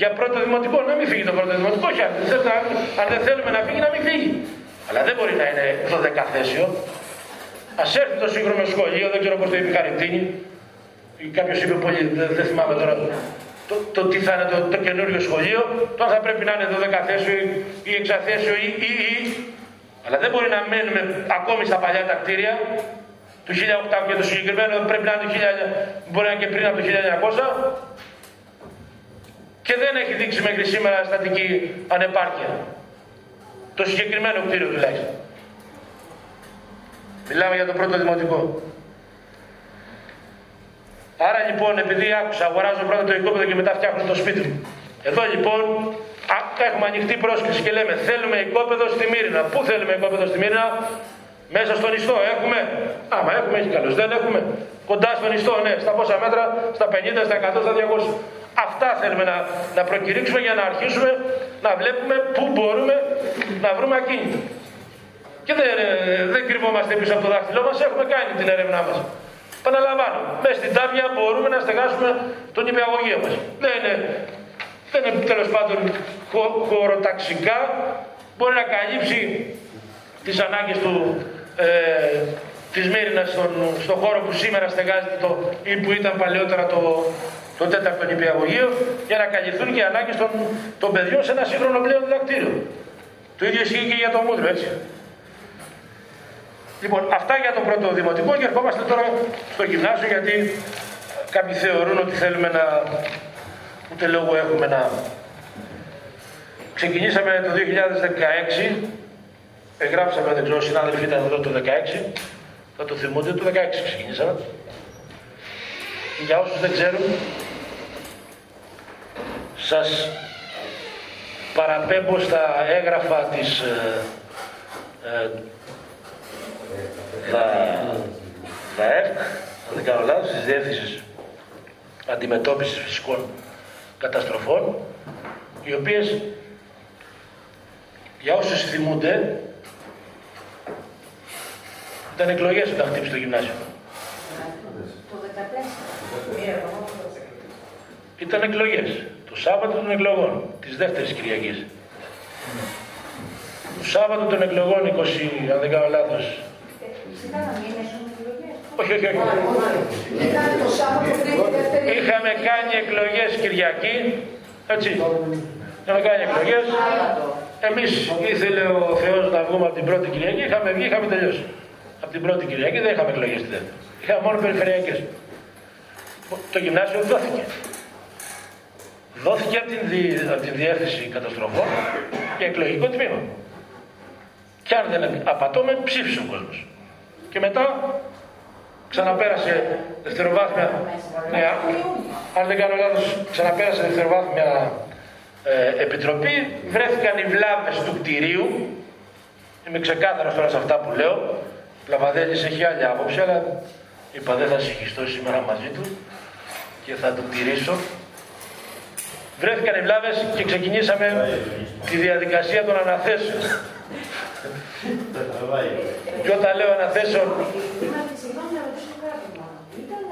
για πρώτο δημοτικό, να μην φύγει το πρώτο δημοτικό. Όχι, αν δεν, θέλουμε, αν δεν θέλουμε να φύγει, να μην φύγει. Αλλά δεν μπορεί να είναι 12 θέσιο. Α έρθει το σύγχρονο σχολείο, δεν ξέρω πώς το είπε η Χαριτίνη. Ή κάποιος είπε πολύ, δεν, δεν θυμάμαι τώρα. Το, το τι θα είναι το, το καινούριο σχολείο, το αν θα πρέπει να είναι 12 θέσιο ή 6 θέσιο ή, ή, ή. Αλλά δεν μπορεί να μένουμε ακόμη στα παλιά τα κτίρια του 1800 και το συγκεκριμένο πρέπει να είναι το 1000, μπορεί να είναι και πριν από το 1900 και δεν έχει δείξει μέχρι σήμερα στατική ανεπάρκεια. Το συγκεκριμένο κτίριο τουλάχιστον. Μιλάμε για το πρώτο δημοτικό. Άρα λοιπόν, επειδή άκουσα, αγοράζω πρώτα το οικόπεδο και μετά φτιάχνω το σπίτι μου. Εδώ λοιπόν α, έχουμε ανοιχτή πρόσκληση και λέμε θέλουμε οικόπεδο στη Μύρινα. Πού θέλουμε οικόπεδο στη Μύρινα, μέσα στον ιστό έχουμε; Άμα έχουμε, έχει καλώς. Δεν έχουμε; Κοντά στον ιστό, ναι. Στα πόσα μέτρα, στα 50, στα 100, στα 200. Αυτά θέλουμε να, να προκηρύξουμε για να αρχίσουμε να βλέπουμε πού μπορούμε να βρούμε ακίνητο. Και δεν, δεν κρυβόμαστε πίσω από το δάχτυλό μας, έχουμε κάνει την έρευνά μας. Παναλαμβάνω, μέσα στην τάβια μπορούμε να στεγάσουμε τον υπηαγωγείο μας. Δεν είναι, δεν είναι τέλος πάντων χω, χωροταξικά, μπορεί να καλύψει τις ανάγκες του, ε, της Μύρινας στον, στον χώρο που σήμερα στεγάζεται το, ή που ήταν παλαιότερα το, το τέταρτο νηπιαγωγείο για να καλυφθούν και οι ανάγκες των, των παιδιών σε ένα σύγχρονο πλέον διδακτήριο. Το ίδιο ισχύει και για το μούτρο, έτσι. Λοιπόν, αυτά για το πρώτο δημοτικό και ερχόμαστε τώρα στο γυμνάσιο γιατί κάποιοι θεωρούν ότι θέλουμε να ούτε λόγο έχουμε να ξεκινήσαμε το 2016 εγγράψαμε, δεν ξέρω, συνάδελφοι ήταν εδώ το 16 θα το θυμούνται, το 16 ξεκινήσαμε. Για όσους δεν ξέρουν σας παραπέμπω στα έγγραφα της ε, ε, ΔΑΕΦ, αν δεν κάνω λάθος, της Διεύθυνσης Αντιμετώπισης Φυσικών Καταστροφών, οι οποίες, για όσους θυμούνται, ήταν εκλογές όταν χτύπησε το γυμνάσιο. Το 14. Ήταν εκλογές. Το Σάββατο των εκλογών, της δεύτερης Κυριακής. Το Σάββατο των εκλογών, 20, αν δεν κάνω λάθος, όχι, όχι, όχι. Ήταν το Σάββατο πριν τη δεύτερη. Είχαμε κάνει εκλογές Κυριακή, έτσι. Είχαμε κάνει εκλογές. Εμείς ήθελε ο Θεός να βγούμε από την πρώτη Κυριακή, είχαμε βγει, είχαμε τελειώσει. Από την πρώτη Κυριακή δεν είχαμε εκλογές τη δεύτερη. Είχαμε μόνο περιφερειακές. Το γυμνάσιο δόθηκε. Δόθηκε από την, δι... από την Διεύθυνση Καταστροφών για εκλογικό τμήμα. Και αν δεν απατώμε, ψήφισε ο κόσμος. Και μετά ξαναπέρασε δευτεροβάθμια. Ναι, αν δεν κάνω λάθος, ξαναπέρασε δευτεροβάθμια ε, επιτροπή. Βρέθηκαν οι βλάβες του κτηρίου Είμαι ξεκάθαρος τώρα σε αυτά που λέω. Λαβαδέλης έχει άλλη άποψη, αλλά είπα δεν θα συγχυστώ σήμερα μαζί του και θα το τηρήσω. Βρέθηκαν οι βλάβες και ξεκινήσαμε τη διαδικασία των αναθέσεων. Και όταν λέω αναθέσεων... Συγγνώμη να ρωτήσω κάτι μόνο. Ήταν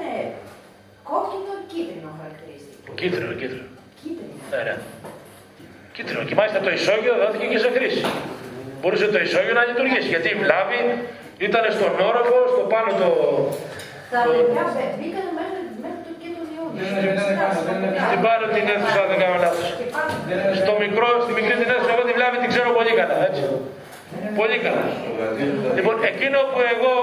κόκκινο ή κίτρινο χαρακτηρίστηκε. Κίτρινο, κίτρινο. Κίτρινο. Ναι, ναι. Κίτρινο. Και μάλιστα το ισόγειο δόθηκε και σε χρήση. Μπορούσε το ισόγειο να λειτουργήσει. Γιατί η βλάβη ήταν στον όροφο, στο πάνω το. Τα παιδιά μπήκαν μέχρι, μέχρι το και τον Ιούνιο. Στην πάνω την αίθουσα, δεν κάνω λάθος. Στο μικρό, στη μικρή την αίθουσα, εγώ τη βλάβη την ξέρω πολύ καλά. Έτσι. Πολύ καλά. Λοιπόν, εκείνο που εγώ,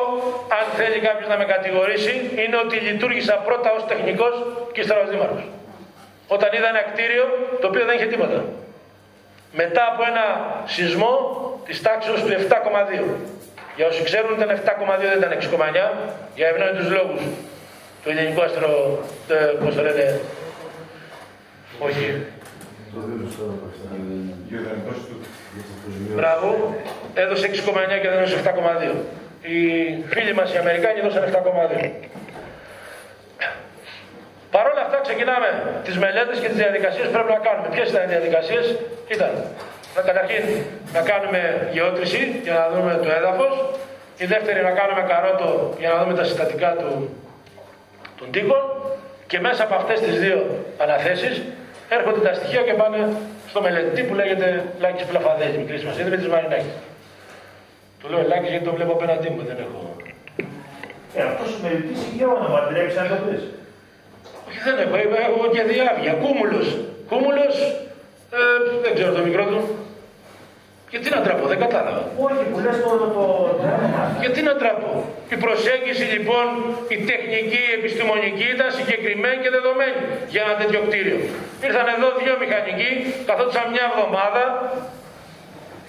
αν θέλει κάποιος να με κατηγορήσει, είναι ότι λειτουργήσα πρώτα ως τεχνικός και ύστερα ως δήμαρχος. Όταν είδα ένα κτίριο το οποίο δεν είχε τίποτα. Μετά από ένα σεισμό της τάξης του 7,2. Για όσοι ξέρουν ήταν 7,2 δεν ήταν 6,9 για ευνόητους λόγους. Το ελληνικό αστρο, το, πώς το λένε, όχι. Μπράβο, έδωσε 6,9 και δεν έδωσε 7,2. Οι φίλοι μας οι Αμερικάνοι έδωσαν 7,2. Παρ' όλα αυτά ξεκινάμε τις μελέτες και τις διαδικασίες που πρέπει να κάνουμε. Ποιες ήταν οι διαδικασίες, ήταν να καταρχήν να κάνουμε γεώτρηση για να δούμε το έδαφος, η δεύτερη να κάνουμε καρότο για να δούμε τα συστατικά του, των τείχων και μέσα από αυτές τις δύο αναθέσεις έρχονται τα στοιχεία και πάνε στο μελετητή που λέγεται Λάκης Πλαφαδέλης, μικρή σημασία, δεν με της Μαρινάκης. Του λέω Λάκης γιατί το βλέπω απέναντί μου, δεν έχω. Ε, αυτός ο μελετητής είχε όνομα, αντρέψει να το πεις. Όχι δεν έχω, έχω και διάβια, κούμουλος. Κούμουλος, ε, δεν ξέρω το μικρό του. Γιατί να τραπώ, δεν κατάλαβα. Όχι, που λες το, το, Γιατί να τραπώ. Η προσέγγιση λοιπόν, η τεχνική, η επιστημονική ήταν συγκεκριμένη και δεδομένη για ένα τέτοιο κτίριο. Ήρθαν εδώ δύο μηχανικοί, καθόντουσαν μια εβδομάδα,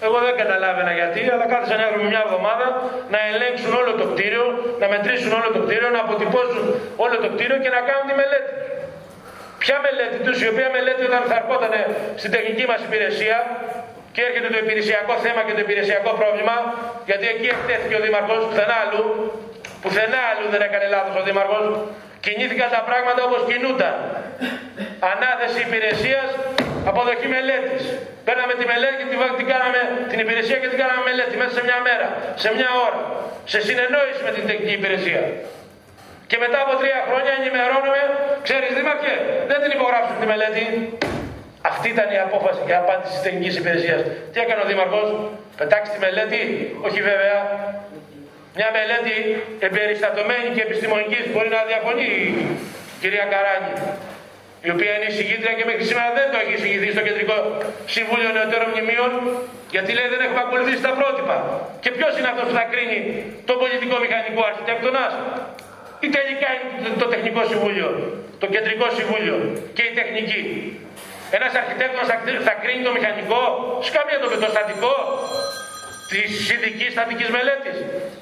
εγώ δεν καταλάβαινα γιατί, αλλά κάθισαν άνθρωποι μια εβδομάδα να ελέγξουν όλο το κτίριο, να μετρήσουν όλο το κτίριο, να αποτυπώσουν όλο το κτίριο και να κάνουν τη μελέτη. Ποια μελέτη τους, η οποία μελέτη όταν θα ερχόταν στην τεχνική μας υπηρεσία και έρχεται το υπηρεσιακό θέμα και το υπηρεσιακό πρόβλημα, γιατί εκεί εκτέθηκε ο Δήμαρχος, πουθενά αλλού, πουθενά αλλού δεν έκανε λάθος ο Δήμαρχος, κινήθηκαν τα πράγματα όπως κινούνταν. Ανάθεση υπηρεσίας, αποδοχή μελέτης. Παίρναμε τη μελέτη και την, κάναμε, την υπηρεσία και την κάναμε μελέτη μέσα σε μια μέρα, σε μια ώρα, σε συνεννόηση με την τεχνική υπηρεσία. Και μετά από τρία χρόνια ενημερώνουμε, ξέρεις Δήμαρχε, δεν την υπογράψουμε τη μελέτη. Αυτή ήταν η απόφαση και απάντηση της τεχνικής υπηρεσίας. Τι έκανε ο Δήμαρχος, πετάξει τη μελέτη, όχι βέβαια. Μια μελέτη εμπεριστατωμένη και επιστημονικής μπορεί να διαφωνεί η κυρία Καράνη, η οποία είναι εισηγήτρια και μέχρι σήμερα δεν το έχει εισηγηθεί στο Κεντρικό Συμβούλιο Νεωτέρων Μνημείων, γιατί λέει δεν έχουμε ακολουθήσει τα πρότυπα. Και ποιος είναι αυτός που θα κρίνει τον πολιτικό μηχανικό αρχιτέκτονας, ή τελικά είναι το Τεχνικό Συμβούλιο, το Κεντρικό Συμβούλιο και η Τεχνική. Ένας αρχιτέκτονας θα κρίνει το μηχανικό, σκάμια το μετοστατικό της ειδικής στατικής μελέτης.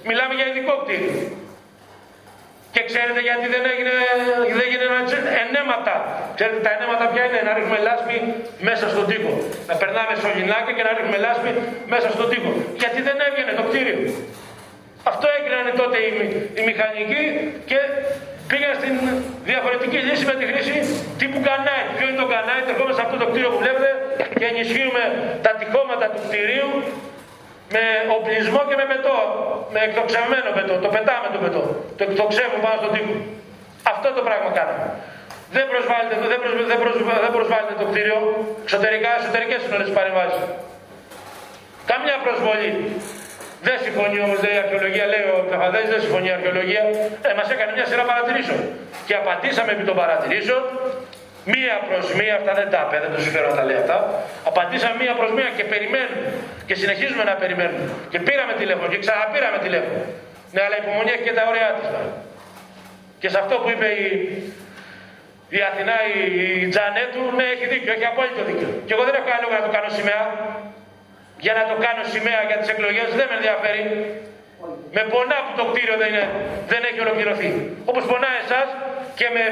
Μιλάμε για ειδικό κτίριο. Και ξέρετε γιατί δεν έγινε, δεν έγινε ενέματα. Ξέρετε τα ενέματα ποια είναι, να ρίχνουμε λάσπη μέσα στον τοίχο. Να περνάμε σωληνάκια και να ρίχνουμε λάσπη μέσα στον τοίχο. Γιατί δεν έβγαινε το κτίριο. Αυτό έκριναν τότε οι, οι μηχανικοί και πήγαν στην διαφορετική λύση με τη χρήση τύπου κανάι. Ποιο είναι το κανάι, ερχόμαστε σε αυτό το κτίριο που βλέπετε και ενισχύουμε τα τυχώματα του κτηρίου με οπλισμό και με μετό, με εκτοξευμένο μετό. Το πετάμε το μετό, το εκτοξεύουμε πάνω στον τοίχο. Αυτό το πράγμα κάναμε. Δεν προσβάλλεται, δεν, προσ, δεν, προσ, δεν προσβάλλεται το κτίριο, εξωτερικά, εσωτερικές είναι όλες τις παρεμβάσεις. Καμιά προσβολή. Δεν συμφωνεί όμως η αρχαιολογία, λέει ο Καφαδέλη, δεν συμφωνεί η αρχαιολογία. Ε, μας έκανε μια σειρά παρατηρήσεων. Και απαντήσαμε επί των παρατηρήσεων, μία προς μία, αυτά δεν τα δεν του συμφέρω να τα λέει αυτά. Απαντήσαμε μία προς μία και περιμένουμε. Και συνεχίζουμε να περιμένουμε. Και πήραμε τηλέφωνο και ξαναπήραμε τηλέφωνο. Ναι, αλλά η υπομονή έχει και τα ωριά της. Και σε αυτό που είπε η, η Αθηνά, η, η Τζανέτου, ναι, έχει δίκιο, έχει απόλυτο δίκιο. Και εγώ δεν έχω άλλο να το κάνω σημαία για να το κάνω σημαία για τις εκλογές δεν με ενδιαφέρει. Με πονά που το κτίριο δεν, είναι, δεν έχει ολοκληρωθεί. Όπως πονά εσάς και με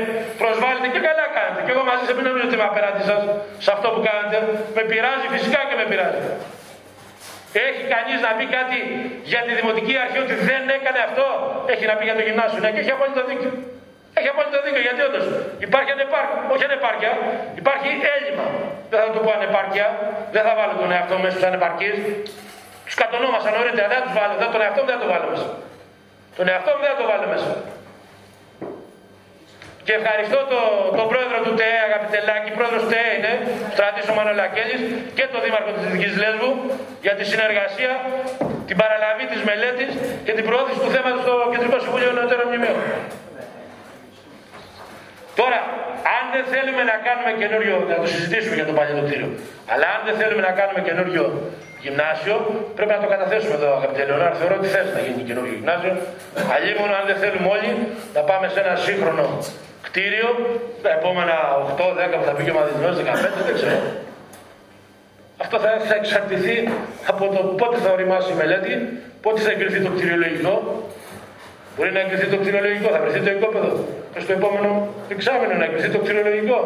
προσβάλλετε και καλά κάνετε. Και εγώ μαζί σας μην νομίζω ότι είμαι απέναντι σας σε αυτό που κάνετε. Με πειράζει φυσικά και με πειράζει. Έχει κανείς να πει κάτι για τη Δημοτική Αρχή ότι δεν έκανε αυτό; Έχει να πει για το γυμνάσιο. Ναι, και έχει απόλυτο δίκιο. Έχει απόλυτο δίκιο γιατί όντως υπάρχει ανεπάρκεια. Όχι ανεπάρκεια, υπάρχει έλλειμμα. Δεν θα το πω ανεπάρκεια. Δεν θα βάλω τον εαυτό μέσα στου ανεπαρκεί. Τους κατονόμασα νωρίτερα. Δεν θα τους βάλω. Δεν, τον εαυτό μου δεν θα το βάλω μέσα. Τον εαυτό μου δεν θα το βάλω μέσα. Και ευχαριστώ τον το πρόεδρο του ΤΕΕ, αγαπητέ Λάκη, πρόεδρος του ΤΕΕ είναι, στρατής ο Μανολακέλης και τον δήμαρχο της Δυτικής Λέσβου για τη συνεργασία, την παραλαβή της μελέτης και την προώθηση του θέματος στο Κεντρικό Συμβούλιο Νεωτέρων Μνημείων. Τώρα, αν δεν θέλουμε να κάνουμε καινούριο, να το συζητήσουμε για το παλιό κτίριο, αλλά αν δεν θέλουμε να κάνουμε καινούριο γυμνάσιο, πρέπει να το καταθέσουμε εδώ, αγαπητέ Λεωνάρ. Θεωρώ ότι θες να γίνει καινούριο γυμνάσιο. Αλλήμον, αν δεν θέλουμε όλοι να πάμε σε ένα σύγχρονο κτίριο, τα επόμενα 8, 10 που θα πει και ο μαθητικός, 15, δεν ξέρω. Αυτό θα, θα εξαρτηθεί από το πότε θα οριμάσει η μελέτη, πότε θα εγκριθεί το κτηριολογικό. Μπορεί να εγκριθεί το κτηριολογικό, θα βρεθεί το οικόπεδο. Και στο επόμενο εξάμεινο να εγκριθεί το κτηριολογικό.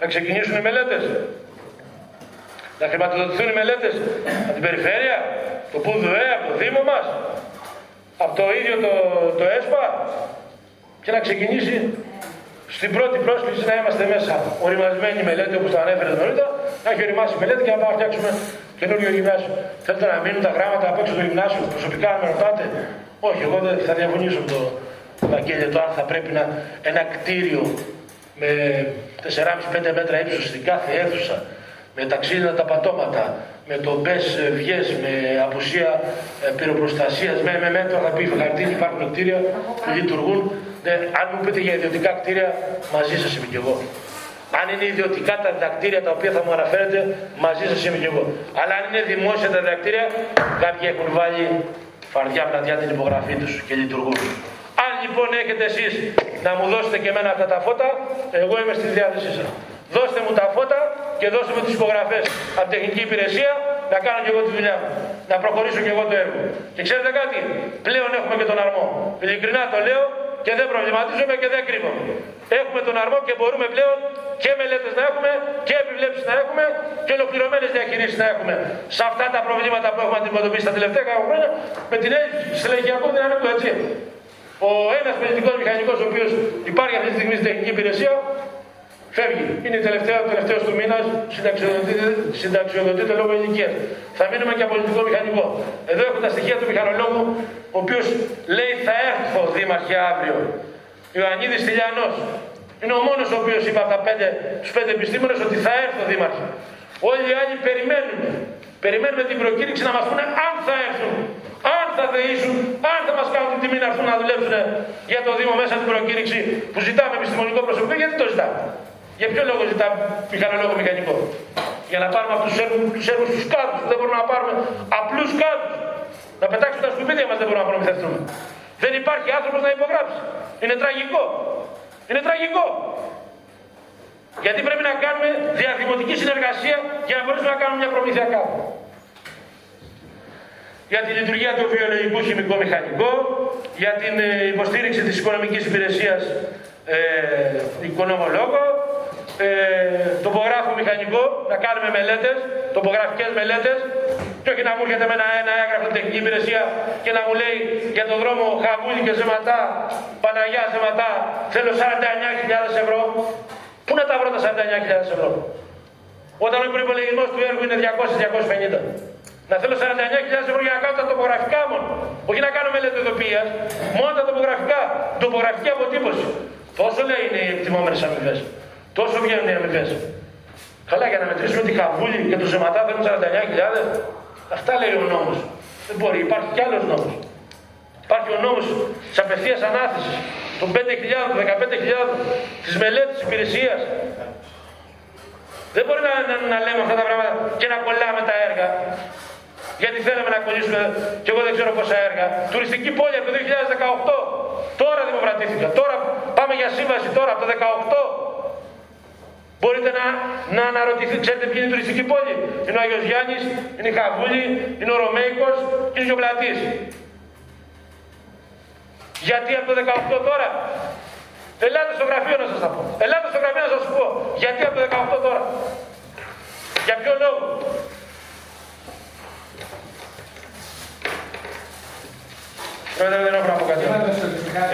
Να ξεκινήσουν οι μελέτες. Να χρηματοδοτηθούν οι μελέτες από την περιφέρεια, το ΠΟΥΔΟΕ, από το Δήμο μας, από το ίδιο το, το ΕΣΠΑ και να ξεκινήσει στην πρώτη πρόσκληση να είμαστε μέσα οριμασμένη μελέτη όπως το ανέφερε νωρίτερα, να έχει οριμάσει η μελέτη και να πάμε να φτιάξουμε καινούριο γυμνάσιο. Θέλετε να μείνουν τα γράμματα απ' έξω του γυμνάσιου, προσωπικά να με ρωτάτε. Όχι, εγώ δεν θα διαφωνήσω με το Βαγγέλιο το αν θα πρέπει να ένα κτίριο με 4,5-5 μέτρα ύψος στην κάθε αίθουσα, με τα ξύλινα τα πατώματα, με το μπες βγες, με απουσία ε, πυροπροστασίας, με, με μέτρα θα πει χαρτί, υπάρχουν κτίρια που λειτουργούν ναι, αν μου πείτε για ιδιωτικά κτίρια, μαζί σας είμαι κι εγώ. Αν είναι ιδιωτικά τα διδακτήρια τα οποία θα μου αναφέρετε, μαζί σας είμαι κι εγώ. Αλλά αν είναι δημόσια τα διδακτήρια, κάποιοι έχουν βάλει φαρδιά πλατιά την υπογραφή τους και λειτουργούν. Αν λοιπόν έχετε εσείς να μου δώσετε και εμένα αυτά τα φώτα, εγώ είμαι στη διάθεσή σας. Δώστε μου τα φώτα και δώστε μου τις υπογραφές από τεχνική υπηρεσία να κάνω και εγώ τη δουλειά μου. Να προχωρήσω και εγώ το έργο. Και ξέρετε κάτι, πλέον έχουμε και τον αρμό. Ειλικρινά το λέω, και δεν προβληματίζομαι και δεν κρύβομαι. Έχουμε τον αρμό και μπορούμε πλέον και μελέτες να έχουμε και επιβλέψεις να έχουμε και ολοκληρωμένες διαχειρήσει να έχουμε σε αυτά τα προβλήματα που έχουμε αντιμετωπίσει τα τελευταία χρόνια με την έλλειψη στελεχειακού δυναμικού έτσι. Ο ένας πολιτικός μηχανικός ο οποίος υπάρχει αυτή τη στιγμή στην τεχνική υπηρεσία φεύγει. Είναι τελευταίο, τελευταίος του μήνας, συνταξιοδοτείται, συνταξιοδοτείται λόγω ηλικίας. Θα μείνουμε και πολιτικό μηχανικό. Εδώ έχω τα στοιχεία του μηχανολόγου, ο οποίος λέει θα έρθω δήμαρχε αύριο. Ιωαννίδης Τηλιανός. Είναι ο μόνος ο οποίος είπε από τα πέντε, τους πέντε επιστήμονες ότι θα έρθω δήμαρχε. Όλοι οι άλλοι περιμένουμε. Περιμένουμε την προκήρυξη να μας πούνε αν θα έρθουν. Αν θα δεήσουν, αν θα μας κάνουν την τιμή να έρθουν να δουλέψουν για το Δήμο μέσα την προκήρυξη που ζητάμε επιστημονικό προσωπικό, γιατί το ζητάμε; Για ποιο λόγο ζητάμε μηχανολόγο μηχανικό; Για να πάρουμε από τους έργου τους έργους τους κάτω. Δεν μπορούμε να πάρουμε απλούς κάτω. Να πετάξουμε τα σκουπίδια μας δεν μπορούμε να προμηθευτούμε. Δεν υπάρχει άνθρωπος να υπογράψει. Είναι τραγικό. Είναι τραγικό. Γιατί πρέπει να κάνουμε διαδημοτική συνεργασία για να μπορέσουμε να κάνουμε μια προμήθεια κάτω. Για τη λειτουργία του βιολογικού χημικού μηχανικού, για την ε, υποστήριξη της οικονομικής υπηρεσίας ε, οικονομολόγο, ε, τοπογράφο μηχανικό, να κάνουμε μελέτες, τοπογραφικές μελέτες και όχι να μου έρχεται με ένα, ένα έγγραφο τεχνική υπηρεσία και να μου λέει για τον δρόμο Χαβούλη και Ζεματά, Παναγιά Ζεματά, θέλω 49.000 ευρώ. Πού να τα βρω τα 49.000 ευρώ; Όταν ο προπολογισμό του έργου είναι 200-250. Να θέλω 49.000 ευρώ για να κάνω τα τοπογραφικά μόνο. Όχι να κάνω μελέτη ειδοποίησης. Μόνο τα τοπογραφικά. Τοπογραφική αποτύπωση. Πόσο λέει είναι οι εκτιμόμενες αμοιβές. Τόσο βγαίνουν οι αμοιβές. Καλά, για να μετρήσουμε τη Χαβούλη και τους Ζεματά θέλουν 49.000. Αυτά λέει ο νόμος. Δεν μπορεί, υπάρχει κι άλλος νόμος. Υπάρχει ο νόμος της απευθείας ανάθεσης των 5.000, 15.000 της μελέτης υπηρεσίας. Δεν μπορεί να, να, να, λέμε αυτά τα πράγματα και να κολλάμε τα έργα. Γιατί θέλαμε να κολλήσουμε, και εγώ δεν ξέρω πόσα έργα. Τουριστική πόλη από το 2018. Τώρα δημοκρατήθηκα. Τώρα πάμε για σύμβαση τώρα από το 2018. Μπορείτε να, να αναρωτηθείτε, ξέρετε ποιοι είναι η τουριστική πόλη; Είναι ο Άγιος Γιάννης, είναι η Χαβούλη, είναι ο Ρωμαϊκός και είναι ο Γεωπλατής. Γιατί από το 18 τώρα; Ελάτε στο γραφείο να σας τα πω. Ελάτε στο γραφείο να σας πω. Γιατί από το 18 τώρα; Για ποιο λόγο; Πρόεδρε, δεν έχω να πω κάτι.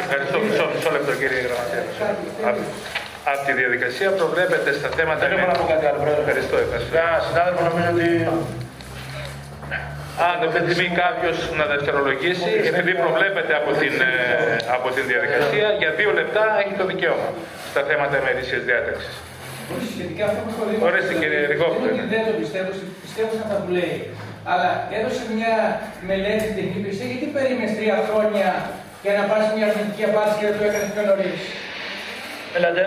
Ευχαριστώ. Μισό, μισό λεπτό κύριε Γραμματέα. Από τη διαδικασία προβλέπεται στα θέματα... Δεν έχω να πω κάτι άλλο, Πρόεδρε. Ευχαριστώ. ευχαριστώ. Κανένα συνάδελφο νομίζω ότι Αν δεν επιθυμεί κάποιος να δευτερολογήσει, επειδή προβλέπεται από την, ε, από την διαδικασία, για δύο λεπτά έχει το δικαίωμα στα θέματα ημερήσιας διάταξης. Σχετικά αυτό που σχολείο. Ορίστε, κύριε Ριγόπουλε. Δεν το πιστεύω, πιστεύω σε αυτά που λέει. Αλλά έδωσε μια μελέτη στην τεχνική υπηρεσία, γιατί περίμενες τρία χρόνια για να πάρεις μια αρνητική απάντηση και δεν το έκανες πιο νωρίς; Έλατε.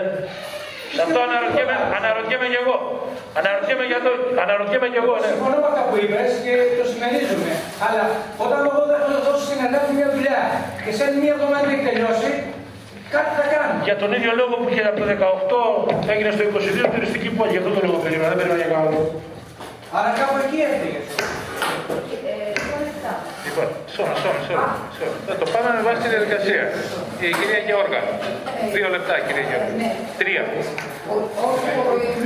Σε αυτό αναρωτιέμαι, αναρωτιέμαι και εγώ. Αναρωτιέμαι, για το, αναρωτιέμαι και εγώ, ναι. Συμφωνώ με αυτά που είπες και το συμμερίζομαι. Αλλά όταν εγώ δεν θα δώσω συνεργάτη μια δουλειά και σε άλλη μια εβδομάδα δεν έχει τελειώσει, κάτι θα κάνω. Για τον ίδιο λόγο που είχε από το 18 έγινε στο 22 τουριστική πόλη. Για αυτό το λόγο περίμενα, δεν περίμενα για κανένα λόγο. Άρα κάπου εκεί έφυγες. Λοιπόν, σώμα, σώμα, σώμα. σώμα. Θα το πάμε με βάση τη διαδικασία. Η κυρία Γεώργα. Δύο λεπτά, κυρία Γεώργα. Τρία.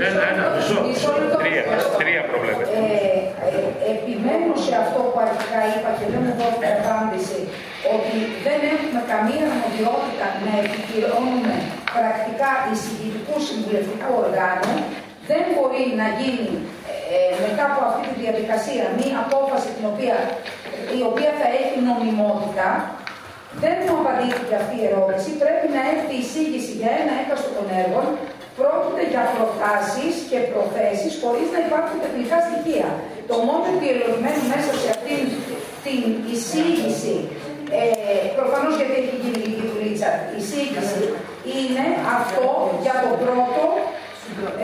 Ένα, ένα, μισό. Τρία. Τρία προβλέπετε. Ε, ε, επιμένω σε αυτό που αρχικά είπα και δεν μου δόθηκε απάντηση, ότι δεν έχουμε καμία αρμοδιότητα να επικυρώνουμε πρακτικά εισηγητικού συμβουλευτικού οργάνου. Δεν μπορεί να γίνει ε, μετά από αυτή τη διαδικασία μία απόφαση την οποία, η οποία θα έχει νομιμότητα. Δεν μου απαντήθηκε αυτή η ερώτηση. Πρέπει να έρθει η εισήγηση για ένα έκαστο των έργων. Πρόκειται για προτάσεις και προθέσεις χωρίς να υπάρχουν τεχνικά στοιχεία. Το μόνο αιτιολογημένο μέσα σε αυτήν την εισήγηση, ε, προφανώς γιατί έχει γίνει λίγη δουλίτσα, η εισήγησης είναι αυτό για το πρώτο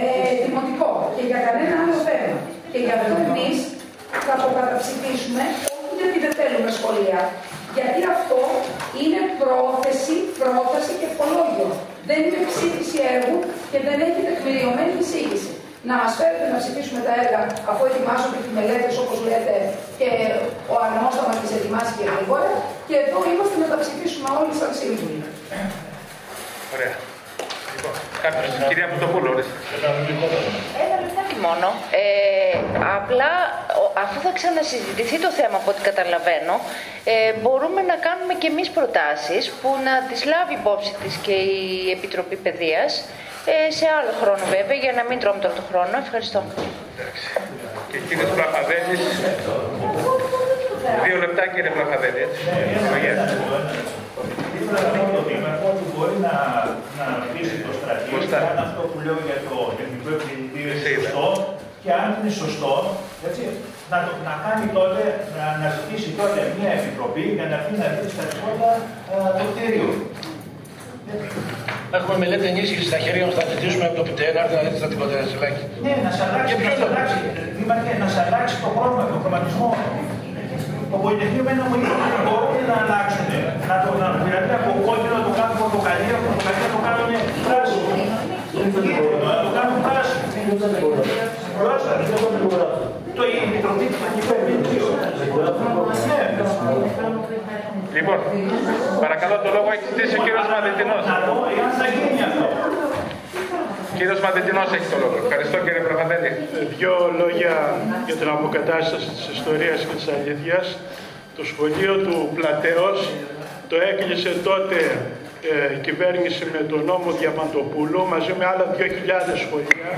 ε, δημοτικό και για κανένα άλλο θέμα. Και γι' αυτό εμείς θα το καταψηφίσουμε, όχι γιατί δεν θέλουμε σχολεία, γιατί αυτό είναι πρόθεση, πρόταση και ευχολόγιο. Δεν είναι ψήφιση έργου και δεν έχει τεκμηριωμένη εισήγηση. Να μας φέρετε να ψηφίσουμε τα έργα αφού ετοιμάζονται τι μελέτες όπως λέτε και ο αρμό θα μας τις ετοιμάσει και γρήγορα. Και εδώ είμαστε να τα ψηφίσουμε όλοι σαν σύμβουλοι. Ωραία. Λοιπόν, κάποιος, κυρία Πουτοπούλου, ορίστε. Ένα λεπτάκι μόνο. Ε, απλά, ο- αφού θα ξανασυζητηθεί το θέμα από ό,τι καταλαβαίνω, ε, μπορούμε να κάνουμε και εμείς προτάσεις που να τις λάβει υπόψη της και η Επιτροπή Παιδείας ε, σε άλλο χρόνο βέβαια, για να μην τρώμε τώρα το χρόνο. Ευχαριστώ. Και κύριε Πλαφαδέλης. Δύο λεπτά, κύριε Πλαφαδέλη, έτσι. Ευλογία. Ήθελα να πω το Δήμαρχο ότι μπορεί να, να αφήσει το στρατείο αν αυτό που λέω για το τεχνικό επιμελητήριο είναι σωστό και αν είναι σωστό, έτσι, να, το, να κάνει τότε, να, να ζητήσει τότε μια επιτροπή για να πει να δει στα τίποτα το κτίριο. Έχουμε μελέτη ενίσχυσης στα χέρια μας, θα ζητήσουμε από το ΠΤΕ να έρθει να δείτε στα τίποτα, Ζηλάκη. Ναι, να σε αλλάξει, να σε αλλάξει, Δήμαρχε, να σε αλλάξει το χρώμα, τον χρωματισμό. Το Πολυτεχνείο μένα μου είπε ότι μπορούν να αλλάξουν. Να το να, δηλαδή από κόκκινο να το κάνουν πορτοκαλί, από πορτοκαλί να το κάνουν πράσινο. Να το κάνουν πράσινο. Πράσινο. Το η Επιτροπή Τεχνικού Επιμελητήριου. Λοιπόν, παρακαλώ το λόγο έχει ζητήσει ο κύριος Μαδετινός. Να δω εάν θα γίνει αυτό. Κύριος Μαδετινός έχει το λόγο. Ευχαριστώ κύριε Πλαφαδέλη. Δύο λόγια για την αποκατάσταση της ιστορίας και της αλήθειας. Το σχολείο του Πλατέως το έκλεισε τότε ε, η κυβέρνηση με τον νόμο Διαμαντοπούλου μαζί με άλλα 2.000 σχολεία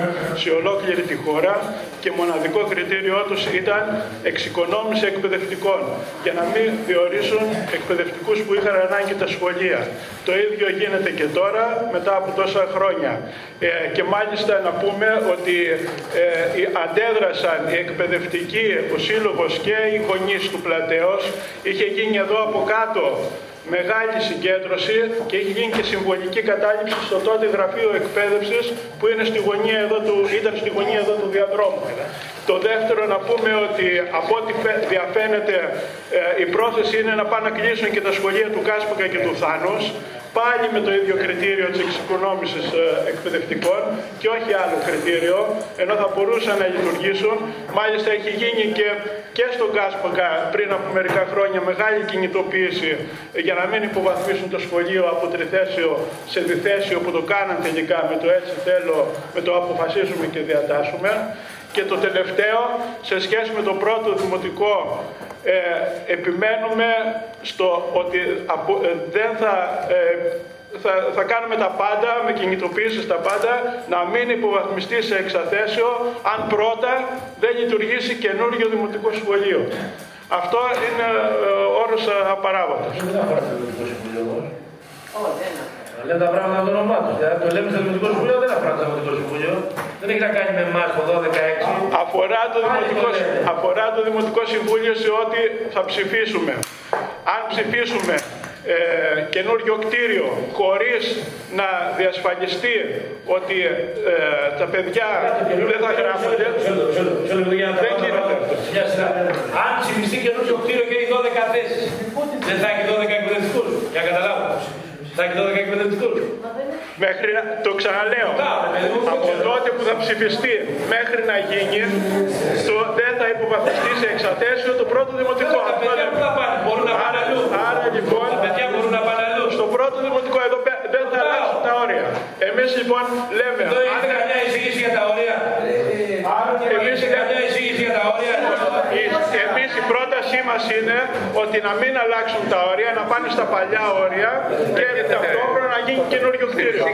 σε ολόκληρη τη χώρα και μοναδικό κριτήριό τους ήταν εξοικονόμηση εκπαιδευτικών για να μην διορίσουν εκπαιδευτικούς που είχαν ανάγκη τα σχολεία. Το ίδιο γίνεται και τώρα μετά από τόσα χρόνια. Ε, και μάλιστα να πούμε ότι ε, οι- αντέδρασαν οι εκπαιδευτικοί, ο σύλλογος και οι γονείς του Πλατέως. Είχε γίνει εδώ από κάτω μεγάλη συγκέντρωση και έχει γίνει και συμβολική κατάληψη στο τότε γραφείο εκπαίδευσης που είναι στη γωνία εδώ του, ήταν στη γωνία εδώ του διαδρόμου. Το δεύτερο να πούμε ότι από ό,τι φε- διαφαίνεται ε, η πρόθεση είναι να πάνε να κλείσουν και τα σχολεία του Κάσπακα και του Θάνους πάλι με το ίδιο κριτήριο της εξοικονόμησης ε, εκπαιδευτικών και όχι άλλο κριτήριο, ενώ θα μπορούσαν να λειτουργήσουν. Μάλιστα έχει γίνει και, και στον Κάσπακα πριν από μερικά χρόνια μεγάλη κινητοποίηση για να μην υποβαθμίσουν το σχολείο από τριθέσιο σε διθέσιο που το κάναν τελικά με το έτσι θέλω, με το αποφασίζουμε και διατάσσουμε. Και το τελευταίο, σε σχέση με το πρώτο δημοτικό ε, επιμένουμε στο ότι ε, δεν θα, ε, θα, θα κάνουμε τα πάντα, με κινητοποίησης τα πάντα, να μην υποβαθμιστεί σε εξαθέσιο αν πρώτα δεν λειτουργήσει καινούργιο δημοτικό σχολείο. Αυτό είναι ο όρος απαράβατος. Λέμε τα πράγματα με το όνομά τους. Δηλαδή το λέμε στο Δημοτικό Συμβούλιο δεν αφορά το Δημοτικό Συμβούλιο. Δεν έχει να κάνει με εμά το 12-16. Αφορά το, Δημοτικό, αφορά το Δημοτικό Συμβούλιο σε ό,τι θα ψηφίσουμε. Αν ψηφίσουμε ε, καινούριο κτίριο χωρίς να διασφαλιστεί ότι ε, τα παιδιά δεν θα γράφονται δεν γίνεται Αν ψηφιστεί καινούριο κτίριο και έχει 12 θέσεις δεν θα έχει 12 εκπαιδευτικούς για να καταλάβω θα έχει 12 εκπαιδευτικούς Μέχρι να, το ξαναλέω, από τότε που θα ψηφιστεί μέχρι να γίνει, το, δεν θα υποβαθμιστεί σε εξαθέσιο το πρώτο δημοτικό. Τα παιδιά που θα πάνε, μπορούν να πάνε αλλού. Άρα λοιπόν, τα παιδιά μπορούν να πάνε αλλού. Στο πρώτο δημοτικό εδώ δεν θα αλλάξουν τα όρια. Εμείς λοιπόν λέμε... Εδώ έχετε καμιά εισήγηση για τα όρια; Εμείς έχετε πρότασή μας είναι ότι να μην αλλάξουν τα όρια, να πάνε στα παλιά όρια και ταυτόχρονα να γίνει καινούριο κτίριο.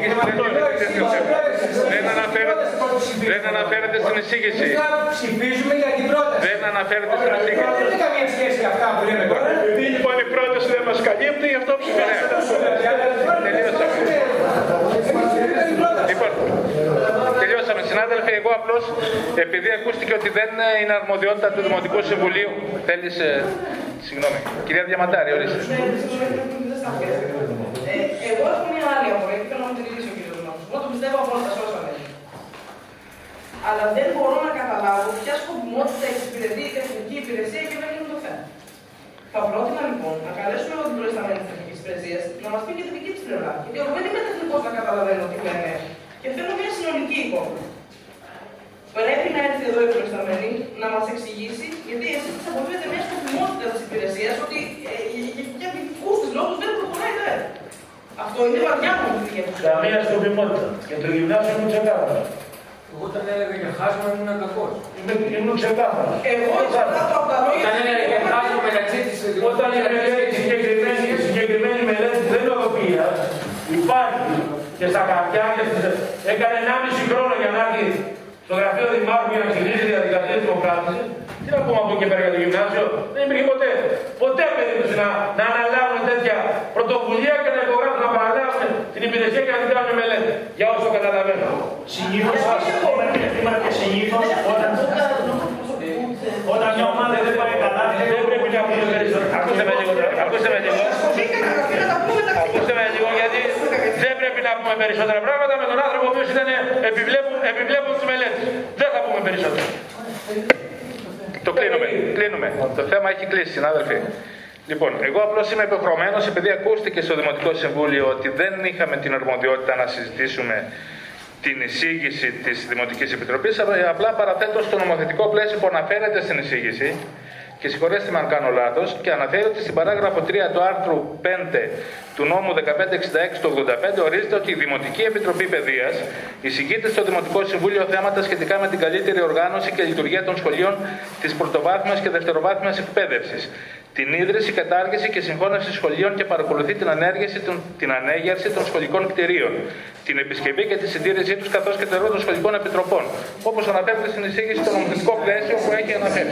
Δεν αναφέρεται, δεν αναφέρεται στην εισήγηση. Ψηφίζουμε για την πρόταση. Δεν αναφέρεται στην εισήγηση. Δεν έχει καμία σχέση αυτά που λέμε τώρα. Επειδή λοιπόν η πρόταση δεν μας καλύπτει, γι' αυτό ψηφίζουμε. Λοιπόν, τελειώσαμε συνάδελφοι. Εγώ απλώς, επειδή ακούστηκε ότι δεν είναι αρμοδιότητα του Δημοτικού Συμβουλίου. Θέλεις. Συγγνώμη. Κυρία Διαμαντάρη, ορίστε. Εγώ έχω μια άλλη απορία και θέλω να μου την λύσει ο κ. Δημάρχος. Εγώ το πιστεύω απόλυτα σε όσα λέει. Αλλά δεν μπορώ να καταλάβω ποια σκοπιμότητα εξυπηρετεί η τεχνική υπηρεσία και δεν είναι το θέμα. Θα πρότεινα λοιπόν να καλέσουμε εδώ την προϊσταμένη τη τεχνικής υπηρεσίας να μας πει και τη δική της πλευρά. Γιατί εγώ δεν είμαι τεχνικός να καταλαβαίνω τι λένε και θέλω μια συνολική εικόνα. Πρέπει να έρθει εδώ η προϊσταμένη να μας εξηγήσει, γιατί εσείς τη αποφύγετε μια σκοπιμότητα της υπηρεσίας ότι ε, για δικούς τη λόγους δεν προχωράει δεν. Αυτό είναι βαριά μου η Καμία σκοπιμότητα. Και το γυμνάσιο είναι ξεκάθαρο. Εγώ όταν έλεγα για χάσμα ήμουν κακός. Ήμουν ξεκάθαρο. Εγώ εξαρτάται από τα λόγια. Όταν έλεγα για χάσμα μεταξύ τη Όταν η μελέτη, συγκεκριμένη, συγκεκριμένη μελέτη δεν νοοτροπία υπάρχει και στα χαρτιά και στις... έκανε 1,5 χρόνο για να έρθει στο γραφείο Δημάρχου για να ξεκινήσει τη διαδικασία τη δημοκράτηση. Τι να πούμε από εκεί πέρα για το γυμνάσιο. Δεν υπήρχε ποτέ. Ποτέ περίπτωση να, να αναλάβουν τέτοια πρωτοβουλία και να υπογράφουν να παραλάβουν την υπηρεσία και να την κάνουν μελέτη. Για όσο καταλαβαίνω. Συνήθω, είμαστε συνήθω όταν, όταν μια ομάδα δεν πάει καλά, δεν πρέπει να πούμε περισσότερο. Ακούστε με λίγο. Ακούστε με λίγο. Ακούστε με λίγο γιατί δεν πρέπει να πούμε περισσότερα πράγματα με τον άνθρωπο ο οποίος ήταν επιβλέπουν, επιβλέπουν τι μελέτε. Δεν θα πούμε περισσότερα. Το κλείνουμε. κλείνουμε. Το θέμα έχει κλείσει, συνάδελφοι. Λοιπόν, εγώ απλώς είμαι υποχρεωμένος, επειδή ακούστηκε στο Δημοτικό Συμβούλιο ότι δεν είχαμε την αρμοδιότητα να συζητήσουμε την εισήγηση της Δημοτικής Επιτροπής, απλά παραθέτω στο νομοθετικό πλαίσιο που αναφέρεται στην εισήγηση και συγχωρέστε με αν κάνω λάθος, και αναφέρει ότι στην παράγραφο 3 του άρθρου 5 του νόμου 1566 του 85 ορίζεται ότι η Δημοτική Επιτροπή Παιδείας εισηγείται στο Δημοτικό Συμβούλιο θέματα σχετικά με την καλύτερη οργάνωση και λειτουργία των σχολείων της πρωτοβάθμιας και δευτεροβάθμιας εκπαίδευσης, την ίδρυση, κατάργηση και συγχώνευση σχολείων και παρακολουθεί την, ανέργηση, την ανέγερση των σχολικών κτηρίων, την επισκευή και τη συντήρησή τους καθώς και το έργο των σχολικών επιτροπών, όπως αναφέρεται στην εισήγηση στο νομοθετικό πλαίσιο που έχει αναφέρει.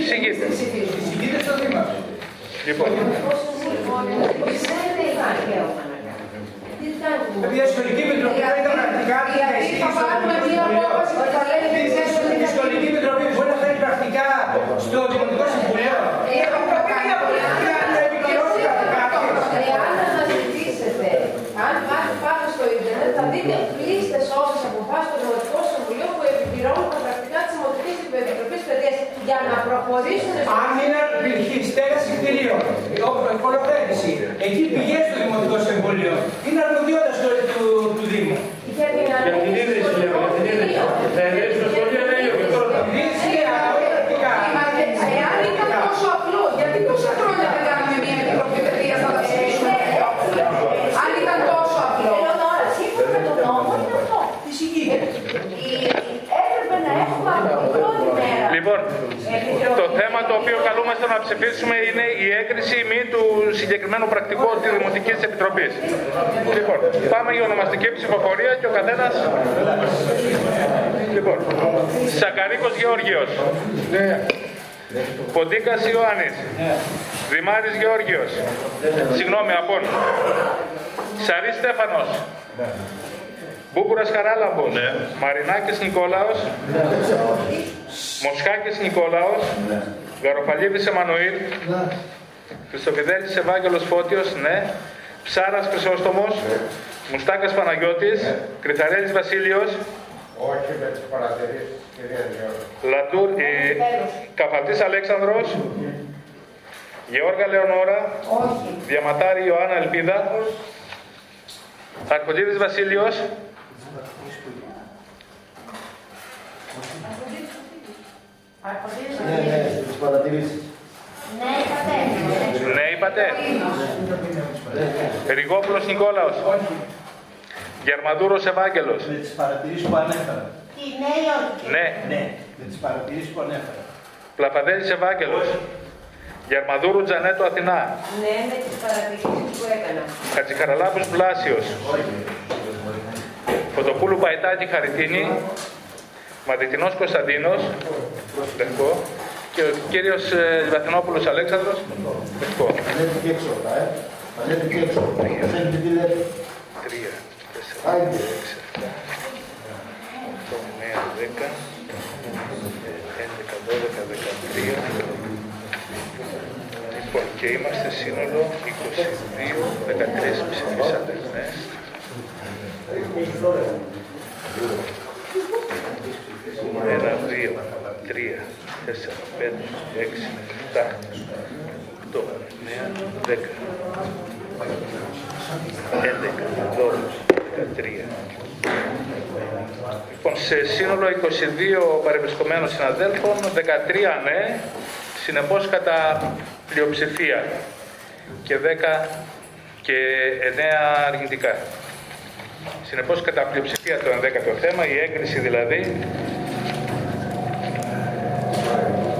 Εισηγείται. Λοιπόν. Επειδή η σχολική επιτροπή δεν ήταν πρακτικά η σχολική επιτροπή μπορεί να φέρει πρακτικά στο Δημοτικό Συμβουλίο. Αν πάτε στο Ιντερνετ θα δείτε πλήστε όσε αποφάσει του Δημοτικού Συμβουλίου που επιπληρώνουν τα πρακτικά τη Δημοτική Επιτροπή Παιδεία για να προχωρήσουν. Αν είναι η στέγαση κτηρίων, κολοθέτηση, εκεί πηγαίνει στο Δημοτικό Συμβούλιο. Είναι αρμοδιότητα του, του Δήμου. Για την ίδρυση, λέμε, για την ίδρυση. Θα ιδρύσει το σχολείο, δεν είναι και τώρα. Εάν ήταν τόσο απλό, γιατί τόσα χρόνια δεν κάνουμε μια επιτροπή παιδεία να τα ψηφίσουμε. Αν ήταν τόσο απλό. Σύμφωνα με τον νόμο είναι αυτό. Έπρεπε να έχουμε από την πρώτη μέρα. Λοιπόν, το θέμα το οποίο καλούμαστε να ψηφίσουμε είναι η έγκριση ή μη του συγκεκριμένου πρακτικού της Δημοτικής Επιτροπής. Λοιπόν, πάμε για ονομαστική ψηφοφορία και ο καθένα. Λοιπόν, Σακαρίκος Γεώργιος. Ναι. Ποντίκας Ιωάννης. Ναι. Δημάρης Γεώργιος. Συγγνώμη, απόν. Σαρή Στέφανος. Ναι. Μπούπουρας Χαράλαμπος. Ναι. Μαρινάκης Νικόλαος. Ναι. Μοσχάκης Νικόλαος. Ναι. Γαροφαλίδης Εμμανουήλ. Ναι. Χριστοφιδέλης Ευάγγελος Φώτιος. Ναι. Ψάρας Χρυσόστομος. Ναι. Μουστάκας Παναγιώτης. Ναι. Κρυθαρέλης Βασίλειος. Όχι με τις παρατηρήσεις, κυρίας Λατούρ, ε, Καφαλτής Αλέξανδρος. Γεώργα Λεωνόρα. Όχι. Διαματάρη Ιωάννα Ελπίδα. Αρκοντίδης Βασίλειος. Ναι, ναι, τις παρατηρήσεις. Ναι, είπατε. Ναι, είπατε. Ριγόπουλος Νικόλαος. Γερμαδούρος Ευάγγελος. Με τις παρατηρήσεις που ανέφερα. Τι, ναι ή όχι; Ναι. Ναι, με τις παρατηρήσεις που ανέφερα. Πλαπαδέλης Ευάγγελος. Γερμαδούρου Τζανέτο Αθηνά. Ναι, με τις παρατηρήσεις που έκανα. Χατζηχαραλάπους Βλάσιος. Φωτοπούλου Παϊτάκη Χαριτίνη. Μαδιτινός Κωνσταντίνος. Λευκό. Και ο κύριος ε, Βαθινόπουλος Αλέξανδρος. Λευκό. Ανέβη και έξω, ε. Ανέβη και έξω. Θέλετε τι λέτε. Τρία. Άντε. 11, 12, 13. Λοιπόν, και είμαστε σύνολο 22, 13 ψηφίσατε, ναι. Ένα, δύο, τρία, τέσσερα, πέντε, έξι, επτά, οκτώ, εννέα, δέκα, έντεκα, δώδεκα, δεκατρία. Λοιπόν, σε σύνολο 22 παρευρισκομένων συναδέλφων, 13 ναι, συνεπώς κατά πλειοψηφία και 10 και 9 αρνητικά. Συνεπώς κατά πλειοψηφία το 11ο θέμα, η έγκριση δηλαδή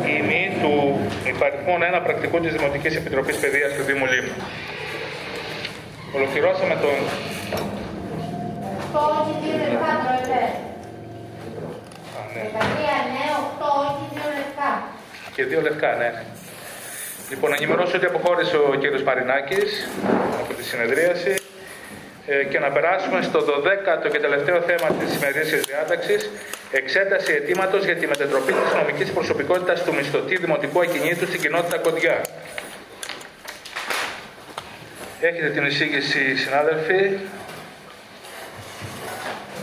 η μη του υπαριθμών ένα πρακτικού της Δημοτικής Επιτροπής Παιδείας του Δήμου Λίμου. Ολοκληρώσαμε τον... Το όχι δύο λεπτά, πρόεδρε. Δεκατρία ναι, οκτώ όχι δύο λεπτά. Και δύο λεπτά, ναι. Λοιπόν, να ενημερώσω ότι αποχώρησε ο κύριος Μαρινάκης από τη συνεδρίαση ε, και να περάσουμε στο 12ο και τελευταίο θέμα της σημερινής διάταξης εξέταση αιτήματος για τη μετατροπή της νομικής προσωπικότητας του μισθωτή δημοτικού ακινήτου στην κοινότητα Κοντιά. Έχετε την εισήγηση, συνάδελφοι.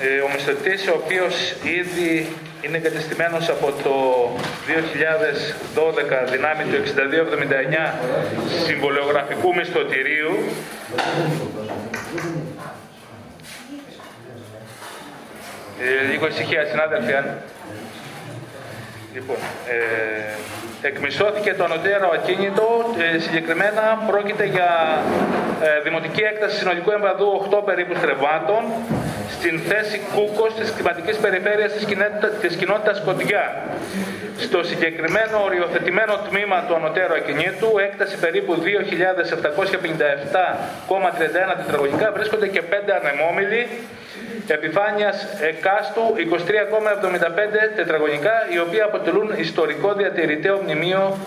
Ε, ο μισθωτής, ο οποίος ήδη είναι εγκατεστημένος από το 2012 δυνάμει του 6279 συμβολιογραφικού μισθωτηρίου ε, λίγο ησυχία συνάδελφοι αν... Λοιπόν, ε, εκμισθώθηκε το ανωτέρω ακίνητο, ε, συγκεκριμένα πρόκειται για ε, δημοτική έκταση συνολικού εμβαδού 8 περίπου στρεβάτων στην θέση Κούκος της κλιματικής περιφέρειας της, κοινότητα, της κοινότητας Κοντιά. Στο συγκεκριμένο οριοθετημένο τμήμα του ανωτέρου ακινήτου, έκταση περίπου 2.757,31 τετραγωνικά, βρίσκονται και 5 ανεμόμυλοι επιφάνειας εκάστου 23,75 τετραγωνικά, οι οποίοι αποτελούν ιστορικό διατηρηταίο μνημείο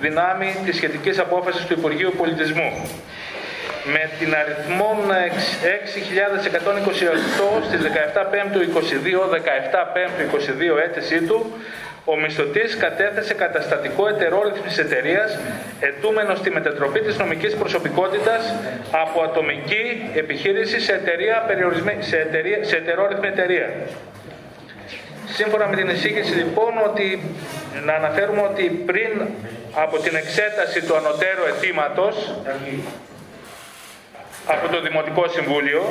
δυνάμει της σχετικής απόφασης του Υπουργείου Πολιτισμού. Με την αριθμόν 6.128 στις 17 Πέμπτου 22, 17 Πέμπτου 22 αίτησή του, ο μισθωτής κατέθεσε καταστατικό ετερόρυθμης εταιρείας ετούμενος στη μετατροπή της νομικής προσωπικότητας από ατομική επιχείρηση σε, εταιρεία, σε, εταιρεία, σε ετερόρυθμη εταιρεία. Σύμφωνα με την εισήγηση λοιπόν ότι να αναφέρουμε ότι πριν από την εξέταση του ανωτέρου αιτήματος από το Δημοτικό Συμβούλιο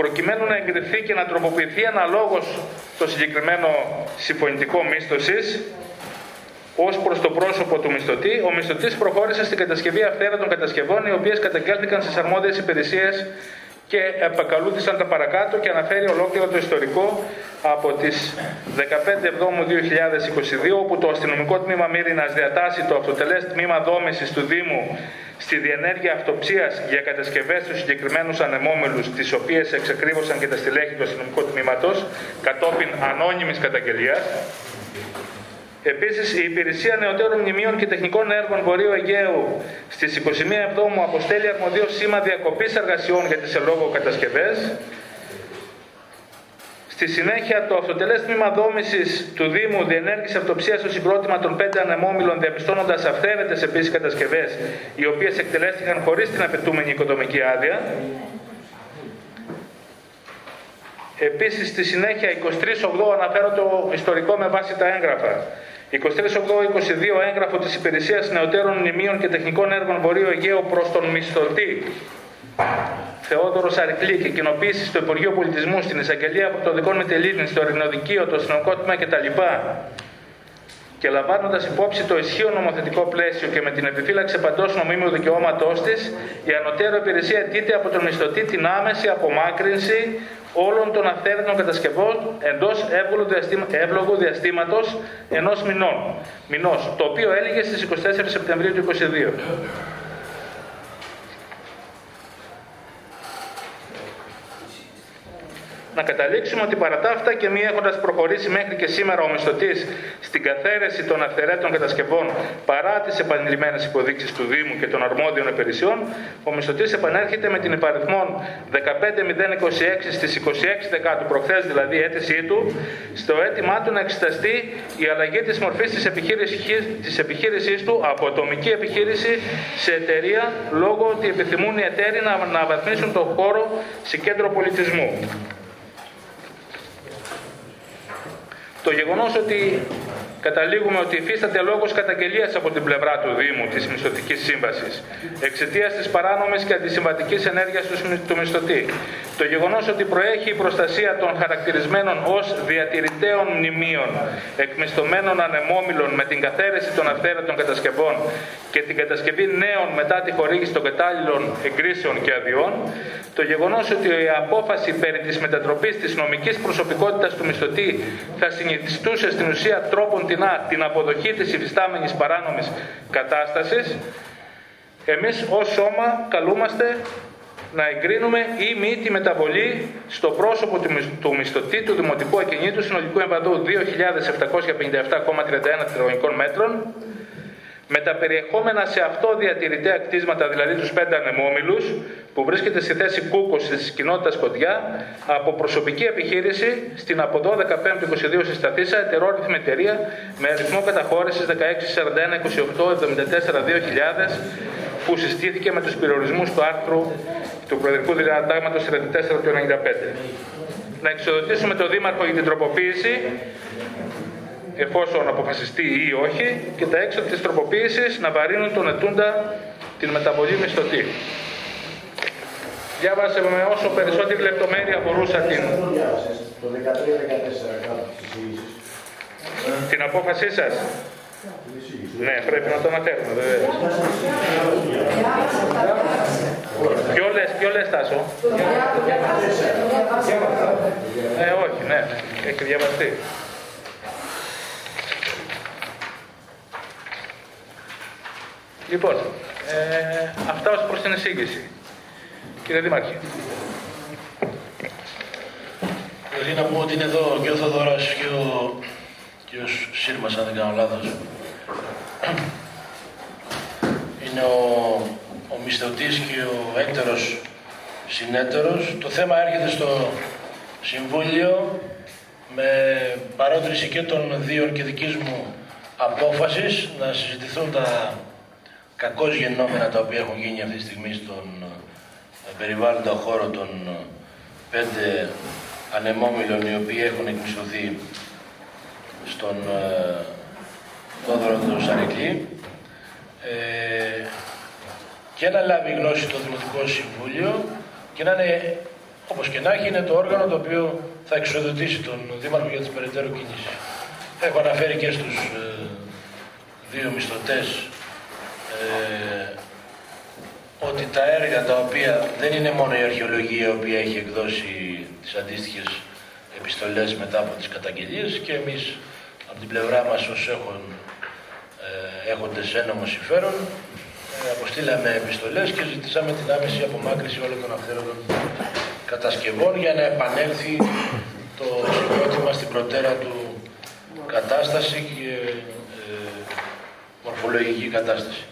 προκειμένου να εγκριθεί και να τροποποιηθεί αναλόγως το συγκεκριμένο συμφωνητικό μίσθωσης ως προς το πρόσωπο του μισθωτή, ο μισθωτής προχώρησε στην κατασκευή αυθαίρετων κατασκευών οι οποίες καταγγέλθηκαν στις αρμόδιες υπηρεσίες και επακαλούθησαν τα παρακάτω και αναφέρει ολόκληρο το ιστορικό από τις 15 Εβδόμου 2022 όπου το αστυνομικό τμήμα Μύρινας διατάσσει το αυτοτελές τμήμα δόμησης του Δήμου στη διενέργεια αυτοψίας για κατασκευές του συγκεκριμένους ανεμόμυλους τις οποίες εξακρίβωσαν και τα στελέχη του αστυνομικού τμήματος κατόπιν ανώνυμης καταγγελίας Επίσης, η Υπηρεσία Νεωτέρων Μνημείων και Τεχνικών Έργων Βορείου Αιγαίου στις 21 Εβδόμου αποστέλει αρμοδίο σήμα διακοπής εργασιών για τις ελόγω κατασκευέ. Στη συνέχεια, το αυτοτελέ τμήμα δόμησης του Δήμου διενέργησε αυτοψία στο συγκρότημα των πέντε ανεμόμυλων, διαπιστώνοντας αυθαίρετες επίσης κατασκευές, οι οποίες εκτελέστηκαν χωρίς την απαιτούμενη οικοδομική άδεια. Επίσης, στη συνέχεια, 23.8 αναφέρω το ιστορικό με βάση τα έγγραφα. 23.8-22 έγγραφο της Υπηρεσίας Νεωτέρων Μνημείων και Τεχνικών Έργων Βορείου Αιγαίου προς τον μισθωτή Θεόδωρος Αρικλή και κοινοποίησης στο Υπουργείο Πολιτισμού, στην εισαγγελία από το δικό Μητελίνη, στο Ειρηνοδικείο, το αστυνομικό τμήμα κτλ. Και λαμβάνοντας υπόψη το ισχύον νομοθετικό πλαίσιο και με την επιφύλαξη παντός νομίμου δικαιώματός της, η ανωτέρω υπηρεσία αιτείται από τον μισθωτή την άμεση απομάκρυνση όλων των αυθαίρετων κατασκευών εντός εύλογου διαστήματος ενός μηνών, το οποίο έλεγε στις 24 Σεπτεμβρίου του 2022. Να καταλήξουμε ότι παρά τα αυτά και μη έχοντας προχωρήσει μέχρι και σήμερα ο μισθωτής στην καθαίρεση των αυθαιρέτων κατασκευών παρά τις επανειλημμένες υποδείξεις του Δήμου και των αρμόδιων υπηρεσιών, ο μισθωτής επανέρχεται με την υπαριθμόν 15026 στις 26 Δεκάτου, προχθές δηλαδή η αίτησή του, στο αίτημά του να εξεταστεί η αλλαγή της μορφής της επιχείρησής του από ατομική επιχείρηση σε εταιρεία λόγω ότι επιθυμούν οι εταίροι να αναβαθμίσουν τον χώρο σε κέντρο πολιτισμού. Το γεγονός ότι καταλήγουμε ότι υφίσταται λόγο καταγγελίας από την πλευρά του Δήμου της μισθωτικής σύμβασης εξαιτίας της παράνομης και αντισυμβατικής ενέργειας του μισθωτή. Το γεγονός ότι προέχει η προστασία των χαρακτηρισμένων ως διατηρητέων μνημείων εκμισθωμένων ανεμόμυλων με την καθαίρεση των αυθαίρετων κατασκευών και την κατασκευή νέων μετά τη χορήγηση των κατάλληλων εγκρίσεων και αδειών. Το γεγονός ότι η απόφαση περί της μετατροπής της νομικής προσωπικότητας του μισθωτή θα συνηθιστούσε στην ουσία τρόπον την αποδοχή της υφιστάμενης παράνομης κατάστασης, εμείς ως σώμα καλούμαστε να εγκρίνουμε ή μη τη μεταβολή στο πρόσωπο του μισθωτή του Δημοτικού Ακινήτου συνολικού εμβαδού 2.757,31 τετραγωνικών μέτρων με τα περιεχόμενα σε αυτό διατηρητέα κτίσματα, δηλαδή τους πέντε ανεμόμυλους, που βρίσκεται στη θέση κούκος της κοινότητας Κοντιά, από προσωπική επιχείρηση στην από 12 Πέμπτη 22 συσταθήσα ετερόρυθμη εταιρεία με αριθμό καταχώρησης 1641 28 74 2000 που συστήθηκε με τους περιορισμούς του άρθρου του Προεδρικού Διατάγματος 34 του 95. Να εξοδοτήσουμε το Δήμαρχο για την τροποποίηση εφόσον αποφασιστεί ή όχι, και τα έξοδα της τροποποίησης να βαρύνουν τον ετούντα την μεταβολή μισθωτή. Διάβασε με όσο περισσότερη λεπτομέρεια μπορούσα την... Το 13-14 Την απόφασή σας. Ναι, πρέπει να το αναφέρουμε βέβαια. Ποιο λες, ποιο λες Τάσο; Ε, όχι, ναι, έχει διαβαστεί. Λοιπόν, ε, αυτά ως προς την εισήγηση. Κύριε Δήμαρχε. Δηλαδή να πούμε ότι είναι εδώ και ο Θοδωράς και ο, και ο Σύρμας, αν δεν κάνω λάθος. Είναι ο, ο μισθωτής και ο έτερος συνέτερος. Το θέμα έρχεται στο Συμβούλιο με παρότριση και των δύο και δικής μου απόφασης να συζητηθούν τα κακώς γεννόμενα τα οποία έχουν γίνει αυτή τη στιγμή στον ε, περιβάλλοντα χώρο των ε, πέντε ανεμόμυλων οι οποίοι έχουν εκμισθωθεί στον ε, Θόδωρο του Σαρεκλή ε, και να λάβει γνώση το Δημοτικό Συμβούλιο και να είναι, όπως και να έχει, είναι το όργανο το οποίο θα εξοδοτήσει τον Δήμαρχο για τις περαιτέρω κινήσεις. Έχω αναφέρει και στους ε, δύο μισθωτές ε, ότι τα έργα τα οποία δεν είναι μόνο η αρχαιολογία η οποία έχει εκδώσει τις αντίστοιχες επιστολές μετά από τις καταγγελίες και εμείς από την πλευρά μας ως έχουν, ε, έχοντες ένομο συμφέρον ε, αποστήλαμε επιστολές και ζητήσαμε την άμεση απομάκρυση όλων των αυθαίρετων κατασκευών για να επανέλθει το συγκρότημα στην προτέρα του κατάσταση και ε, μορφολογική κατάσταση.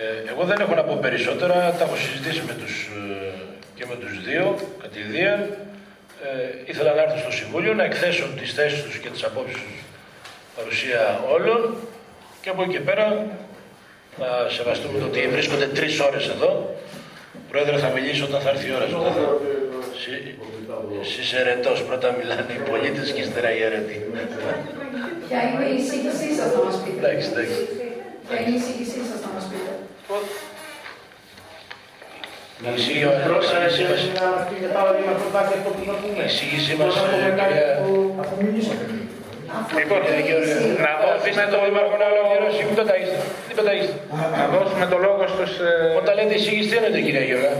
Ε, εγώ δεν έχω να πω περισσότερα, τα έχω συζητήσει με τους, ε, και με τους δύο κατηδίαν. Ε, ήθελα να έρθω στο Συμβούλιο να εκθέσουν τις θέσεις τους και τις απόψεις τους παρουσία όλων και από εκεί και πέρα θα σεβαστούμε το ότι βρίσκονται τρεις ώρες εδώ. Πρόεδρε θα μιλήσω όταν θα έρθει η ώρα σου. Εσείς ερετός, πρώτα μιλάνε οι πολίτες και ύστερα οι αιρετοί. Ποια είναι η εισήγησή σας να μας πείτε; Εντάξει, εντάξει. Ποια είναι η εισήγησή σας να μας πείτε; Η εισήγησή μας... Η εισήγησή μας, κυρία... Λοιπόν, να δώσουμε το δήμαρχο να ολοκληρώσει. Μην πεταγείστε. Μην πεταγείστε. Να δώσουμε το λόγο στους... ε, Όταν λέτε εισήγηση, τι εννοείται, κυρία Γιώργα.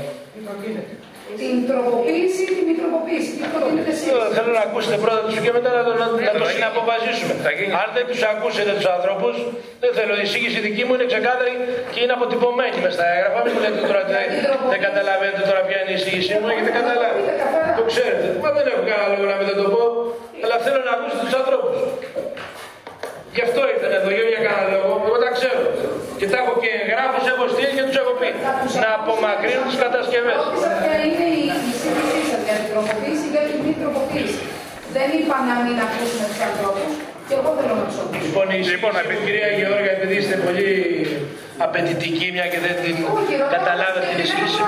Την τροποποίηση ή την μη τροποποίηση. Τι προτείνετε εσείς. Ε, Θέλω να ακούσετε πρώτα τους και μετά να το, να, να το συναποβαζήσουμε. Αν δεν τους ακούσετε τους ανθρώπους, δεν θέλω. Η εισήγηση δική μου είναι ξεκάθαρη και είναι αποτυπωμένη μες στα έγγραφα. Μην μου λέτε τώρα ότι δεν, δεν καταλαβαίνετε τώρα ποια είναι η εισήγησή μου. Έχετε καταλάβει. Το ξέρετε. Μα δεν έχω κανένα λόγο να μην δεν το πω. Αλλά θέλω να ακούσετε τους ανθρώπους. Γι' αυτό ήρθαν εδώ, για κανένα λόγο. Εγώ τα ξέρω. Και τα έχω και εγγράφου, έχω στείλει και τους έχω πει. Να απομακρύνουν τις κατασκευές. Ρώτησα ποια είναι η εισήγησή σας για την τροποποίηση ή για την μη τροποποίηση. Δεν είπα να μην ακούσουμε τους ανθρώπους και εγώ θέλω να τους ακούσω. Λοιπόν, η λοιπόν, κυρία Γεώργια, επειδή είστε πολύ απαιτητικοί, μια και δεν την καταλάβατε την εισήγηση.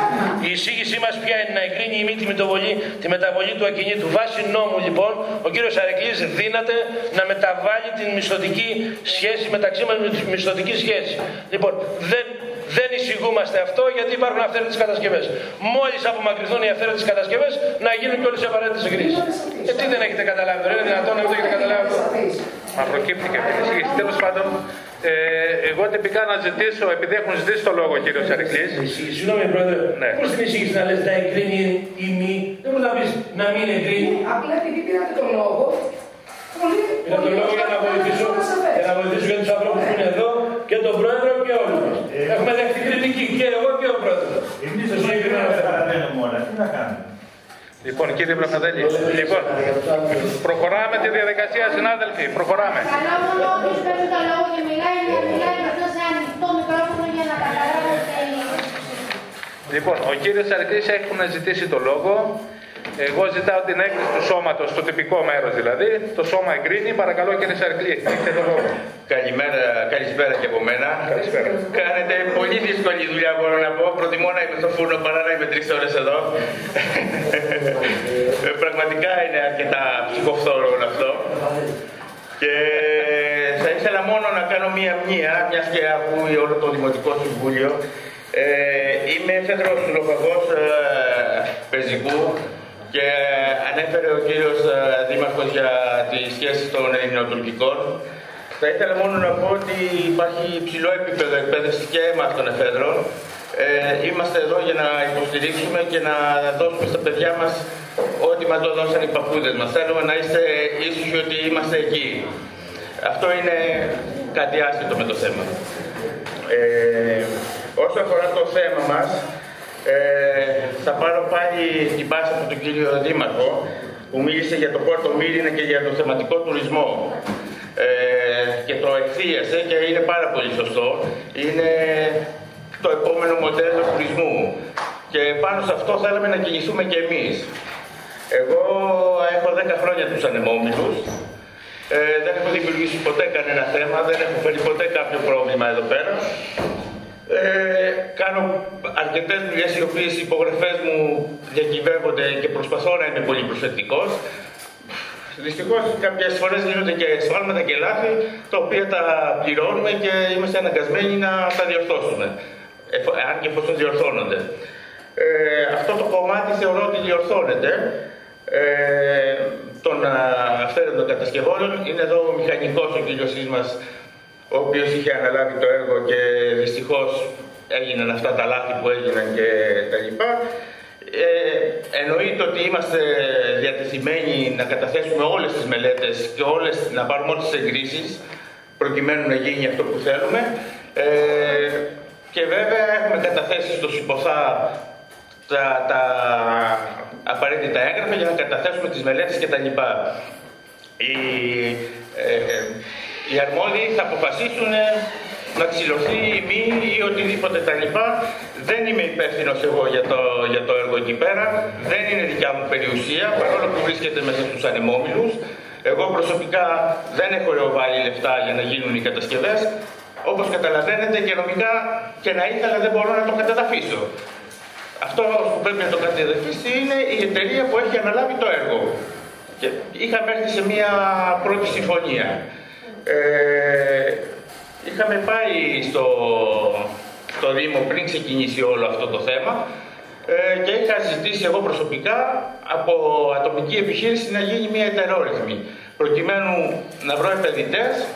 Η εισήγησή μας ποια είναι να εγκρίνει η μη τη μεταβολή, τη μεταβολή του ακινήτου. Βάσει νόμου, λοιπόν, ο κύριος Αρεκλής δύναται να μεταβάλει την μισθωτική σχέση μεταξύ μας, με τη μισθωτική σχέση. Λοιπόν, δεν δεν εισηγούμαστε αυτό γιατί υπάρχουν αυθαίρετες κατασκευές. Μόλις απομακρυνθούν οι αυθαίρετες κατασκευές, να γίνουν και όλες οι απαραίτητες εγκρίσεις. Ε, τι δεν έχετε καταλάβει, δεν είναι δυνατόν να μην το έχετε καταλάβει αυτό. Μα προκύπτει και αυτή η εισήγηση. Τέλος πάντων, ε, εγώ τυπικά να ζητήσω, επειδή έχουν ζητήσει το λόγο ο κύριο Αρικλή. Συγγνώμη, Πρόεδρε. Ναι. Πώς την εισήγηση να λες να εγκρίνει ή μη, δεν μπορείς να πεις να μην εγκρίνει. Απλά επειδή πήρατε το λόγο, πολύ, Πήρα το λόγο για να βοηθήσω, για να βοηθήσω και τους ανθρώπους που είναι εδώ και τον Πρόεδρο και όλους μα. Έχουμε δεχτεί κριτική και εγώ και ο Πρόεδρος. Εμείς δεν καταλαβαίνουμε όλα. Τι να κάνουμε; Λοιπόν, κύριε Βλαχαδέλη, λοιπόν, προχωράμε τη διαδικασία, συνάδελφοι. Προχωράμε. Καλά μόνο όποιος παίρνει το λόγο και μιλάει, να μιλάει μπροστά σε ανοιχτό μικρόφωνο για να καταλάβετε. Λοιπόν, ο κύριος Αρικλής έχουν ζητήσει το λόγο. Εγώ ζητάω την έγκριση του σώματος, στο τυπικό μέρος δηλαδή. Το σώμα εγκρίνει. Παρακαλώ κύριε Σαρκλή, έχετε το λόγο. Καλημέρα, καλησπέρα και από μένα. Καλησπέρα. Κάνετε πολύ δύσκολη δουλειά, μπορώ να πω. Προτιμώ να είμαι στο φούρνο παρά να είμαι τρεις ώρες εδώ. Ε, Πραγματικά είναι αρκετά ψυχοφθόρο όλο αυτό. Και θα ήθελα μόνο να κάνω μία μνήα, μιας και ακούει όλο το Δημοτικό Συμβούλιο. Ε, είμαι έφεδρος λοφαγός ε, πεζικού και ανέφερε ο κύριος ε, Δήμαρχος για τις σχέσεις των ελληνοτουρκικών. Θα ήθελα μόνο να πω ότι υπάρχει υψηλό επίπεδο εκπαίδευσης και εμάς των εφέδρων. Ε, είμαστε εδώ για να υποστηρίξουμε και να δώσουμε στα παιδιά μας ό,τι μας το δώσαν οι παππούδες μας. Θέλουμε να είστε ήσυχοι ότι είμαστε εκεί. Αυτό είναι κάτι άσχετο με το θέμα. Ε, όσο αφορά το θέμα μας, ε, θα πάρω πάλι την πάσα από τον κύριο Δήμαρχο που μίλησε για το πόρτο Μύρινα και για το θεματικό τουρισμό ε, και το εκθίασε και είναι πάρα πολύ σωστό. Είναι το επόμενο μοντέλο τουρισμού και πάνω σε αυτό θέλαμε να κινηθούμε και εμείς. Εγώ έχω 10 χρόνια τους ανεμόμυλους ε, δεν έχω δημιουργήσει ποτέ κανένα θέμα, δεν έχω φέρει ποτέ κάποιο πρόβλημα εδώ πέρα. Ε, κάνω αρκετές δουλειές οι οποίες οι υπογραφές μου διακυβεύονται και προσπαθώ να είμαι πολύ προσεκτικός. Δυστυχώς κάποιες φορές γίνονται και σφάλματα και λάθη τα οποία τα πληρώνουμε και είμαστε αναγκασμένοι να τα διορθώσουμε. Εφ, αν και εφόσον διορθώνονται. Ε, αυτό το κομμάτι θεωρώ ότι διορθώνεται ε, των αυθαίρετων κατασκευών. Είναι εδώ ο μηχανικός ο κύριος μας, ο οποίος είχε αναλάβει το έργο και δυστυχώς έγιναν αυτά τα λάθη που έγιναν και τα λοιπά. Ε, εννοείται ότι είμαστε διατεθειμένοι να καταθέσουμε όλες τις μελέτες και όλες, να πάρουμε όλες τις εγκρίσεις προκειμένου να γίνει αυτό που θέλουμε. Ε, και βέβαια έχουμε καταθέσει στο ΣΥΠΟΘΑ τα, τα απαραίτητα έγγραφα για να καταθέσουμε τις μελέτες κτλ. Οι, ε, ε, οι αρμόδιοι θα αποφασίσουν να ξυλωθεί η μη ή οτιδήποτε τα λοιπά. Δεν είμαι υπεύθυνος εγώ για το, για το έργο εκεί πέρα. Δεν είναι δικιά μου περιουσία, παρόλο που βρίσκεται μέσα στους ανεμόμυλους. Εγώ προσωπικά δεν έχω βάλει λεφτά για να γίνουν οι κατασκευές. Όπως καταλαβαίνετε και νομικά και να ήθελα δεν μπορώ να το καταδαφίσω. Αυτό που πρέπει να το καταδαφίσει είναι η εταιρεία που έχει αναλάβει το έργο. Και είχαμε έρθει σε μια πρώτη συμφωνία. Ε, είχαμε πάει στο, στο Δήμο πριν ξεκινήσει όλο αυτό το θέμα ε, και είχα ζητήσει εγώ προσωπικά από ατομική επιχείρηση να γίνει μια ετερόρυθμη προκειμένου να βρω επενδυτές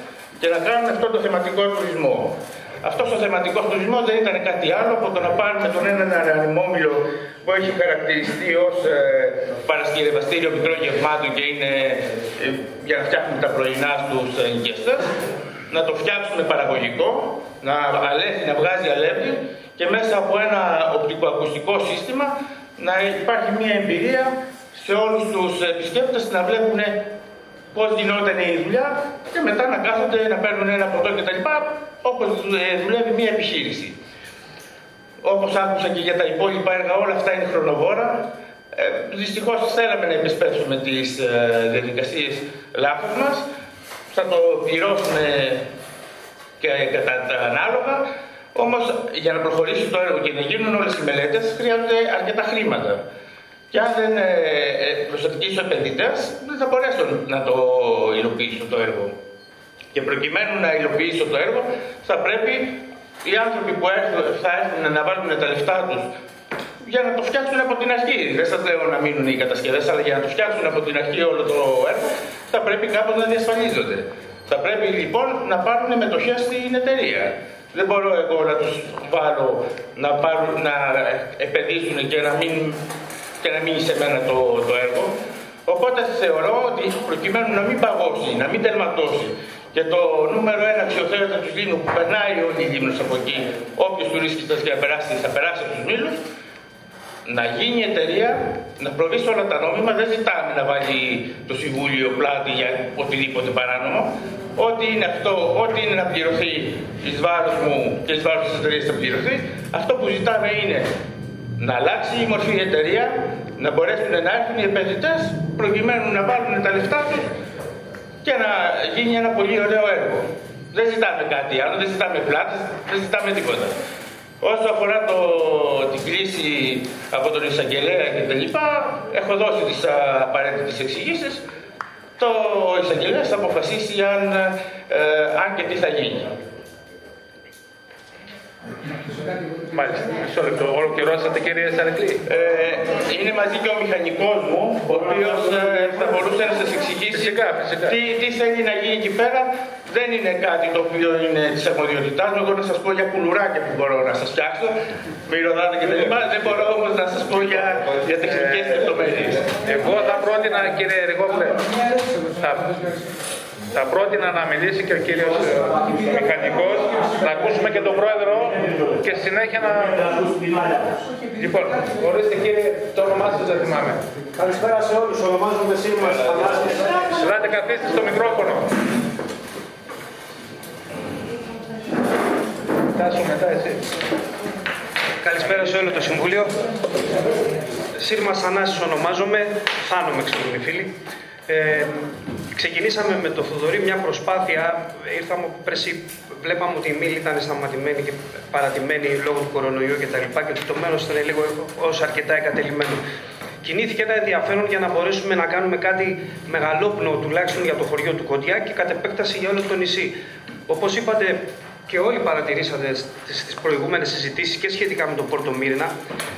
και να κάνουν αυτό το θεματικό τουρισμό. Αυτός ο θεματικός τουρισμός δεν ήταν κάτι άλλο από το να πάρουμε τον έναν ανεμόμυλο που έχει χαρακτηριστεί ως ε, παρασκευαστήριο μικρό γευμάτων και είναι ε, για να φτιάχνουμε τα πρωινά στους εγκαιστέ, να το φτιάξουμε παραγωγικό, να αλεύει, να βγάζει αλεύει και μέσα από ένα οπτικοακουστικό σύστημα να υπάρχει μια εμπειρία σε όλους τους επισκέπτες να βλέπουν πώς γινόταν η δουλειά και μετά να κάθονται να παίρνουν ένα ποτό κτλ. όπως δουλεύει μια επιχείρηση. Όπως άκουσα και για τα υπόλοιπα έργα, όλα αυτά είναι χρονοβόρα. Ε, Δυστυχώς θέλαμε να επισπεύσουμε τις ε, διαδικασίες λάθος μας. Θα το πληρώσουμε και κατά τα ανάλογα. Όμως για να προχωρήσει το έργο και να γίνουν όλες οι μελέτες χρειάζονται αρκετά χρήματα. Και αν δεν ε, ε προσελκύσω επενδυτές, δεν θα μπορέσω να το υλοποιήσω το έργο. Και προκειμένου να υλοποιήσω το έργο, θα πρέπει οι άνθρωποι που θα έρθουν να βάλουν τα λεφτά τους για να το φτιάξουν από την αρχή. Δεν σας λέω να μείνουν οι κατασκευές, αλλά για να το φτιάξουν από την αρχή όλο το έργο, θα πρέπει κάπως να διασφαλίζονται. Θα πρέπει λοιπόν να πάρουν μετοχές στην εταιρεία. Δεν μπορώ εγώ να τους βάλω να, πάρουν, να επενδύσουν και να, μην, και να μείνει σε μένα το, το έργο. Οπότε θεωρώ ότι προκειμένου να μην παγώσει, να μην τερματώσει και το νούμερο ένα αξιοθέατα του Δήμου που περνάει όλη η Λίμνος από εκεί, όποιος τουρίστης και να περάσει, θα περάσει από τους Μήλους, να γίνει η εταιρεία, να προβεί όλα τα νόμιμα, δεν ζητάμε να βάλει το Συμβούλιο πλάτη για οτιδήποτε παράνομο. Ό,τι είναι αυτό, ό,τι είναι να πληρωθεί εις βάρος μου και εις βάρος της εταιρείας θα πληρωθεί. Αυτό που ζητάμε είναι να αλλάξει η μορφή η εταιρεία, να μπορέσουν να έρθουν οι επενδυτές προκειμένου να βάλουν τα λεφτά τους και να γίνει ένα πολύ ωραίο έργο. Δεν ζητάμε κάτι άλλο, δεν ζητάμε πλάτες, δεν ζητάμε τίποτα. Όσο αφορά το, την κρίση από τον εισαγγελέα και τα λοιπά, έχω δώσει τις απαραίτητες εξηγήσεις. Το εισαγγελέας θα αποφασίσει αν, ε, αν και τι θα γίνει. Μάλιστα, μισό λεπτό. Ολοκληρώσατε κύριε Σαρεκλή. Ε, είναι μαζί και ο μηχανικός μου, ο οποίος ε, θα μπορούσε να σας εξηγήσει φυσικά, φυσικά. Τι, τι θέλει να γίνει εκεί πέρα. Δεν είναι κάτι το οποίο είναι της αρμοδιότητάς μου. Εγώ να σας πω για κουλουράκια που μπορώ να σας φτιάξω, με ρωτάτε και τα λοιπά. Δεν μπορώ όμως να σας πω για, για τεχνικές λεπτομέρειες. Εγώ θα πρότεινα, κύριε Ριγόπλε, θα, θα πρότεινα να μιλήσει και ο κύριος ε, μηχανικός, να ακούσουμε και τον πρόεδρο και συνέχεια να... Λοιπόν, ορίστε κύριε, το όνομά σας δεν θυμάμαι. Καλησπέρα σε όλους, ονομάζομαι Σύρμας Θανάσης. Συλλάτε καθίστε στο μικρόφωνο. Τάσο μετά εσύ. Καλησπέρα σε όλο το Συμβούλιο. Σύρμα Θανάσης ονομάζομαι, χάνομαι ξέρουν οι φίλοι. Ε, ξεκινήσαμε με το Θοδωρή μια προσπάθεια, ήρθαμε πέρσι, βλέπαμε ότι η μήλη ήταν σταματημένη και παρατημένη λόγω του κορονοϊού και τα λοιπά και ότι το μέρος ήταν λίγο ως αρκετά εγκατελειμμένο. Κινήθηκε ένα ενδιαφέρον για να μπορέσουμε να κάνουμε κάτι μεγαλόπνο τουλάχιστον για το χωριό του Κοντιά και κατ' επέκταση για όλο το νησί. Όπως είπατε, και όλοι παρατηρήσατε στις προηγούμενες συζητήσεις και σχετικά με τον Πόρτο Μύρνα,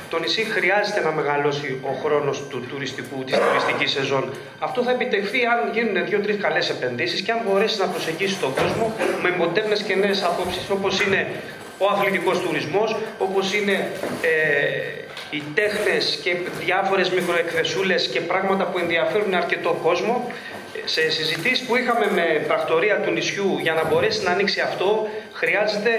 το νησί χρειάζεται να μεγαλώσει ο χρόνος του τουριστικού, της τουριστικής σεζόν. Αυτό θα επιτευχθεί αν γίνουν δύο-τρεις καλές επενδύσεις και αν μπορέσει να προσεγγίσει τον κόσμο με μοντέρνες και νέες απόψεις, όπως είναι ο αθλητικός τουρισμός, όπως είναι ε, οι τέχνες και διάφορες μικροεκθεσούλες και πράγματα που ενδιαφέρουν αρκετό κόσμο. Σε συζητήσεις που είχαμε με πρακτορία του νησιού για να μπορέσει να ανοίξει αυτό, χρειάζεται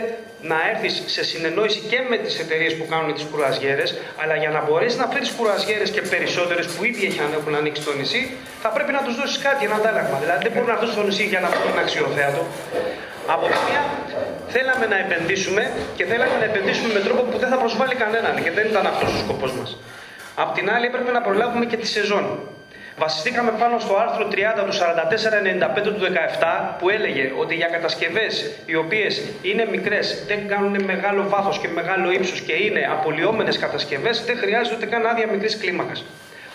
να έρθεις σε συνεννόηση και με τις εταιρείες που κάνουν τις κουραζιέρε, αλλά για να μπορέσεις να φέρεις κουραζιέρε και περισσότερες που ήδη έχουν ανοίξει στο νησί, θα πρέπει να τους δώσεις κάτι, ένα αντάλλαγμα. Δηλαδή δεν μπορούν να δώσουν στο νησί για να βρουν αξιοθέατο. Από τη μία θέλαμε να επενδύσουμε και θέλαμε να επενδύσουμε με τρόπο που δεν θα προσβάλλει κανέναν και δεν ήταν αυτός ο σκοπός μας. Απ' την άλλη έπρεπε να προλάβουμε και τη σεζόν. Βασιστήκαμε πάνω στο άρθρο 30 του 4495 του 17 που έλεγε ότι για κατασκευές οι οποίες είναι μικρές, δεν κάνουν μεγάλο βάθος και μεγάλο ύψος και είναι απολυόμενες κατασκευές, δεν χρειάζεται ούτε καν άδεια μικρής κλίμακας.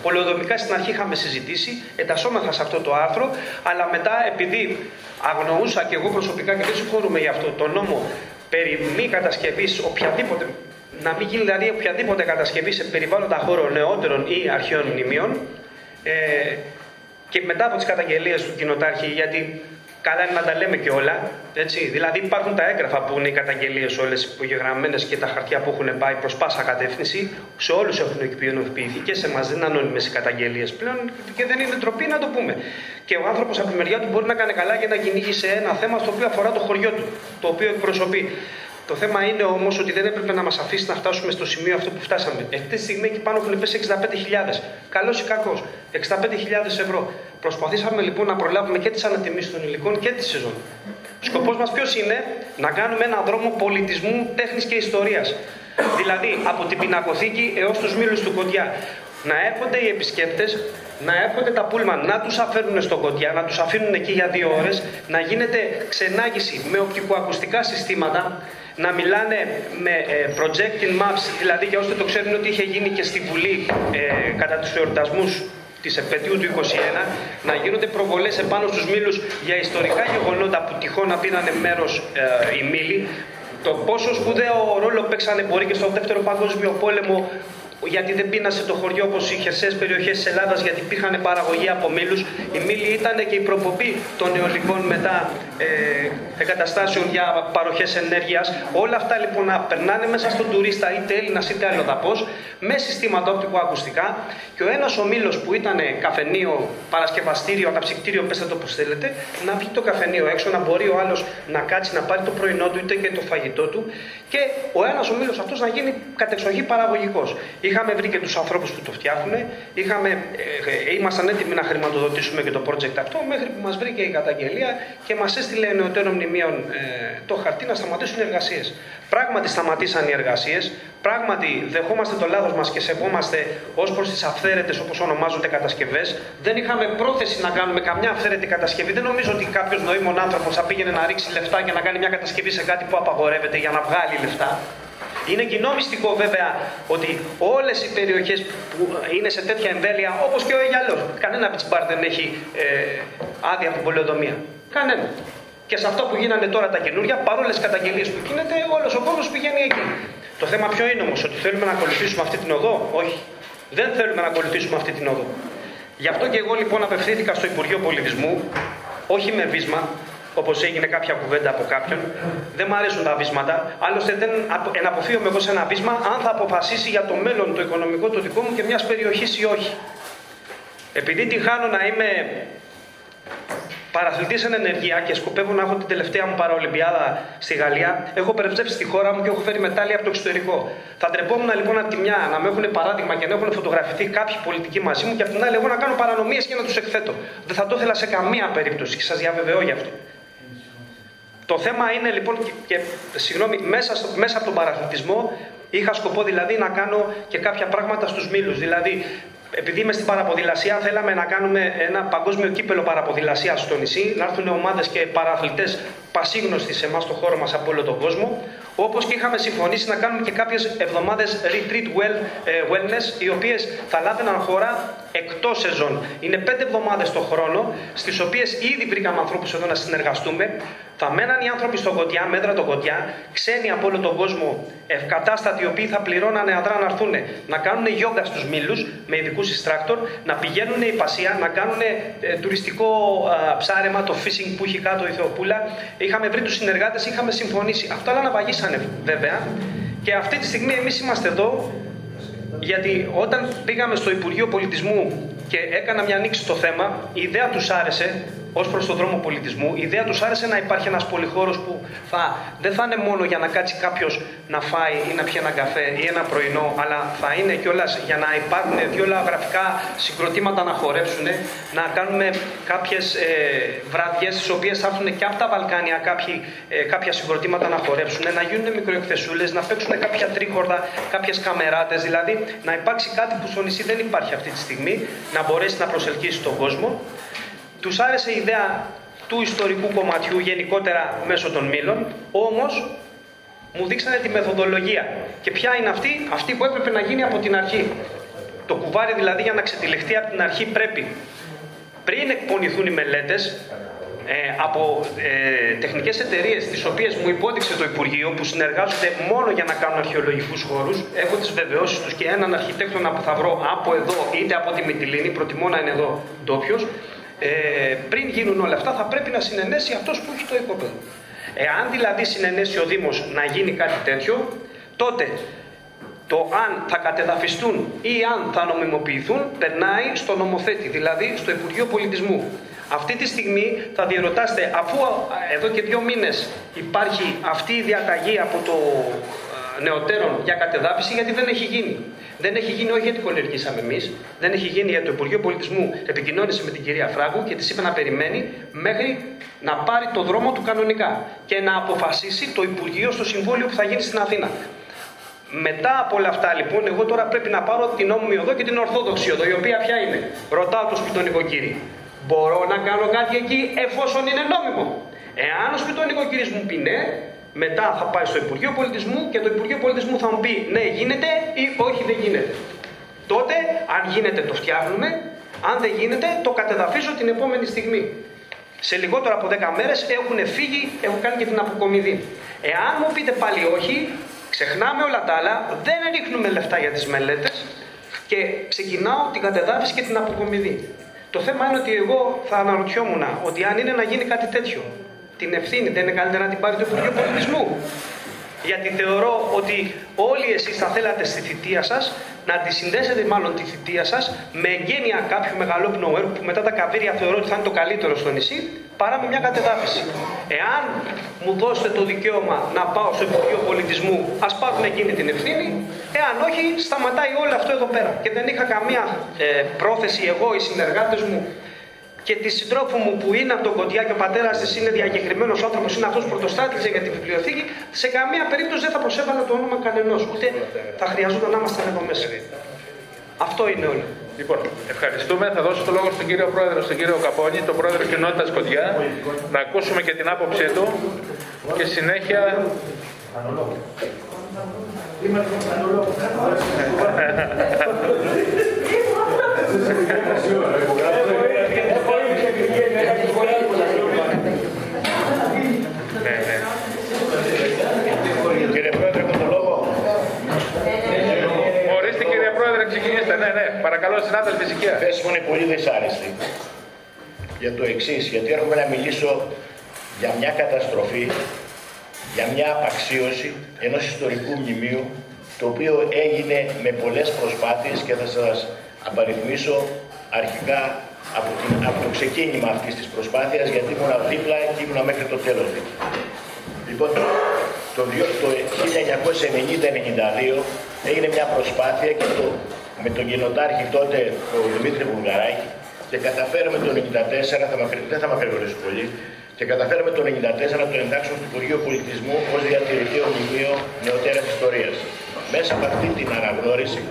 Πολεοδομικά στην αρχή είχαμε συζητήσει, εντασσόμεθα σε αυτό το άρθρο, αλλά μετά επειδή αγνοούσα και εγώ προσωπικά και δεν συμφωνούμε για αυτό το νόμο περί μη κατασκευής οποιαδήποτε να μην γίνει δηλαδή οποιαδήποτε κατασκευή σε περιβάλλοντα χώρων νεότερων ή αρχαίων μνημείων, ε, και μετά από τις καταγγελίες του κοινοτάρχη, γιατί καλά είναι να τα λέμε και όλα, έτσι. Δηλαδή υπάρχουν τα έγγραφα που είναι οι καταγγελίες όλες υπογεγραμμένες και τα χαρτιά που έχουν πάει προς πάσα κατεύθυνση, σε όλους έχουν εκπληρωθεί και σε μας δεν είναι ανώνυμες οι καταγγελίες πλέον και δεν είναι τροπή να το πούμε. Και ο άνθρωπος από τη μεριά του μπορεί να κάνει καλά για να κυνήγει σε ένα θέμα στο οποίο αφορά το χωριό του, το οποίο εκπροσωπεί. Το θέμα είναι όμως ότι δεν έπρεπε να μας αφήσει να φτάσουμε στο σημείο αυτό που φτάσαμε. Αυτή τη στιγμή εκεί πάνω έχουν πέσει 65.000. Καλός ή κακός. 65.000 ευρώ. Προσπαθήσαμε λοιπόν να προλάβουμε και τις ανατιμήσεις των υλικών και τη σεζόν. Σκοπός μας ποιος είναι; Να κάνουμε έναν δρόμο πολιτισμού, τέχνης και ιστορίας. Δηλαδή από την πινακοθήκη έως τους μήλους του Κοντιά. Να έρχονται οι επισκέπτες, να έρχονται τα πούλμαν, να τους αφαίρουν στο Κοντιά, να τους αφήνουν εκεί για δύο ώρες, να γίνεται ξενάγηση με οπτικοακουστικά συστήματα, να μιλάνε με ε, projecting maps, δηλαδή για όσοι το ξέρουν ότι είχε γίνει και στη Βουλή ε, κατά τους εορτασμούς της επαιτίου του 21, να γίνονται προβολές επάνω στους μήλους για ιστορικά γεγονότα που τυχόν να πήρανε μέρος ε, οι μήλοι, το πόσο σπουδαίο ρόλο παίξανε μπορεί και στο δεύτερο παγκόσμιο πόλεμο γιατί δεν πείνασε το χωριό όπως οι χερσαίε περιοχές της Ελλάδας, γιατί υπήρχαν παραγωγή από μήλους. Η μήλη ήταν και η προπομπή των αιωλικών μετά ε, εγκαταστάσεων για παροχές ενέργειας. Όλα αυτά λοιπόν να περνάνε μέσα στον τουρίστα, είτε Έλληνα είτε αλλοδαπό, με συστήματα οπτικοακουστικά. Και ο ένας ο μήλος που ήταν καφενείο, παρασκευαστήριο, αναψυκτήριο, πέστε το πώ θέλετε, να βγει το καφενείο έξω, να μπορεί ο άλλος να κάτσει να πάρει το πρωινό του είτε και το φαγητό του. Και ο ένας ο μήλος αυτός να γίνει κατεξοχή παραγωγικός. Είχαμε βρει και τους ανθρώπους που το φτιάχνουν, είχαμε, ε, ήμασταν έτοιμοι να χρηματοδοτήσουμε και το project αυτό, μέχρι που μας βρήκε η καταγγελία και μας έστειλε νεωτέρων μνημείων ε, το χαρτί να σταματήσουν οι εργασίες. Πράγματι σταματήσαν οι εργασίες, πράγματι δεχόμαστε το λάθος μας και σεβόμαστε ως προς τις αυθαίρετες όπως ονομάζονται κατασκευές. Δεν είχαμε πρόθεση να κάνουμε καμιά αυθαίρετη κατασκευή. Δεν νομίζω ότι κάποιος νοήμων άνθρωπος θα πήγαινε να ρίξει λεφτά και να κάνει μια κατασκευή σε κάτι που απαγορεύεται για να βγάλει λεφτά. Είναι κοινό μυστικό βέβαια ότι όλες οι περιοχές που είναι σε τέτοια εμβέλεια, όπως και ο Αιγιαλός, κανένα πιτσμπάρ δεν έχει ε, άδεια από πολεοδομία. Κανένα. Και σε αυτό που γίνανε τώρα τα καινούργια, παρόλες καταγγελίες που γίνεται, όλος ο κόσμος πηγαίνει εκεί. Το θέμα ποιο είναι όμως, ότι θέλουμε να ακολουθήσουμε αυτή την οδό, όχι. Δεν θέλουμε να ακολουθήσουμε αυτή την οδό. Γι' αυτό και εγώ λοιπόν απευθύνθηκα στο Υπουργείο Πολιτισμού, όχι με βίσμα, όπως έγινε κάποια κουβέντα από κάποιον. Δεν μου αρέσουν τα βίσματα. Άλλωστε, δεν εναποφύγομαι εγώ σε ένα βίσμα αν θα αποφασίσει για το μέλλον το οικονομικό το δικό μου και μιας περιοχής ή όχι. Επειδή την χάνω να είμαι παραθλητής εν ενεργεία και σκοπεύω να έχω την τελευταία μου παραολυμπιάδα στη Γαλλία, έχω περιστρέψει τη χώρα μου και έχω φέρει μετάλλια από το εξωτερικό. Θα ντρεπόμουν λοιπόν από τη μια να με έχουν παράδειγμα και να έχουν φωτογραφηθεί κάποιοι πολιτικοί μαζί μου και από την άλλη εγώ να κάνω παρανομίες και να τους εκθέτω. Δεν θα το ήθελα σε καμία περίπτωση και σας διαβεβαιώ γι' αυτό. Το θέμα είναι λοιπόν, και, και συγγνώμη, μέσα, στο, μέσα από τον παραθλητισμό είχα σκοπό δηλαδή να κάνω και κάποια πράγματα στους μήλους. Δηλαδή, επειδή είμαι στην παραποδηλασία, θέλαμε να κάνουμε ένα παγκόσμιο κύπελο παραποδηλασίας στο νησί, να έρθουν ομάδες και παραθλητές πασίγνωστοι σε εμάς, στο χώρο μας από όλο τον κόσμο. Όπως και είχαμε συμφωνήσει να κάνουμε και κάποιες εβδομάδες retreat well, ε, wellness, οι οποίες θα λάβαιναν χώρα εκτός σεζόν. Είναι πέντε εβδομάδες το χρόνο, στις οποίες ήδη βρήκαμε ανθρώπους εδώ να συνεργαστούμε. Θα μέναν οι άνθρωποι στο Κωτιά, μέτρα το Κωτιά, ξένοι από όλο τον κόσμο, ευκατάστατοι, οι οποίοι θα πληρώνανε αδρά να έρθουν να κάνουν γιόγκα στους μήλους με ειδικούς ιστράκτορ, να πηγαίνουν υπασία, να κάνουν ε, τουριστικό α, ψάρεμα, το fishing που έχει κάτω η Θεοπούλα. Είχαμε βρει τους συνεργάτες, είχαμε συμφωνήσει. Αυτά όλα να βαγίσανε βέβαια. Και αυτή τη στιγμή εμείς είμαστε εδώ γιατί όταν πήγαμε στο Υπουργείο Πολιτισμού και έκανα μια ανοίξη στο θέμα, η ιδέα τους άρεσε ως προς τον δρόμο πολιτισμού. Η ιδέα τους άρεσε να υπάρχει ένας πολυχώρος που θα, δεν θα είναι μόνο για να κάτσει κάποιος να φάει ή να πιει ένα καφέ ή ένα πρωινό, αλλά θα είναι κιόλας για να υπάρχουν δύο γραφικά συγκροτήματα να χορέψουν, να κάνουμε κάποιες ε, βραδιέ, τις οποίες θα έρθουν και από τα Βαλκάνια κάποιοι, ε, κάποια συγκροτήματα να χορέψουν, να γίνουν μικροεκθεσούλες, να παίξουν κάποια τρίχορδα, κάποιες καμεράτες, δηλαδή να υπάρξει κάτι που στο νησί δεν υπάρχει αυτή τη στιγμή, να μπορέσει να προσελκύσει τον κόσμο. Τους άρεσε η ιδέα του ιστορικού κομματιού γενικότερα μέσω των μήλων, όμως μου δείξανε τη μεθοδολογία. Και ποια είναι αυτή, αυτή που έπρεπε να γίνει από την αρχή. Το κουβάρι δηλαδή για να ξετυλιχτεί από την αρχή πρέπει πριν εκπονηθούν οι μελέτες ε, από ε, τεχνικές εταιρείες τις οποίες μου υπόδειξε το Υπουργείο που συνεργάζονται μόνο για να κάνουν αρχαιολογικούς χώρους έχω τις βεβαιώσεις τους και έναν αρχιτέκτονα που θα βρω από εδώ είτε από τη Μυτιλίνη προτιμώ να είναι εδώ ντόπιος ε, πριν γίνουν όλα αυτά θα πρέπει να συνενέσει αυτός που έχει το οικόπεδο. Εάν δηλαδή συνενέσει ο Δήμος να γίνει κάτι τέτοιο, τότε το αν θα κατεδαφιστούν ή αν θα νομιμοποιηθούν περνάει στο νομοθέτη, δηλαδή στο Υπουργείο Πολιτισμού. Αυτή τη στιγμή θα διερωτάστε, αφού εδώ και δύο μήνες υπάρχει αυτή η διαταγή από το νεωτέρων για κατεδάφιση, γιατί δεν έχει γίνει. Δεν έχει γίνει όχι γιατί κολυργήσαμε εμείς, δεν έχει γίνει γιατί το Υπουργείο Πολιτισμού επικοινώνησε με την κυρία Φράγκου και της είπε να περιμένει μέχρι να πάρει το δρόμο του κανονικά και να αποφασίσει το Υπουργείο στο Συμβούλιο που θα γίνει στην Αθήνα. Μετά από όλα αυτά λοιπόν, εγώ τώρα πρέπει να πάρω την νόμιμη οδό και την ορθόδοξη οδό, η οποία ποια είναι. Ρωτάω το σπιτονικοκύρη. Μπορώ να κάνω κάτι εκεί εφόσον είναι νόμιμο. Εάν ο σπιτονικοκύρης μου πει ναι, μετά θα πάει στο Υπουργείο Πολιτισμού και το Υπουργείο Πολιτισμού θα μου πει ναι γίνεται ή όχι δεν γίνεται. Τότε αν γίνεται το φτιάχνουμε, αν δεν γίνεται το κατεδαφίζω την επόμενη στιγμή. Σε λιγότερο από 10 μέρες έχουν φύγει, έχουν κάνει και την αποκομιδή. Εάν μου πείτε πάλι όχι, ξεχνάμε όλα τα άλλα, δεν ρίχνουμε λεφτά για τις μελέτες και ξεκινάω την κατεδάφιση και την αποκομιδή. Το θέμα είναι ότι εγώ θα αναρωτιόμουν ότι αν είναι να γίνει κάτι τέτοιο, την ευθύνη δεν είναι καλύτερα να την πάρει το Υπουργείο Πολιτισμού. Γιατί θεωρώ ότι όλοι εσείς θα θέλατε στη θητεία σας να αντισυνδέσετε μάλλον τη θητεία σας με εγγένεια κάποιου μεγαλόπνου έργου που μετά τα καβίρια θεωρώ ότι θα είναι το καλύτερο στο νησί παρά με μια κατεδάφιση. Εάν μου δώσετε το δικαίωμα να πάω στο Υπουργείο Πολιτισμού, ας πάρουν εκείνη την ευθύνη. Εάν όχι, σταματάει όλο αυτό εδώ πέρα. Και δεν είχα καμία ε, πρόθεση εγώ, οι συνεργάτες μου και τη συντρόφου μου που είναι από τον Κοντιά και ο πατέρας της είναι διακεκριμένος άνθρωπος, είναι αυτός που πρωτοστάτησε για τη βιβλιοθήκη, σε καμία περίπτωση δεν θα προσέβαλε το όνομα κανενός. Ούτε θα χρειαζόταν να ήμασταν εδώ μέσα. Αυτό είναι όλο. Λοιπόν, ευχαριστούμε. Θα δώσω το λόγο στον κύριο Πρόεδρο, στον κύριο Καπόνη, τον Πρόεδρο Κοινότητας Κοντιά, να ακούσουμε και την άποψή του και συνέχεια. Κύριε Πρόεδρε, έχω το λόγο. Ορίστε κύριε Πρόεδρε, ξεκινήστε. Ναι, ναι. Παρακαλώ, συνάδελφοι, ησυχία. Η θέση μου είναι πολύ δυσάρεστη. Για το εξής, γιατί έρχομαι να μιλήσω για μια καταστροφή, για μια απαξίωση ενός ιστορικού μνημείου, το οποίο έγινε με πολλές προσπάθειες και θα σας απαριθμίσω αρχικά από, την, από το ξεκίνημα αυτής της προσπάθειας, γιατί ήμουν δίπλα και ήμουν μέχρι το τέλος δίπλα. Λοιπόν, το, το 1990-92 έγινε μια προσπάθεια και το, με τον γενοτάρχη τότε, τον Δημήτρη Βουλγαράκη, και καταφέραμε το 1994, θα δεν θα μακρηγορήσω πολύ, και καταφέραμε το 1994 να το εντάξουμε στο Υπουργείο Πολιτισμού ως διατηρητήριο μνημείο νεωτέρας ιστορίας. Μέσα από αυτή την αναγνώριση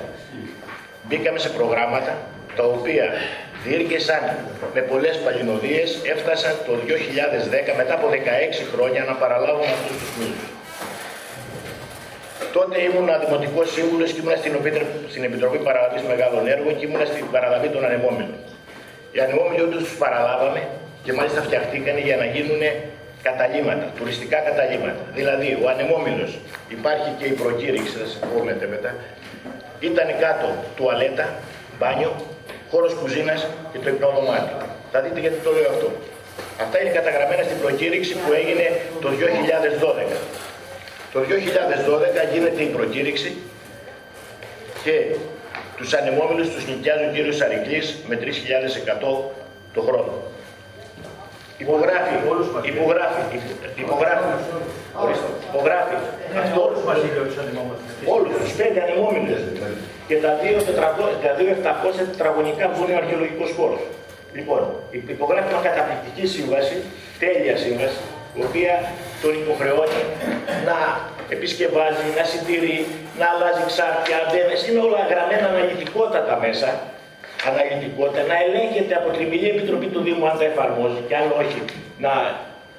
μπήκαμε σε προγράμματα τα οποία διήρκεσαν με πολλές παλινοδίες, έφτασαν το 2010 μετά από 16 χρόνια να παραλάβουν αυτούς τους μήλους. Τότε ήμουν δημοτικό σύμβουλο και ήμουν στην, Επιτροπή- στην Επιτροπή Παραλαβή Μεγάλων Έργων και ήμουν στην παραλαβή των ανεμόμυλων. Οι ανεμόμυλοι όντως τους παραλάβαμε και μάλιστα φτιαχτήκαν για να γίνουν καταλήμματα, τουριστικά καταλήμματα. Δηλαδή, ο ανεμόμυλο, υπάρχει και η προκήρυξη, θα σας πω μετά, ήταν κάτω τουαλέτα, μπάνιο, χώρος κουζίνας και το υπνοδωμάτιο. Θα δείτε γιατί το λέω αυτό. Αυτά είναι καταγραμμένα στην προκήρυξη που έγινε το 2012. Το 2012 γίνεται η προκήρυξη και τους ανεμόμενους τους νοικιάζει ο κύριος Σαρικλής με 3.100 το χρόνο. Υπογράφει, υπογράφει, υπογράφει, ορίστε, υπογράφει. Αυτό όλους τους πέντε ανεμόμενους και τα 2.400 τα 2.700 τετραγωνικά που είναι ο αρχαιολογικός χώρος. Λοιπόν, υπογράφει μια καταπληκτική σύμβαση, τέλεια σύμβαση, η οποία τον υποχρεώνει να επισκευάζει, να συντηρεί, να αλλάζει ξάρτια, αντένες, είναι όλα γραμμένα αναλυτικότατα μέσα, αναλυτικότητα, να ελέγχεται από την Μιλή Επιτροπή του Δήμου αν τα εφαρμόζει και αν όχι να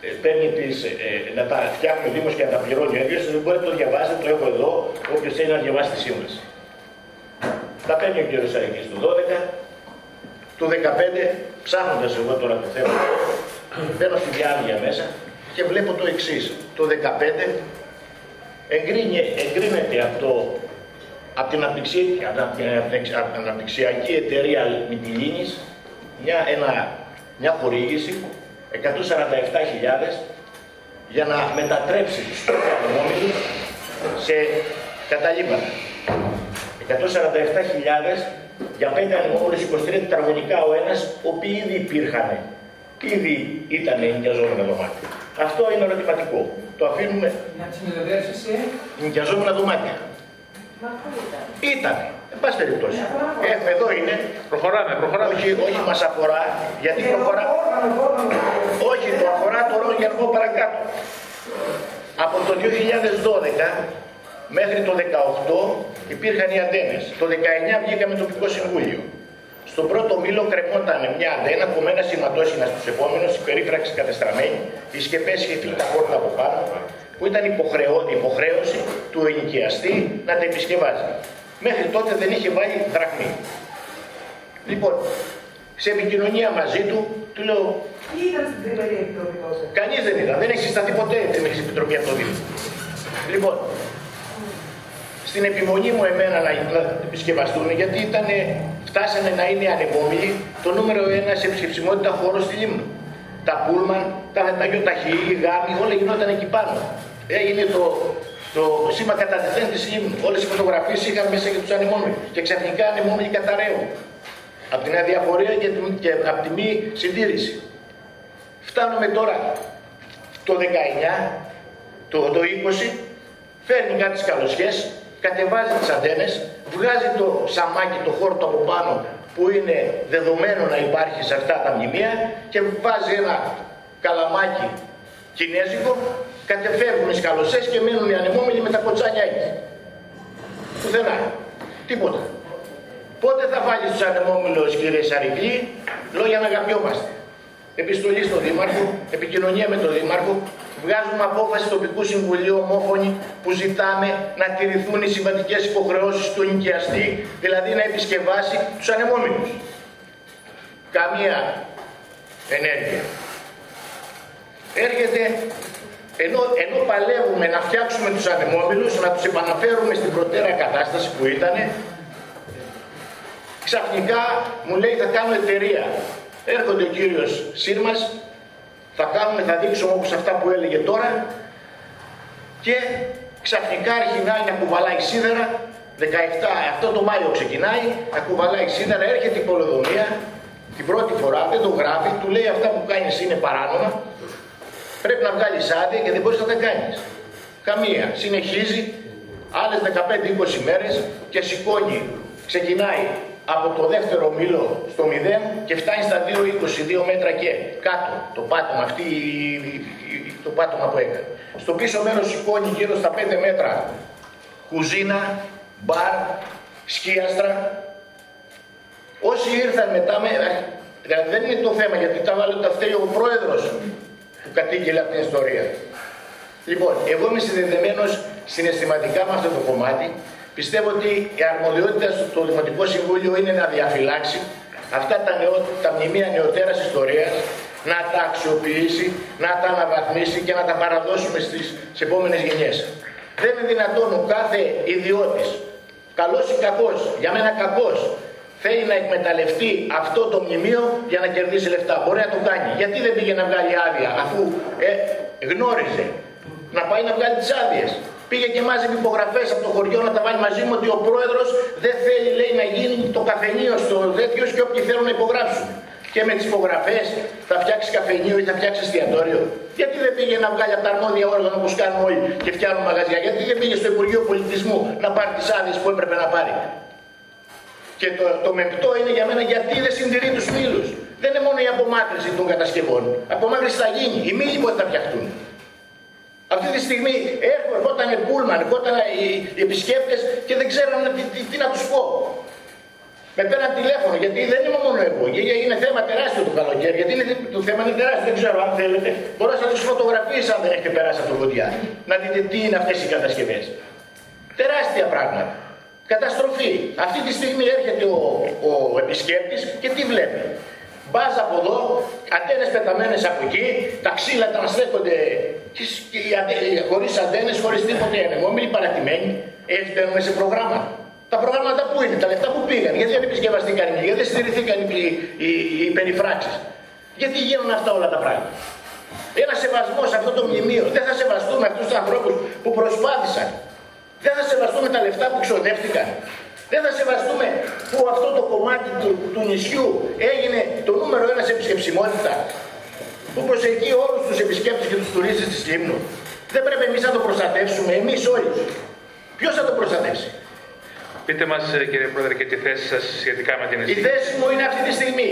ε, παίρνει τις, ε, να τα φτιάχνει ο Δήμος και να τα πληρώνει ο ίδιος, δεν μπορεί να το διαβάσει, το έχω εδώ, όποιος θέλει να διαβάσει τη σύμβαση. Τα παίρνει ο κ. Σαρικής το 12, το 15, ψάχνοντας εγώ τώρα το θέμα, μπαίνω στη διάρκεια μέσα και βλέπω το εξής. Το 15 εγκρίνει, εγκρίνεται από, το, από την αναπτυξιακή, αναπτυξιακή εταιρεία Μητυλίνης μια, ένα, μια χορήγηση 147.000 για να μετατρέψει τους ανεμόμυλους σε καταλήμματα. 147.000 για 5 ανεμόμυλους 23 τετραγωνικά ο ένας, οποίοι ήδη υπήρχαν, ήδη ήταν ενοικιαζόμενα δωμάτια. Αυτό είναι ερωτηματικό. Το αφήνουμε. Να τις συνδεδεύσεις σε... Νοικιαζόμενα δωμάτια. Ήταν; Εν πάση περιπτώσει. Έχουμε εδώ είναι. Προχωράμε, προχωράμε. Όχι, όχι μας αφορά, γιατί προχωρά. όχι, το αφορά το ρόλο για να πω παρακάτω. Από το 2012 μέχρι το 2018 υπήρχαν οι αντένες. Το 19 βγήκαμε τοπικό συμβούλιο. Στον πρώτο μήλο κρεμόταν μια αντένα, κομμένα σηματόσυνα στους επόμενους, η περίφραξη κατεστραμμένη, οι σκεπές είχε φύγει τα πόρτα από πάνω, που ήταν υποχρεώ, υποχρέωση του ενοικιαστή να τα επισκευάζει. Μέχρι τότε δεν είχε βάλει δραχμή. Λοιπόν, σε επικοινωνία μαζί του, του λέω, Ποιοι ήταν στην τριμερή επιτροπή τότε. Κανείς δεν ήταν, δεν έχει συσταθεί ποτέ την επιτροπή από το Δήμο. Λοιπόν, στην επιμονή μου εμένα να, να επισκευαστούν, γιατί ήτανε, φτάσανε να είναι ανεμόμυλοι το νούμερο ένα σε επισκεψιμότητα χώρο στη Λίμνο. Τα πούλμαν, τα, τα γιοταχή, οι γάμοι, όλα γινόταν εκεί πάνω. Έγινε το, το σήμα κατατεθέν της Λίμνου. Όλες οι φωτογραφίες είχαν μέσα για τους ανεμόμυλου. Και ξαφνικά ανεμόμυλοι καταραίουν. Από την αδιαφορία και, την- και από τη μη συντήρηση. Φτάνουμε τώρα το 19, το, το 20, φέρνει κάτι τις καλοσιές, κατεβάζει τις αντένες, βγάζει το σαμάκι, το χόρτο από πάνω που είναι δεδομένο να υπάρχει σε αυτά τα μνημεία και βάζει ένα καλαμάκι κινέζικο, κατεφεύγουν οι σκαλωσές και μένουν οι ανεμόμυλοι με τα κοτσάνια εκεί. Πουθενά. Τίποτα. Πότε θα βάλει στους ανεμόμυλους κύριε Σαρικλή, λόγια να αγαπιόμαστε. Επιστολή στον Δήμαρχο, επικοινωνία με τον Δήμαρχο, βγάζουμε απόφαση τοπικού συμβουλίου ομόφωνη που ζητάμε να τηρηθούν οι σημαντικές υποχρεώσεις του νοικιαστή, δηλαδή να επισκευάσει τους ανεμόμυλους. Καμία ενέργεια. Έρχεται, ενώ, ενώ παλεύουμε να φτιάξουμε τους ανεμόμυλους, να τους επαναφέρουμε στην προτέρα κατάσταση που ήταν, ξαφνικά μου λέει θα κάνω εταιρεία. Έρχονται ο κύριος Σύρμας, θα κάνουμε, θα δείξουμε όπως αυτά που έλεγε τώρα και ξαφνικά αρχινάει να κουβαλάει σίδερα, 17, αυτό το Μάιο ξεκινάει, να κουβαλάει σίδερα, έρχεται η πολεοδομία, την πρώτη φορά, δεν το γράφει, του λέει αυτά που κάνεις είναι παράνομα, πρέπει να βγάλεις άδεια και δεν μπορείς να τα κάνεις. Καμία. Συνεχίζει άλλες 15-20 μέρες και σηκώνει, ξεκινάει από το δεύτερο μήλο στο 0 και φτάνει στα 2,22 μέτρα και κάτω το πάτωμα, αυτή, η- η- η- το πάτωμα που έκανε. Στο πίσω μέρος σηκώνει γύρω στα 5 μέτρα κουζίνα, μπαρ, σκίαστρα. Όσοι ήρθαν μετά, με, δηλαδή δεν είναι το θέμα γιατί τα βάλω τα φταίει ο πρόεδρος που κατήγγειλε αυτή την ιστορία. Λοιπόν, εγώ είμαι συνδεδεμένος συναισθηματικά με αυτό το κομμάτι. Πιστεύω ότι η αρμοδιότητα του Δημοτικό Συμβούλιο είναι να διαφυλάξει αυτά τα, νεο, τα μνημεία νεωτέρας ιστορίας, να τα αξιοποιήσει, να τα αναβαθμίσει και να τα παραδώσουμε στις, στις επόμενες γενιές. Δεν είναι δυνατόν ο κάθε ιδιώτης, καλός ή κακός, για μένα κακός, θέλει να εκμεταλλευτεί αυτό το μνημείο για να κερδίσει λεφτά. Μπορεί να το κάνει. Γιατί δεν πήγε να βγάλει άδεια αφού ε, γνώριζε να πάει να βγάλει τις άδειες; Πήγε και μάζευε υπογραφές από το χωριό να τα βάλει μαζί μου ότι ο πρόεδρος δεν θέλει λέει, να γίνει το καφενείο στο τέτοιο και όποιοι θέλουν να υπογράψουν. Και με τις υπογραφές θα φτιάξει καφενείο ή θα φτιάξει εστιατόριο. Γιατί δεν πήγε να βγάλει από τα αρμόδια όργανα όπως κάνουν όλοι και φτιάχνουν μαγαζιά. Γιατί δεν πήγε στο Υπουργείο Πολιτισμού να πάρει τις άδειες που έπρεπε να πάρει. Και το, το μεμπτό είναι για μένα γιατί δεν συντηρεί τους μήλους. Δεν είναι μόνο η απομάκρυνση των κατασκευών. Απομάκρυνση θα γίνει. Οι μήλοι πότε θα φτιαχτούν. Αυτή τη στιγμή έρχονταν πούλμαν, έρχονταν οι, οι επισκέπτες και δεν ξέραν τι, τι, τι να τους πω. Με πέραν τηλέφωνο, γιατί δεν είμαι μόνο εγώ. Είναι θέμα τεράστιο το καλοκαίρι. Γιατί είναι, το θέμα είναι τεράστιο. Δεν ξέρω αν θέλετε. Μπορώ να σας τι φωτογραφίε αν δεν έχετε περάσει από το βοντιά. Να δείτε τι είναι αυτές οι κατασκευές. Τεράστια πράγματα. Καταστροφή. Αυτή τη στιγμή έρχεται ο, ο επισκέπτης και τι βλέπει. Μπάζ από εδώ, αντένες πεταμένες από εκεί, τα ξύλα τα στέκονται χωρίς αντένες, χωρίς τίποτε ανεμόμυλοι, παρατημένοι. Έτσι μπαίνουμε σε προγράμματα. Τα προγράμματα που είναι, τα λεφτά που πήγαν, γιατί δεν επισκευαστήκαν οι γιατί δεν στηριχθήκαν οι, οι, οι, οι περιφράξεις. Γιατί γίνονται αυτά όλα τα πράγματα. Ένα σεβασμός σε αυτό το μνημείο. Δεν θα σεβαστούμε αυτούς τους ανθρώπους που προσπάθησαν. Δεν θα σεβαστούμε τα λεφτά που ξοδεύτηκαν. Δεν θα σεβαστούμε που αυτό το κομμάτι του, του νησιού έγινε το νούμερο ένας σε επισκεψιμότητα. Που προσεγγεί όλους τους επισκέπτες και τους τουρίστες της Λίμνου. Δεν πρέπει εμείς να το προστατεύσουμε, εμείς όλοι. Ποιος θα το προστατεύσει; Πείτε μας, κύριε Πρόεδρε, και τη θέση σας σχετικά με την εισήγηση. Η θέση μου είναι αυτή τη στιγμή.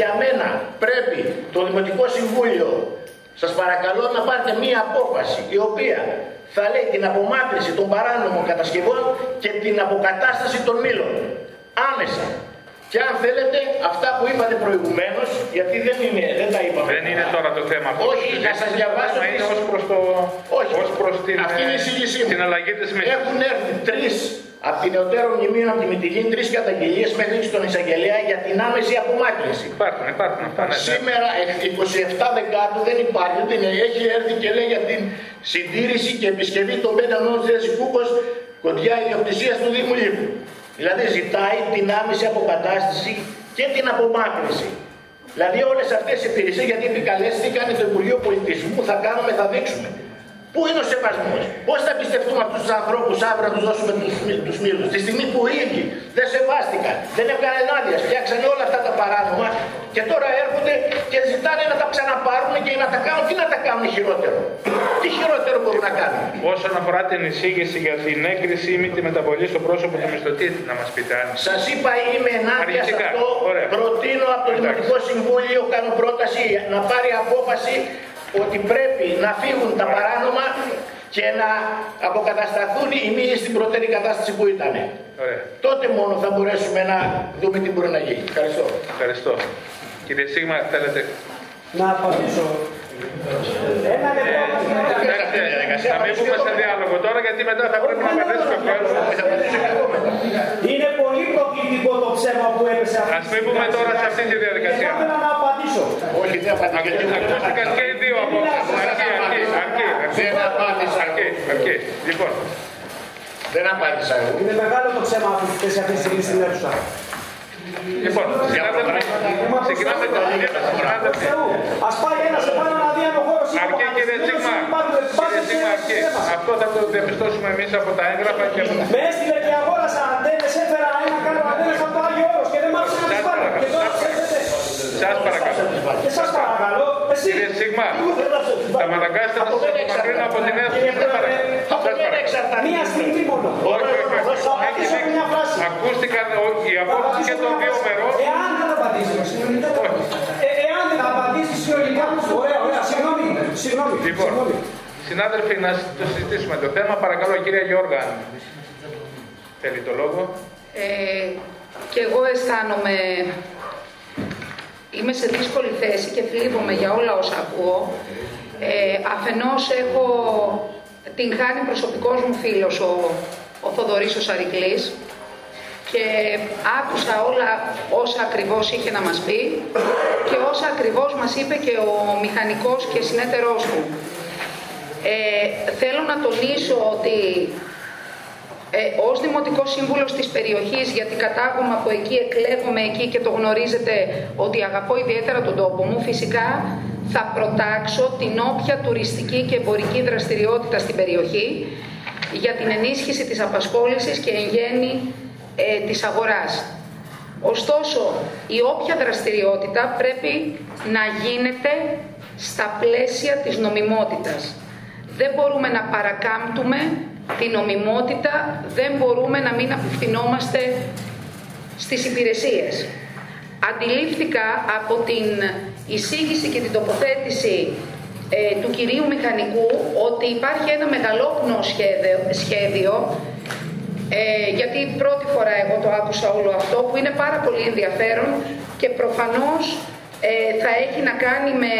Για μένα πρέπει το Δημοτικό Συμβούλιο, σας παρακαλώ να πάρετε μία απόφαση η οποία θα λέει την απομάκρυση των παράνομων κατασκευών και την αποκατάσταση των μήλων. Άμεσα. Και αν θέλετε, αυτά που είπατε προηγουμένως, γιατί δεν, είναι, δεν τα είπαμε. Δεν είναι τώρα το θέμα αυτό. Όχι, να σας διαβάσω. Είναι ως προς το. Όχι, ως προς την, αυτή είναι η εισήγησή Την αλλαγή της Έχουν έρθει τρεις από την νεωτέρω μνημείο από τη Μητυλίνη τρεις καταγγελίες μέχρι στον εισαγγελέα για την άμεση απομάκρυνση. Υπάρχουν, υπάρχουν αυτά. Ναι, ναι. Σήμερα, 27 Δεκάτου, δεν υπάρχει. Δεν έχει έρθει και λέει για την συντήρηση και επισκευή των πέντε νόμων της Κούκο κοντιά ιδιοκτησίας του Δήμου Λίβου. Δηλαδή ζητάει την άμεση αποκατάσταση και την απομάκρυνση. Δηλαδή όλες αυτές οι υπηρεσίες γιατί επικαλέστηκαν το Υπουργείο Πολιτισμού θα κάνουμε, θα δείξουμε. Πού είναι ο σεβασμός, πώς θα πιστευτούμε αυτού τους ανθρώπους αύριο να τους δώσουμε τους μήλου, τη στιγμή που οι ίδιοι δεν σεβάστηκαν, δεν έβγαλαν άδεια, φτιάξαν όλα αυτά τα παράνομα και τώρα έρχονται και ζητάνε να τα ξαναπάρουν και να τα κάνουν. Τι να τα κάνουν χειρότερο, τι χειρότερο μπορούν να κάνουν; Όσον αφορά την εισήγηση για την έγκριση ή τη μεταβολή στο πρόσωπο του μισθωτή, να μας πείτε αν. Σας είπα, είμαι ενάντια σε αυτό. Προτείνω από το Δημοτικό Συμβούλιο, κάνω πρόταση να πάρει απόφαση ότι πρέπει να φύγουν τα παράνομα και να αποκατασταθούν οι μύες στην πρώτερη κατάσταση που ήταν. Τότε μόνο θα μπορέσουμε να δούμε τι μπορεί να γίνει. Ευχαριστώ. Ευχαριστώ. Κύριε Σίγμα, θέλετε... Να απαντήσω. Ένα λεπτό. Να μην πούμε σε διάλογο τώρα, γιατί μετά θα πρέπει να απαντήσουμε Είναι πολύ προκλητικό το ψέμα που έπεσε αυτό. Ας μην πούμε τώρα σε αυτή τη διαδικασία. Θα ήθελα να απαντήσω. Όχι, δεν απαντήσω. Ακούστηκαν και οι δύο από Αρκεί, αρκεί, αρκεί. Δεν απάντησα. Αρκεί, αρκεί. Λοιπόν. Δεν απάντησα εγώ. Είναι μεγάλο το ψέμα που θέσει αυτή τη στιγμή στην αίθουσα. Λοιπόν, ξεκινάμε το Α πάει ένας σε πάνω να δει αν ο χώρο είναι Αρκεί κύριε Τσίγμα. Κύριε Τσίγμα, αρκεί. Αυτό θα το διαπιστώσουμε εμείς από τα έγγραφα και από Με έστειλε και αγόρασα αντένες, έφερα ένα κάρο αντένες από το Άγιο Όρος και δεν μ' άφησε να τις πάρω. Και τώρα ξέρετε. Σας παρακαλώ. Και σας παρακαλώ. Εσύ. Κύριε Σίγμα, θα με αναγκάσετε να σας απομακρύνω από την αίθουσα. Μία στιγμή μόνο. Όχι, όχι, όχι. Ακούστηκαν οι απόψεις και των δύο μερών. Εάν δεν απαντήσεις, εάν δεν απαντήσεις συνολικά, ωραία, ωραία, συγγνώμη, συγγνώμη. Λοιπόν, συνάδελφοι, να το συζητήσουμε το θέμα. Παρακαλώ, κυρία Γιώργα, θέλει το λόγο. Ε, και εγώ αισθάνομαι είμαι σε δύσκολη θέση και θλίβομαι για όλα όσα ακούω. Ε, αφενός έχω την χάνει προσωπικός μου φίλος ο, ο Θοδωρής ο Σαρικλής και άκουσα όλα όσα ακριβώς είχε να μας πει και όσα ακριβώς μας είπε και ο μηχανικός και συνέτερός του. Ε, θέλω να τονίσω ότι ε, ως Δημοτικός Σύμβουλος της περιοχής, γιατί κατάγομαι από εκεί, εκλέγομαι εκεί και το γνωρίζετε ότι αγαπώ ιδιαίτερα τον τόπο μου, φυσικά θα προτάξω την όποια τουριστική και εμπορική δραστηριότητα στην περιοχή για την ενίσχυση της απασχόλησης και εν γέννη ε, της αγοράς. Ωστόσο, η όποια δραστηριότητα πρέπει να γίνεται στα πλαίσια της νομιμότητας. Δεν μπορούμε να παρακάμπτουμε την νομιμότητα, δεν μπορούμε να μην απευθυνόμαστε στις υπηρεσίες. Αντιλήφθηκα από την εισήγηση και την τοποθέτηση ε, του κυρίου Μηχανικού ότι υπάρχει ένα μεγαλόπνο σχέδιο, σχέδιο ε, γιατί πρώτη φορά εγώ το άκουσα όλο αυτό που είναι πάρα πολύ ενδιαφέρον και προφανώς ε, θα έχει να κάνει με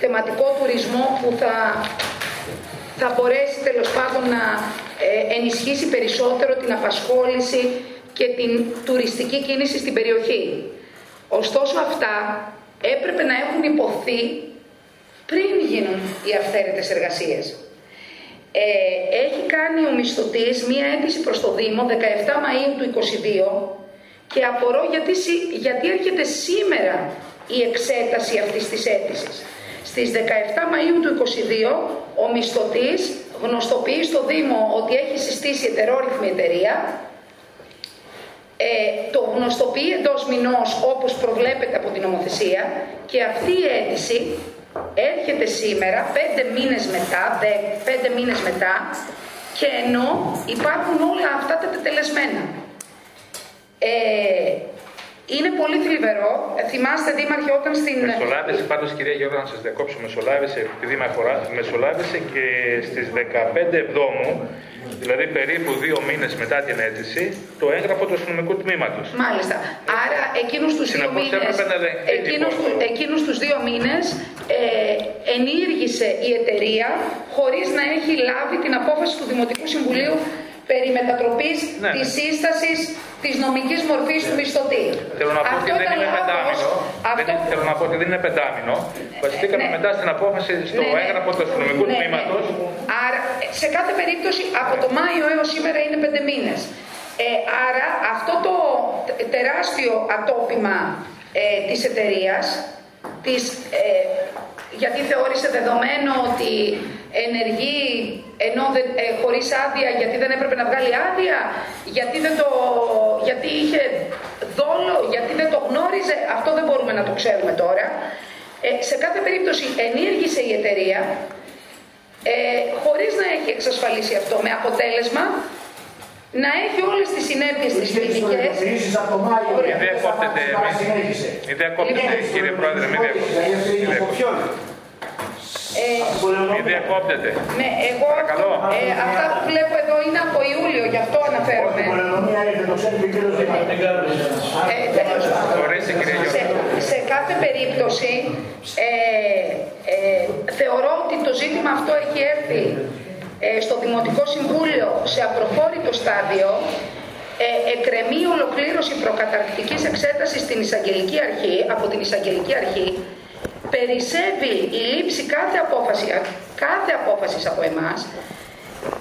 θεματικό τουρισμό που θα θα μπορέσει τέλος πάντων να ε, ενισχύσει περισσότερο την απασχόληση και την τουριστική κίνηση στην περιοχή. Ωστόσο αυτά έπρεπε να έχουν υποθεί πριν γίνουν οι αυθαίρετες εργασίες. Ε, έχει κάνει ο μισθωτής μία αίτηση προς το Δήμο 17 Μαΐου του 2022 και απορώ γιατί, γιατί έρχεται σήμερα η εξέταση αυτής της αίτησης. Στις 17 Μαΐου του 2022 ο μισθωτής γνωστοποιεί στο Δήμο ότι έχει συστήσει ετερόρυθμη εταιρεία ε, το γνωστοποιεί εντός μηνός όπως προβλέπεται από την νομοθεσία και αυτή η αίτηση έρχεται σήμερα, πέντε μήνες μετά, πέντε μήνες μετά και ενώ υπάρχουν όλα αυτά τα τετελεσμένα. Ε, είναι πολύ θλιβερό. Θυμάστε, Δήμαρχε, όταν στην. Μεσολάβησε, πάντως, κυρία Γιώργα, να σας διακόψω. Μεσολάβησε, επειδή με αφορά, μεσολάβησε και στις 15 Εβδόμου, δηλαδή περίπου δύο μήνες μετά την αίτηση, το έγγραφο του αστυνομικού τμήματος. Μάλιστα. Άρα, εκείνους τους δύο μήνε. Εκείνους του δύο μήνες ε, ενήργησε η εταιρεία χωρίς να έχει λάβει την απόφαση του Δημοτικού Συμβουλίου περί μετατροπής ναι. της σύστασης της νομικής μορφής του μισθωτή. Θέλω να πω ότι δεν είναι πεντάμινο. Αυτό... Θέλω να πω ότι δεν είναι πεντάμινο. Βασιστήκαμε ναι. μετά στην απόφαση στο ναι, ναι. έγγραφο του αστυνομικού ναι, τμήματος. Άρα, σε κάθε περίπτωση, από το Μάιο έως σήμερα είναι πέντε μήνες. Ε, άρα, αυτό το τεράστιο ατόπιμα ε, της εταιρείας, της, ε, γιατί θεώρησε δεδομένο ότι ενεργεί ενώ δεν, ε, χωρίς άδεια γιατί δεν έπρεπε να βγάλει άδεια, γιατί, δεν το, γιατί είχε δόλο, γιατί δεν το γνώριζε, αυτό δεν μπορούμε να το ξέρουμε τώρα. Ε, σε κάθε περίπτωση ενήργησε η εταιρεία ε, χωρίς να έχει εξασφαλίσει αυτό, με αποτέλεσμα να έχει όλες τις συνέπειες της ποινικές. Μην διακόπτεται, μην διακόπτεται κύριε Πρόεδρε, μην διακόπτεται. Ε, Μην διακόπτεται. Ναι, εγώ ε, αυτά που βλέπω εδώ είναι από Ιούλιο, γι' αυτό αναφέρομαι. Ε, σε, σε κάθε περίπτωση ε, ε, θεωρώ ότι το ζήτημα αυτό έχει έρθει ε, στο Δημοτικό Συμβούλιο σε απροχώρητο στάδιο ε, εκρεμεί ολοκλήρωση προκαταρκτικής εξέτασης στην εισαγγελική αρχή, από την εισαγγελική αρχή περισσεύει η λήψη κάθε απόφαση, κάθε απόφασης από εμάς,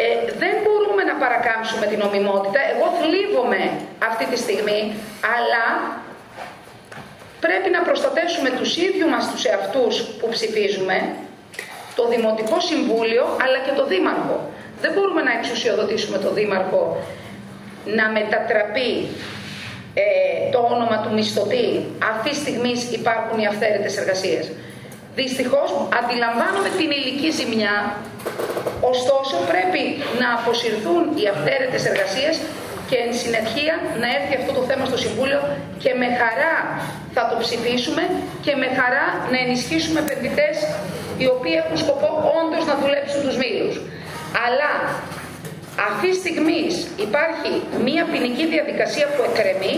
ε, δεν μπορούμε να παρακάμψουμε την νομιμότητα. Εγώ θλίβομαι αυτή τη στιγμή, αλλά πρέπει να προστατεύσουμε τους ίδιους μας τους εαυτούς που ψηφίζουμε, το Δημοτικό Συμβούλιο, αλλά και το Δήμαρχο. Δεν μπορούμε να εξουσιοδοτήσουμε το Δήμαρχο να μετατραπεί ε, το όνομα του μισθωτή. Αυτή τη στιγμή υπάρχουν οι αυθαίρετες εργασίες. Δυστυχώς αντιλαμβάνομαι την ηλική ζημιά, ωστόσο πρέπει να αποσυρθούν οι αυθαίρετες εργασίες και εν συνεχεία να έρθει αυτό το θέμα στο Συμβούλιο και με χαρά θα το ψηφίσουμε και με χαρά να ενισχύσουμε επενδυτές οι οποίοι έχουν σκοπό όντως να δουλέψουν τους μήλους. Αλλά αυτή τη στιγμή υπάρχει μία ποινική διαδικασία που εκκρεμεί,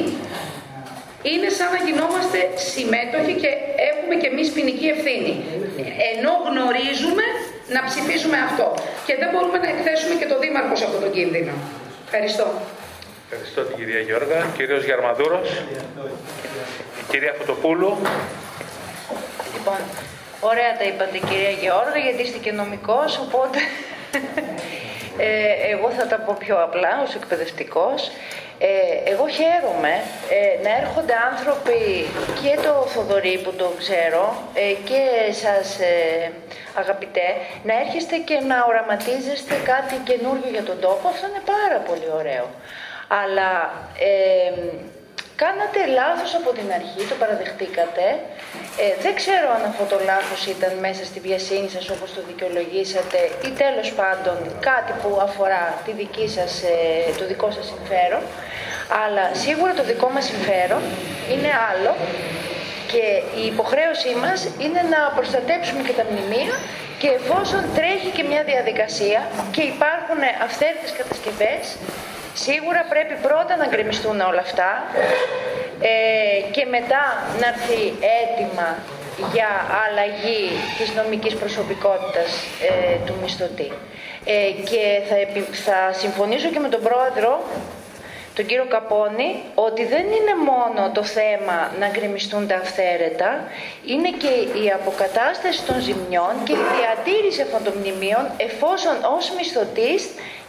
είναι σαν να γινόμαστε συμμέτοχοι και έχουμε και εμείς ποινική ευθύνη. Ενώ γνωρίζουμε να ψηφίσουμε αυτό. Και δεν μπορούμε να εκθέσουμε και το Δήμαρχος σε αυτό το κίνδυνο. Ευχαριστώ. Ευχαριστώ την κυρία Γιώργα. Κύριος Γιαρμαδούρος. κυρία Φωτοπούλου. Λοιπόν, ωραία τα είπατε κυρία Γεώργα, γιατί είστε και νομικός, οπότε ε, εγώ θα τα πω πιο απλά ως εκπαιδευτικός. Ε, εγώ χαίρομαι ε, να έρχονται άνθρωποι και το Θοδωρή που το ξέρω ε, και σας ε, αγαπητέ να έρχεστε και να οραματίζεστε κάτι καινούργιο για τον τόπο. Αυτό είναι πάρα πολύ ωραίο. Αλλά Κάνατε λάθος από την αρχή, το παραδεχτήκατε. Ε, δεν ξέρω αν αυτό το λάθος ήταν μέσα στη βιασύνη σας όπως το δικαιολογήσατε ή τέλος πάντων κάτι που αφορά τη δική σας, ε, το δικό σας συμφέρον. Αλλά σίγουρα το δικό μας συμφέρον είναι άλλο και η υποχρέωσή μας είναι να προστατέψουμε και τα μνημεία και εφόσον τρέχει και μια διαδικασία και υπάρχουν αυθαίρετες κατασκευές, Σίγουρα πρέπει πρώτα να γκρεμιστούν όλα αυτά ε, και μετά να έρθει έτοιμα για αλλαγή της νομικής προσωπικότητας ε, του μισθωτή. Ε, και θα, θα συμφωνήσω και με τον πρόεδρο τον κύριο Καπόνη ότι δεν είναι μόνο το θέμα να γκρεμιστούν τα αυθαίρετα, είναι και η αποκατάσταση των ζημιών και η διατήρηση αυτών των μνημείων εφόσον ως μισθωτής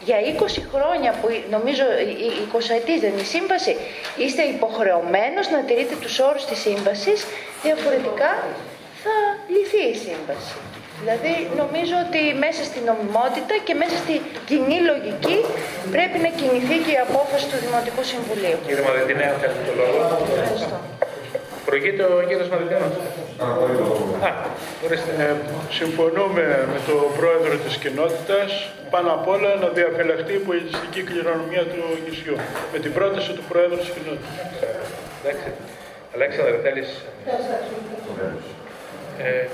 για 20 χρόνια που νομίζω η 20 ετής δεν είναι η σύμβαση είστε υποχρεωμένος να τηρείτε τους όρους της σύμβασης διαφορετικά θα λυθεί η σύμβαση. Δηλαδή νομίζω ότι μέσα στην νομιμότητα και μέσα στη κοινή λογική πρέπει να κινηθεί και η απόφαση του Δημοτικού Συμβουλίου. Κύριε Μαδετινέα, θέλετε το λόγο; Ευχαριστώ. Προηγείται ο κύριος Μαδετινέας. Α, ε, συμφωνούμε με τον πρόεδρο της κοινότητας πάνω απ' όλα να διαφυλαχτεί η πολιτιστική κληρονομιά του νησιού με την πρόταση του πρόεδρου της κοινότητας. Εντάξει. Αλέξανδρε, θέλεις... Ε,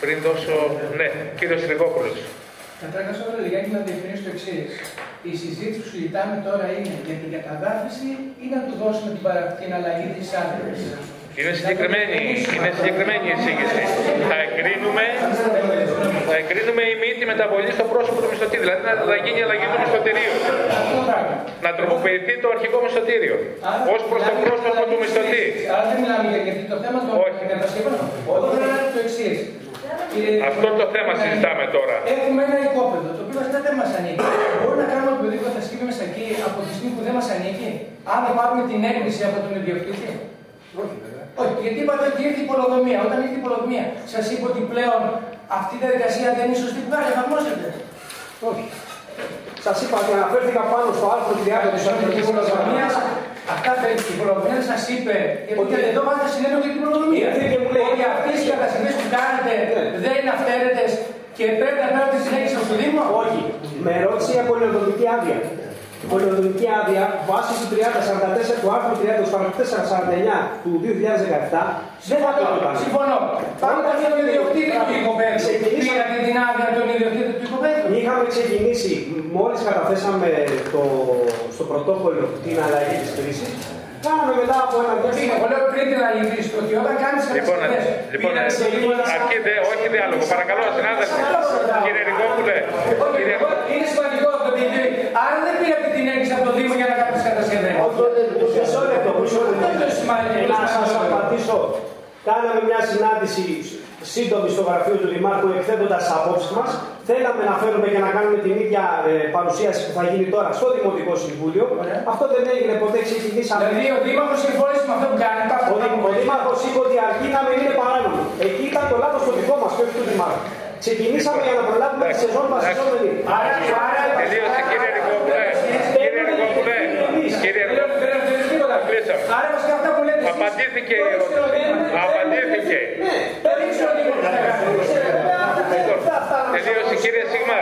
πριν δώσω... Ναι, κύριος Σρυγόπουλος. Καταρχάς, όλα Γιάννη, να διευκρινίσω το εξής. Η συζήτηση που συζητάμε τώρα είναι για την καταδάφιση ή να του δώσουμε την, παρα... την αλλαγή της άδειας. Είναι συγκεκριμένη, είναι συγκεκριμένη η εισήγηση. Θα εγκρίνουμε, θα εγκρίνουμε η μύτη μεταβολής στο πρόσωπο του μισθωτή. Δηλαδή να γίνει η αλλαγή του μισθωτηρίου. Να τροποποιηθεί το αρχικό μισθωτήριο. Ω προς το πρόσωπο του μισθωτή. Άρα δεν μιλάμε για το θέμα των κατασκευών. Εγώ θέλω να το εξή. Αυτό το θέμα συζητάμε τώρα. Έχουμε ένα οικόπεδο το οποίο βασικά δεν μας ανήκει. Μπορούμε να κάνουμε οποιοδήποτε κατασκευή μέσα εκεί από τη στιγμή που δεν μας ανήκει, αν δεν πάρουμε την έγκριση από τον ιδιοκτήτη; Όχι, βέβαια. Όχι, γιατί είπατε ότι ήρθε η πολυοδομία. Όταν ήρθε η πολυοδομία, σας είπα ότι πλέον αυτή η διαδικασία δεν είναι σωστή που κάνει, εφαρμόζεται. Όχι. Σας είπα ότι αναφέρθηκα πάνω στο άρθρο 30 της Ορθική Πολυοδομία. Αυτά η πολυοδομία σας είπε ότι εδώ βάζετε συνέντευξη για την πολυοδομία. Ότι αυτές οι κατασκευές που κάνετε δεν είναι αυθαίρετες και πρέπει να κάνετε συνέχεια στο Δήμο; Όχι. Με ρώτησε για πολυοδομική άδεια πολυοδομική άδεια βάσει του 3044 του άρθρου 30 του 449 του 2017 δεν θα το Συμφωνώ. Πάμε για τον ιδιοκτήτη του οικοπαίδου. Πήρατε την άδεια τον ιδιοκτήτη του οικοπαίδου. Είχαμε ξεκινήσει, μόλις καταθέσαμε το, στο πρωτόκολλο την αλλαγή της κρίση, Κάναμε μετά από ένα διάστημα. Εγώ λέω πριν την αλληλή ότι όταν κάνεις Λοιπόν, λοιπόν αρχίδε, όχι διάλογο. Παρακαλώ, συνάδελφοι. Κύριε Ρικόπουλε. Είναι σημαντικό αυτό το παιδί. Άρα δεν πήρατε την έγκριση από το Δήμο για να κάνει τις κατασκευές. Μισό λεπτό, μισό λεπτό. Να σας απαντήσω. Κάναμε μια συνάντηση σύντομη στο γραφείο του Δημάρχου εκθέτοντας τις απόψεις μας. Θέλαμε να φέρουμε και να κάνουμε την ίδια ε, παρουσίαση που θα γίνει τώρα στο Δημοτικό Συμβούλιο. Αυτό δεν έγινε ποτέ, ξεκινήσαμε. Δηλαδή ο Δήμαρχος συμφώνησε με αυτό που κάνει. Ο, ο Δήμαρχος είπε ότι αρκεί να μην είναι παράνομο. Εκεί ήταν το λάθος το δικό μας και όχι του Δημάρχου. Ξεκινήσαμε για να προλάβουμε τη σεζόν βασιζόμενη. Άρα, άρα, τελείωσε κύριε Ρικόπουλε. Κύριε Ρικόπουλε. Κύριε Ρικόπουλε. Απαντήθηκε η ερώτηση. Απαντήθηκε. Τελείωσε κύριε Σίγμα.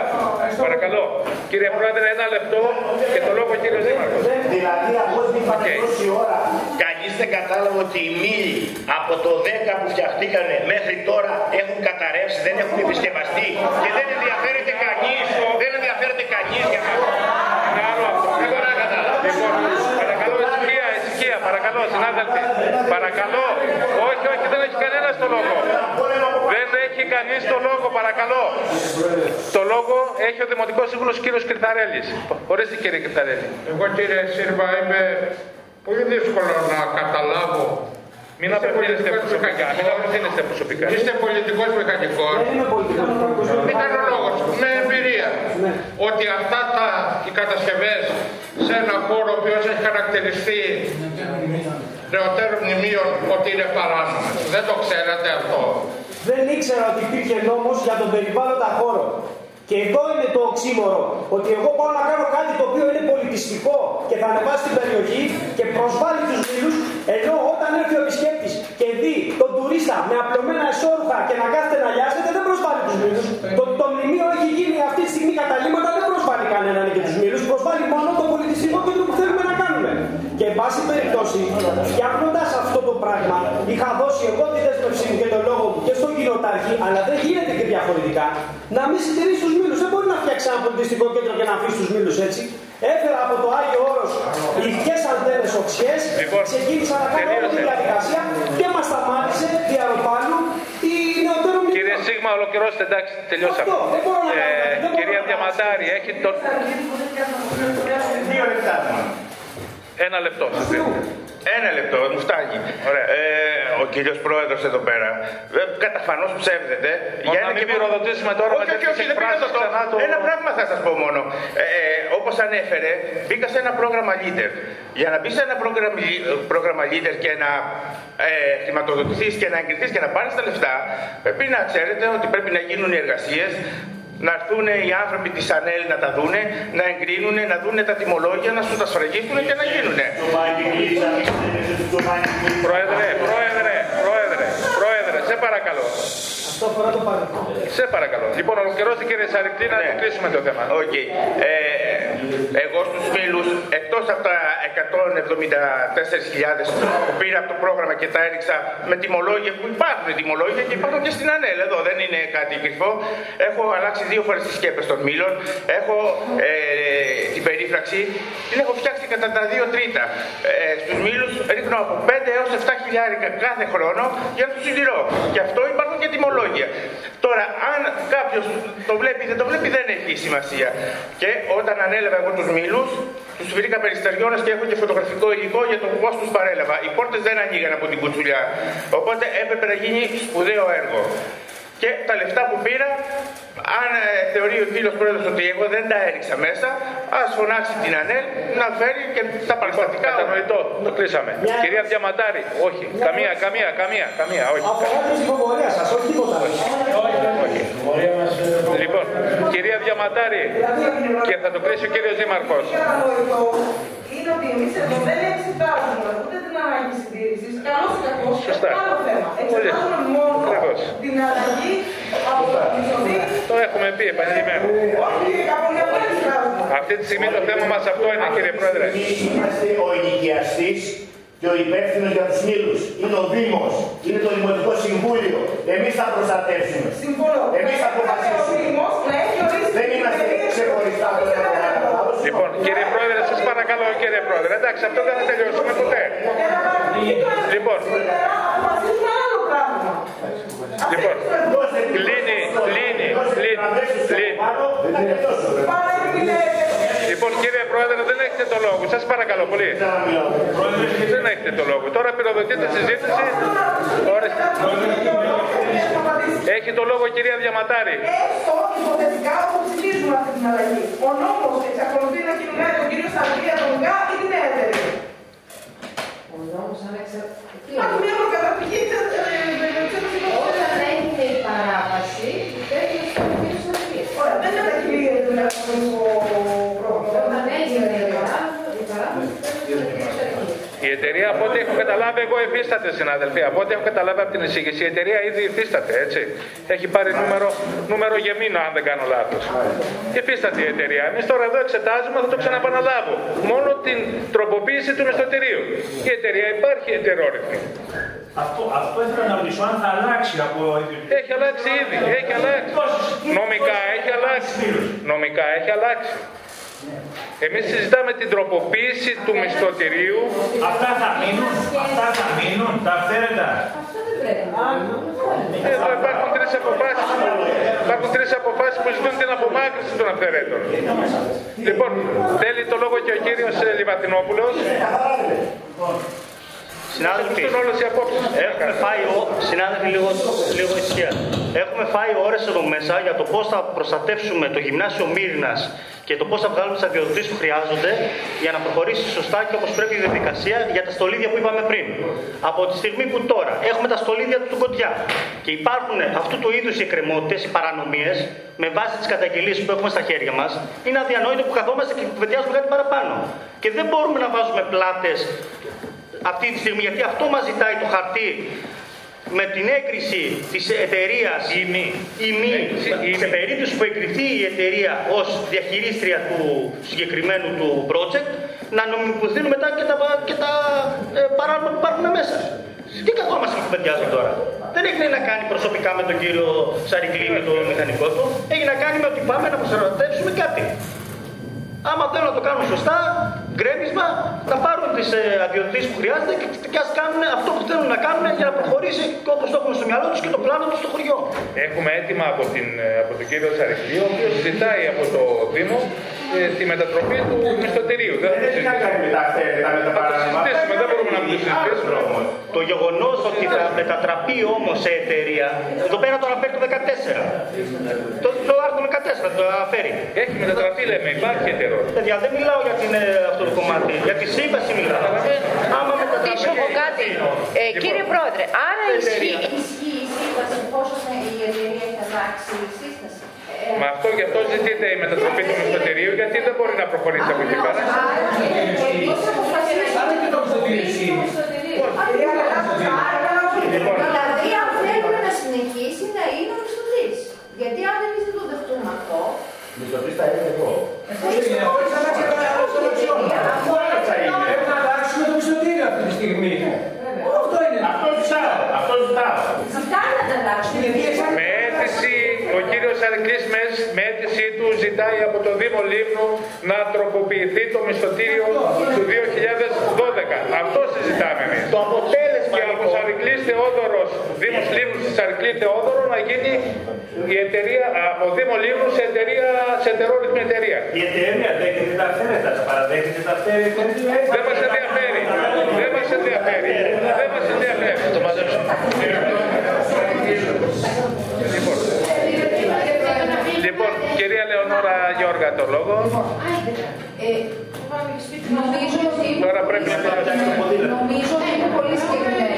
Παρακαλώ. Κύριε Πρόεδρε, ένα λεπτό και το λόγο κύριο Δήμαρχος. Δηλαδή, από ό,τι είπατε τόση ώρα, κανείς δεν κατάλαβε ότι οι μήλοι από το 10 που φτιαχτήκανε μέχρι τώρα έχουν καταρρεύσει, δεν έχουν επισκευαστεί και δεν ενδιαφέρεται κανείς, δεν ενδιαφέρεται κανείς για αυτό. Είναι άλλο αυτό. Δεν μπορώ να καταλάβω. Λοιπόν, παρακαλώ, ησυχία, ησυχία, παρακαλώ. Παρακαλώ, συνάδελφοι. Παρακαλώ. Όχι, όχι, δεν έχει κανένας το λόγο. Δεν έχει κανείς το λόγο, παρακαλώ. Το λόγο έχει ο Δημοτικός Σύμβουλος κύριος Κρυθαρέλης. Ορίστε κύριε Κρυθαρέλη. Εγώ κύριε Σύρβα είμαι πολύ δύσκολο να καταλάβω. Μην απευθύνεστε προσωπικά. Μην απευθύνεστε προσωπικά. Είστε πολιτικός μηχανικός. Μηχανολόγο με εμπειρία. Ότι αυτά τα, οι κατασκευές σε ένα χώρο ο οποίος έχει χαρακτηριστεί νεωτέρων μνημείων ότι είναι παράνομες. Δεν το ξέρατε αυτό. Δεν ήξερα ότι υπήρχε νόμος για τον περιβάλλοντα χώρο. Και εδώ είναι το οξύμορο, ότι εγώ πάω να κάνω κάτι το οποίο είναι πολιτιστικό και θα ανεβάσει την περιοχή και προσβάλλει τους μήλους, ενώ όταν έρθει ο επισκέπτης και δει τον τουρίστα με απλωμένα εσώρουχα και να κάθεται να λιάζεται, δεν προσβάλλει τους μήλους. Το, το μνημείο έχει γίνει αυτή τη στιγμή καταλήμματα, δεν προσβάλλει κανέναν και τους μήλους, προσβάλλει μόνο το πολιτιστικό κέντρο που θέλουμε να κάνουμε. Και εν πάση περιπτώσει, φτιάχνοντας αυτό το πράγμα, είχα δώσει εγώ τη δέσμευσή μου και τον λόγο μου και στον κοινοτάρχη, αλλά δεν γίνεται και διαφορετικά, να μην συντηρήσει τους μήλους. Δεν μπορεί να φτιάξει ένα πολιτιστικό κέντρο και να αφήσεις τους μήλους έτσι. Έφερα από το Άγιο Όρος ειδικέ αντένε οξιές, Λοιπόν, ξεκίνησα να κάνω όλη τη διαδικασία και μας σταμάτησε διαρροπάλου η νεωτέρω Κύριε Σίγμα, ολοκληρώστε, εντάξει, τελειώσαμε. Αυτό, δεν μπορώ να Ε, κάνω, δεν μπορώ κυρία να Διαμαντάρη, έχει τον... Δύο λεπτά. Ένα λεπτό. Ένα λεπτό, μου φτάνει. Ε, ο κύριος πρόεδρος εδώ πέρα ε, καταφανώς ψεύδεται. Μόνο να μην πυροδοτήσουμε τώρα με όχι, όχι, τέτοιες όχι, δεν εκφράσεις πειράζει αυτό. ξανά το- Ένα πράγμα θα σας πω μόνο. Ε, Όπως ανέφερε, μπήκα σε ένα πρόγραμμα leader. Για να μπει σε ένα πρόγραμμα, πρόγραμμα leader και να ε, χρηματοδοτηθείς και να εγκριθείς και να πάρεις τα λεφτά, πρέπει να ξέρετε ότι πρέπει να γίνουν οι εργασίες να έρθουν οι άνθρωποι της ΑΝΕΛ να τα δούνε, να εγκρίνουν, να δούνε τα τιμολόγια, να σου τα σφραγίσουν και να γίνουνε. Πρόεδρε, πρόεδρε, πρόεδρε, πρόεδρε, σε παρακαλώ. Αυτό αφορά το παρελθόν. Σε παρακαλώ. Λοιπόν, ολοκληρώστε κύριε Σαρικτή να το κλείσουμε το θέμα. Οκ. Ε, εγώ στους μύλους, εκτός από τα 174.000 που πήρα από το πρόγραμμα και τα έριξα με τιμολόγια που υπάρχουν τιμολόγια και υπάρχουν και στην ΑΝΕΛ εδώ, δεν είναι κάτι κρυφό. Έχω αλλάξει δύο φορές τις σκέπες των μύλων, έχω ε, την περίφραξη, την έχω φτιάξει κατά τα δύο τρίτα. Ε, στους μύλους ρίχνω από 5 έως 7 χιλιάρικα κάθε χρόνο για να τους συντηρώ. Και αυτό υπάρχουν και τιμολόγια. Τώρα, αν κάποιος το βλέπει ή δεν το βλέπει, δεν έχει σημασία. Και όταν ανέλαβα εγώ τους μήλους, τους βρήκα περιστεριώνες και έχω και φωτογραφικό υλικό για το πώς τους παρέλαβα. Οι πόρτες δεν ανοίγαν από την κουτσουλιά. Οπότε έπρεπε να γίνει σπουδαίο έργο. Και τα λεφτά που πήρα, αν ε, θεωρεί ο φίλος πρόεδρος ότι εγώ δεν τα έριξα μέσα, ας φωνάξει την ΑΝΕΛ να φέρει και τα παραστατικά. Κατανοητό, το κλείσαμε. Κυρία Διαμαντάρη, όχι. Καμία, καμία, καμία, καμία, όχι. Αφορά την ψηφοφορία σας, όχι τίποτα άλλο. Λοιπόν, κυρία Διαμαντάρη, και θα το κλείσει ο κύριος Δήμαρχος. Κατανοητό είναι ότι εμείς εδώ δεν εξετάζουμε ούτε την ανάγκη συντήρησης, καλό ή κακό, Σωστά. άλλο θέμα. Πολύ. Εξετάζουμε μόνο Ακριβώς. την αλλαγή από το μισθωτή. Το έχουμε πει επανειλημμένα. Όχι, από μια δεν εξετάζουμε. Αυτή τη στιγμή το θέμα μας αυτό είναι κύριε Πρόεδρε. Είμαστε ο ενοικιαστής και ο υπεύθυνος για τους μήλους. Είναι ο Δήμος, είναι το Δημοτικό Συμβούλιο. Εμείς θα προστατεύσουμε. Συμφωνώ. Εμείς θα αποφασίσουμε. Δεν είμαστε ξεχωριστά από τον άλλο. Λοιπόν, κύριε Πρόεδρε, σας παρακαλώ κύριε Πρόεδρε. Εντάξει, αυτό δεν θα τελειώσουμε ποτέ. Λοιπόν, λοιπόν, κλείνει, κλείνει, κλείνει, κλείνει. Λοιπόν, κύριε Πρόεδρε, δεν έχετε το λόγο. Σας παρακαλώ πολύ. Δεν έχετε το λόγο. Τώρα πυροδοτείτε τη συζήτηση. Ορίστε. Έχει το λόγο η κυρία Διαματάρη. Έστω υποθετικά όπου ψηφίζουμε αυτή την αλλαγή. Ο νόμος εξακολουθεί να κινούμενει τον κύριο Σαρδία τον ΓΑ ή την έτερη. Ο νόμος ανεξαρτητή. Από μια προκαταρκτική εταιρεία, από ό,τι έχω καταλάβει, εγώ υφίσταται, συναδελφοί. Από ό,τι έχω καταλάβει από την εισήγηση, η εταιρεία ήδη υφίσταται, έτσι. Έχει πάρει νούμερο, νούμερο γεμίνο, αν δεν κάνω λάθος. Υφίσταται η εταιρεία. Εμείς τώρα εδώ εξετάζουμε, θα το ξαναπαναλάβω. Μόνο την τροποποίηση του μισθωτηρίου. Η εταιρεία υπάρχει ετερόρυθμη. Αυτό, αυτό ήθελα να ρωτήσω αν θα αλλάξει από Έχει αλλάξει ήδη, έχει αλλάξει. Νομικά έχει αλλάξει. Νομικά έχει αλλάξει. Εμείς συζητάμε την τροποποίηση του μισθωτηρίου. Αυτά θα μείνουν, αυτά θα μείνουν, τα αυθαίρετα. Εδώ υπάρχουν τρεις αποφάσεις, υπάρχουν τρεις αποφάσεις που ζητούν την απομάκρυνση των αυθαιρέτων. Λοιπόν, θέλει το λόγο και ο κύριος ε, Λιβατινόπουλος. Συνάδελφοι, έχουμε φάει, συνάδελφοι λίγο, λίγο ησυχία. Έχουμε φάει ώρες εδώ μέσα για το πώς θα προστατεύσουμε το γυμνάσιο Μύρινας και το πώς θα βγάλουμε τις αδειοδοτήσεις που χρειάζονται για να προχωρήσει σωστά και όπως πρέπει η διαδικασία για τα στολίδια που είπαμε πριν. Από τη στιγμή που τώρα έχουμε τα στολίδια του Κοντιά και υπάρχουν αυτού του είδους οι εκκρεμότητες, οι παρανομίες με βάση τις καταγγελίες που έχουμε στα χέρια μας, είναι αδιανόητο που καθόμαστε και κουβεντιάζουμε κάτι παραπάνω. Και δεν μπορούμε να βάζουμε πλάτες αυτή τη στιγμή, γιατί αυτό μας ζητάει το χαρτί με την έγκριση της εταιρείας ή μη, ή μη σε περίπτωση που εγκριθεί η εταιρεία ως διαχειρίστρια του συγκεκριμένου του project να νομιμοποιηθούν μετά και τα, και τα ε, παράνομα που υπάρχουν μέσα. Τι καθόμαστε και κουβεντιάζουμε τώρα. Δεν έχει να κάνει προσωπικά με τον κύριο Σαρικλή, με τον μηχανικό του. Έχει να κάνει με ότι πάμε να προστατεύσουμε κάτι. Άμα θέλουν να το κάνουν σωστά, γκρέμισμα, να πάρουν τις ε, αδειοδοτήσεις που χρειάζεται και, και ας κάνουν αυτό που θέλουν να κάνουν για να προχωρήσει και όπω το έχουν στο μυαλό τους και το πλάνο τους στο χωριό. Έχουμε έτοιμα από, την, ε, από τον κύριο Σαρικλή, ο οποίος ζητάει από το Δήμο ε, τη μετατροπή του μισθωτηρίου. Δεν έχει να κάνει με τα αυθαίρετα, με τα παράνομα. Δεν μπορούμε να το συζητήσουμε. Το γεγονός ότι θα μετατραπεί όμως σε εταιρεία, εδώ πέρα το αναφέρει το 14. Το, το άρθρο 14 το αναφέρει. Έχει μετατραπεί, λέμε, υπάρχει εταιρεία. Παιδιά, δεν μιλάω για την, ε, αυτό το κομμάτι, για τη σύμβαση μιλάω. Άμα μετατραπεί. πω κάτι. Ε, κύριε Πρόεδρε, άρα ισχύει. Ισχύει η σύμβαση, πόσο η εταιρεία έχει αλλάξει η σύσταση. Μα αυτό γι' αυτό ζητείται η μετατροπή του μισθωτηρίου, γιατί δεν μπορεί να προχωρήσει από εκεί πέρα. Δηλαδή, αν θέλουμε να συνεχίσει να είναι ο μισθωτή. Γιατί αν εμεί δεν το δεχτούμε αυτό. Μισθωτής θα είναι εδώ. Χωρίς να αλλάξει Πρέπει να αλλάξουμε το μισθωτήριο αυτή τη στιγμή. Αυτό είναι. Αυτό ζητάω. Αυτό ζητάω. Ζητάνε να τα αλλάξουν. Με αίτηση, ο κύριος Αρκλής με αίτησή του ζητάει από το Δήμο Λίμνου να τροποποιηθεί το μισθωτήριο του 2012. Αυτό συζητάμε εμείς. Το αποτέλεσμα και από Σαρκλής Θεόδωρος, Δήμος Λίμνου στη Σαρκλή Θεόδωρο να γίνει η εταιρεία, από Δήμο Λίμνου σε εταιρεία, σε ετερόρυθμη εταιρεία. Η εταιρεία δέχεται τα αυθαίρετα, παραδέχεται τα αυθαίρετα. Δεν μας ενδιαφέρει. Δεν μας ενδιαφέρει. Δεν μας ενδιαφέρει. Το μαζέψουμε. Λοιπόν, λοιπόν, κυρία Λεωνόρα Γιώργα το λόγο. Νομίζω ότι, Τώρα πρέπει να νομίζω ότι είναι πολύ συγκεκριμένο.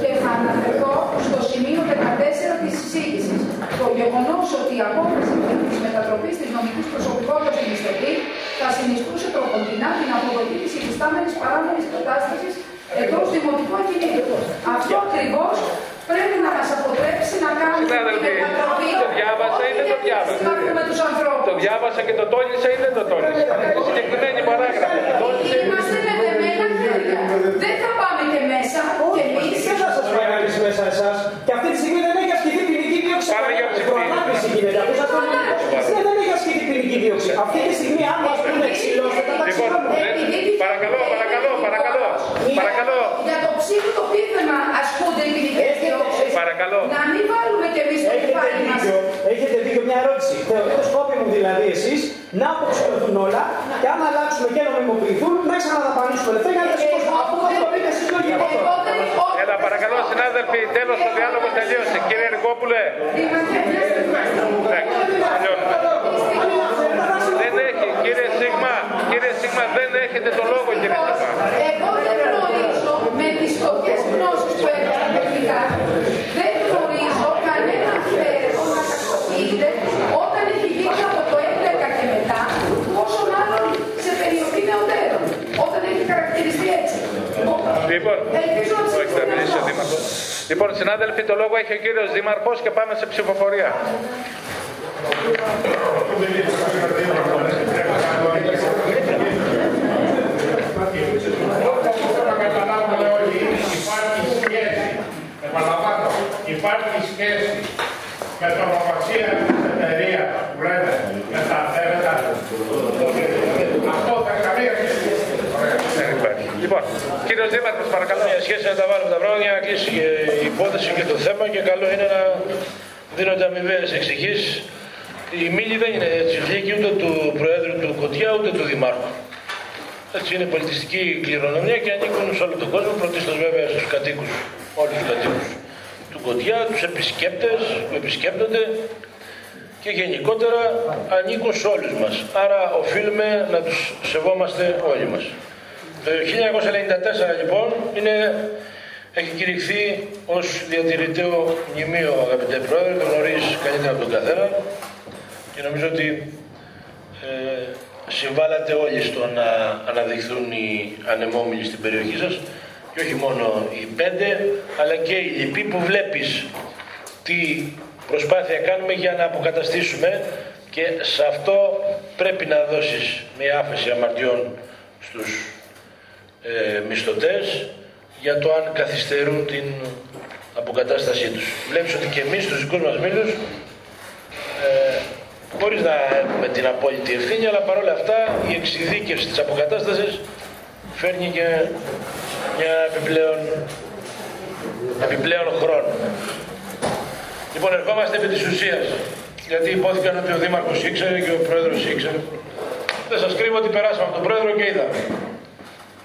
Και θα αναφερθώ στο σημείο 14 της εισήγησης. Το γεγονός ότι η απόφαση της μετατροπής της νομικής προσωπικότητας του μισθωτή θα συνιστούσε τροποντινά την αποδοχή της υφιστάμενης παράμενης κατάστασης εντός δημοτικού ακινήτου. Αυτό ακριβώς πρέπει να μας αποτρέψει να κάνουμε την μετατροπή. Το διάβασα ή δεν το διάβασα; με τους ανθρώπους. Το διάβασα και το τόνισα ή δεν το τόνισα; Είναι συγκεκριμένη παράγραφη. Το τόνισα ή Είμαστε με δεμένα χέρια. Δεν θα πάμε και μέσα και εμείς. Δεν θα σας παρακαλέσει μέσα εσάς. Και αυτή τη στιγμή δεν έχει ασκηθεί ποινική δίωξη. Πάμε για Προανάπτυξη γίνεται. Αυτό σας το λέω. Δεν έχει ασκηθεί ποινική δίωξη. Αυτή τη στιγμή αν μας πούνε ξύλο θα τα Λοιπόν, ταξιδάμε. παρακαλώ, παρακαλώ, παρακαλώ. Παρακαλώ. Για το ψύχο πίθεμα ασκούνται οι ποινικές διώξεις. Παρακαλώ. Να μην βάλουμε και εμείς το Έχετε κεφάλι μας. δίκιο, έχετε δίκιο μια ερώτηση. Θεωρείτε σκόπιμο δηλαδή εσεί να αποξηλωθούν όλα και αν αλλάξουμε και νομιμοποιηθούν, να ξαναδαπανίσουμε λεφτά για να τα σηκώσουμε. Αυτό θα το πείτε εσεί λογικό. Έλα, παρακαλώ, συνάδελφοι, τέλος το διάλογο τελείωσε. Κύριε Εργόπουλε. Εντάξει, τελειώνουμε. Δεν έχει, κύριε Σίγμα, κύριε Σίγμα, δεν έχετε το λόγο, κύριε Σίγμα. Εγώ δεν γνωρίζω με τις φτωχές γνώσεις που έκανα τεχνικά, δεν γνωρίζω κανένα αφαίρετο να ταξοποιείται όταν έχει γίνει από το 11 και μετά, πόσο μάλλον σε περιοχή νεωτέρων, όταν έχει χαρακτηριστεί έτσι. Λοιπόν, Ελπίζω να όχι, θα μιλήσει ο Δήμαρχος. Λοιπόν, συνάδελφοι, το λόγο έχει ο κύριος Δήμαρχος και πάμε σε ψηφοφορία. Επαναλαμβάνω, υπάρχει σχέση. Με την ονομασία της εταιρείας που λέμε για τα Κύριο Δήμαρχο, παρακαλώ. Μια σχέση να τα βάλουμε τα πράγματα για να κλείσει και η υπόθεση και το θέμα και καλό είναι να δίνονται αμοιβαίες εξηγήσεις. Η Μίλη δεν είναι έτσι φλήκη ούτε του Προέδρου του Κωτιά ούτε του Δημάρχου. Έτσι είναι πολιτιστική κληρονομιά και ανήκουν σε όλο τον κόσμο, πρωτίστως βέβαια στους κατοίκους, όλους τους κατοίκους του Κωτιά, τους επισκέπτες που επισκέπτονται και γενικότερα ανήκουν σε όλους μας. Άρα οφείλουμε να τους σεβόμαστε όλοι μας. Το 1994 λοιπόν είναι, έχει κηρυχθεί ως διατηρητέο μνημείο αγαπητέ Πρόεδρε, το γνωρίζεις καλύτερα από τον καθένα. Και νομίζω ότι ε, συμβάλλατε όλοι στο να αναδειχθούν οι ανεμόμυλοι στην περιοχή σας. Και όχι μόνο οι πέντε αλλά και οι λοιποί που βλέπεις τι προσπάθεια κάνουμε για να αποκαταστήσουμε. Και σε αυτό πρέπει να δώσεις μια άφεση αμαρτιών στους ε, μισθωτές για το αν καθυστερούν την αποκατάστασή τους. Βλέπεις ότι και εμείς στους δικούς μας μήλους ε, χωρίς να έχουμε την απόλυτη ευθύνη, αλλά παρόλα αυτά η εξειδίκευση της αποκατάστασης φέρνει και μια επιπλέον, επιπλέον χρόνο. Λοιπόν, ερχόμαστε επί της ουσίας, γιατί υπόθηκαν ότι ο Δήμαρχος ήξερε και ο Πρόεδρος ήξερε. Δεν σας κρύβω ότι περάσαμε από τον Πρόεδρο και είδαμε.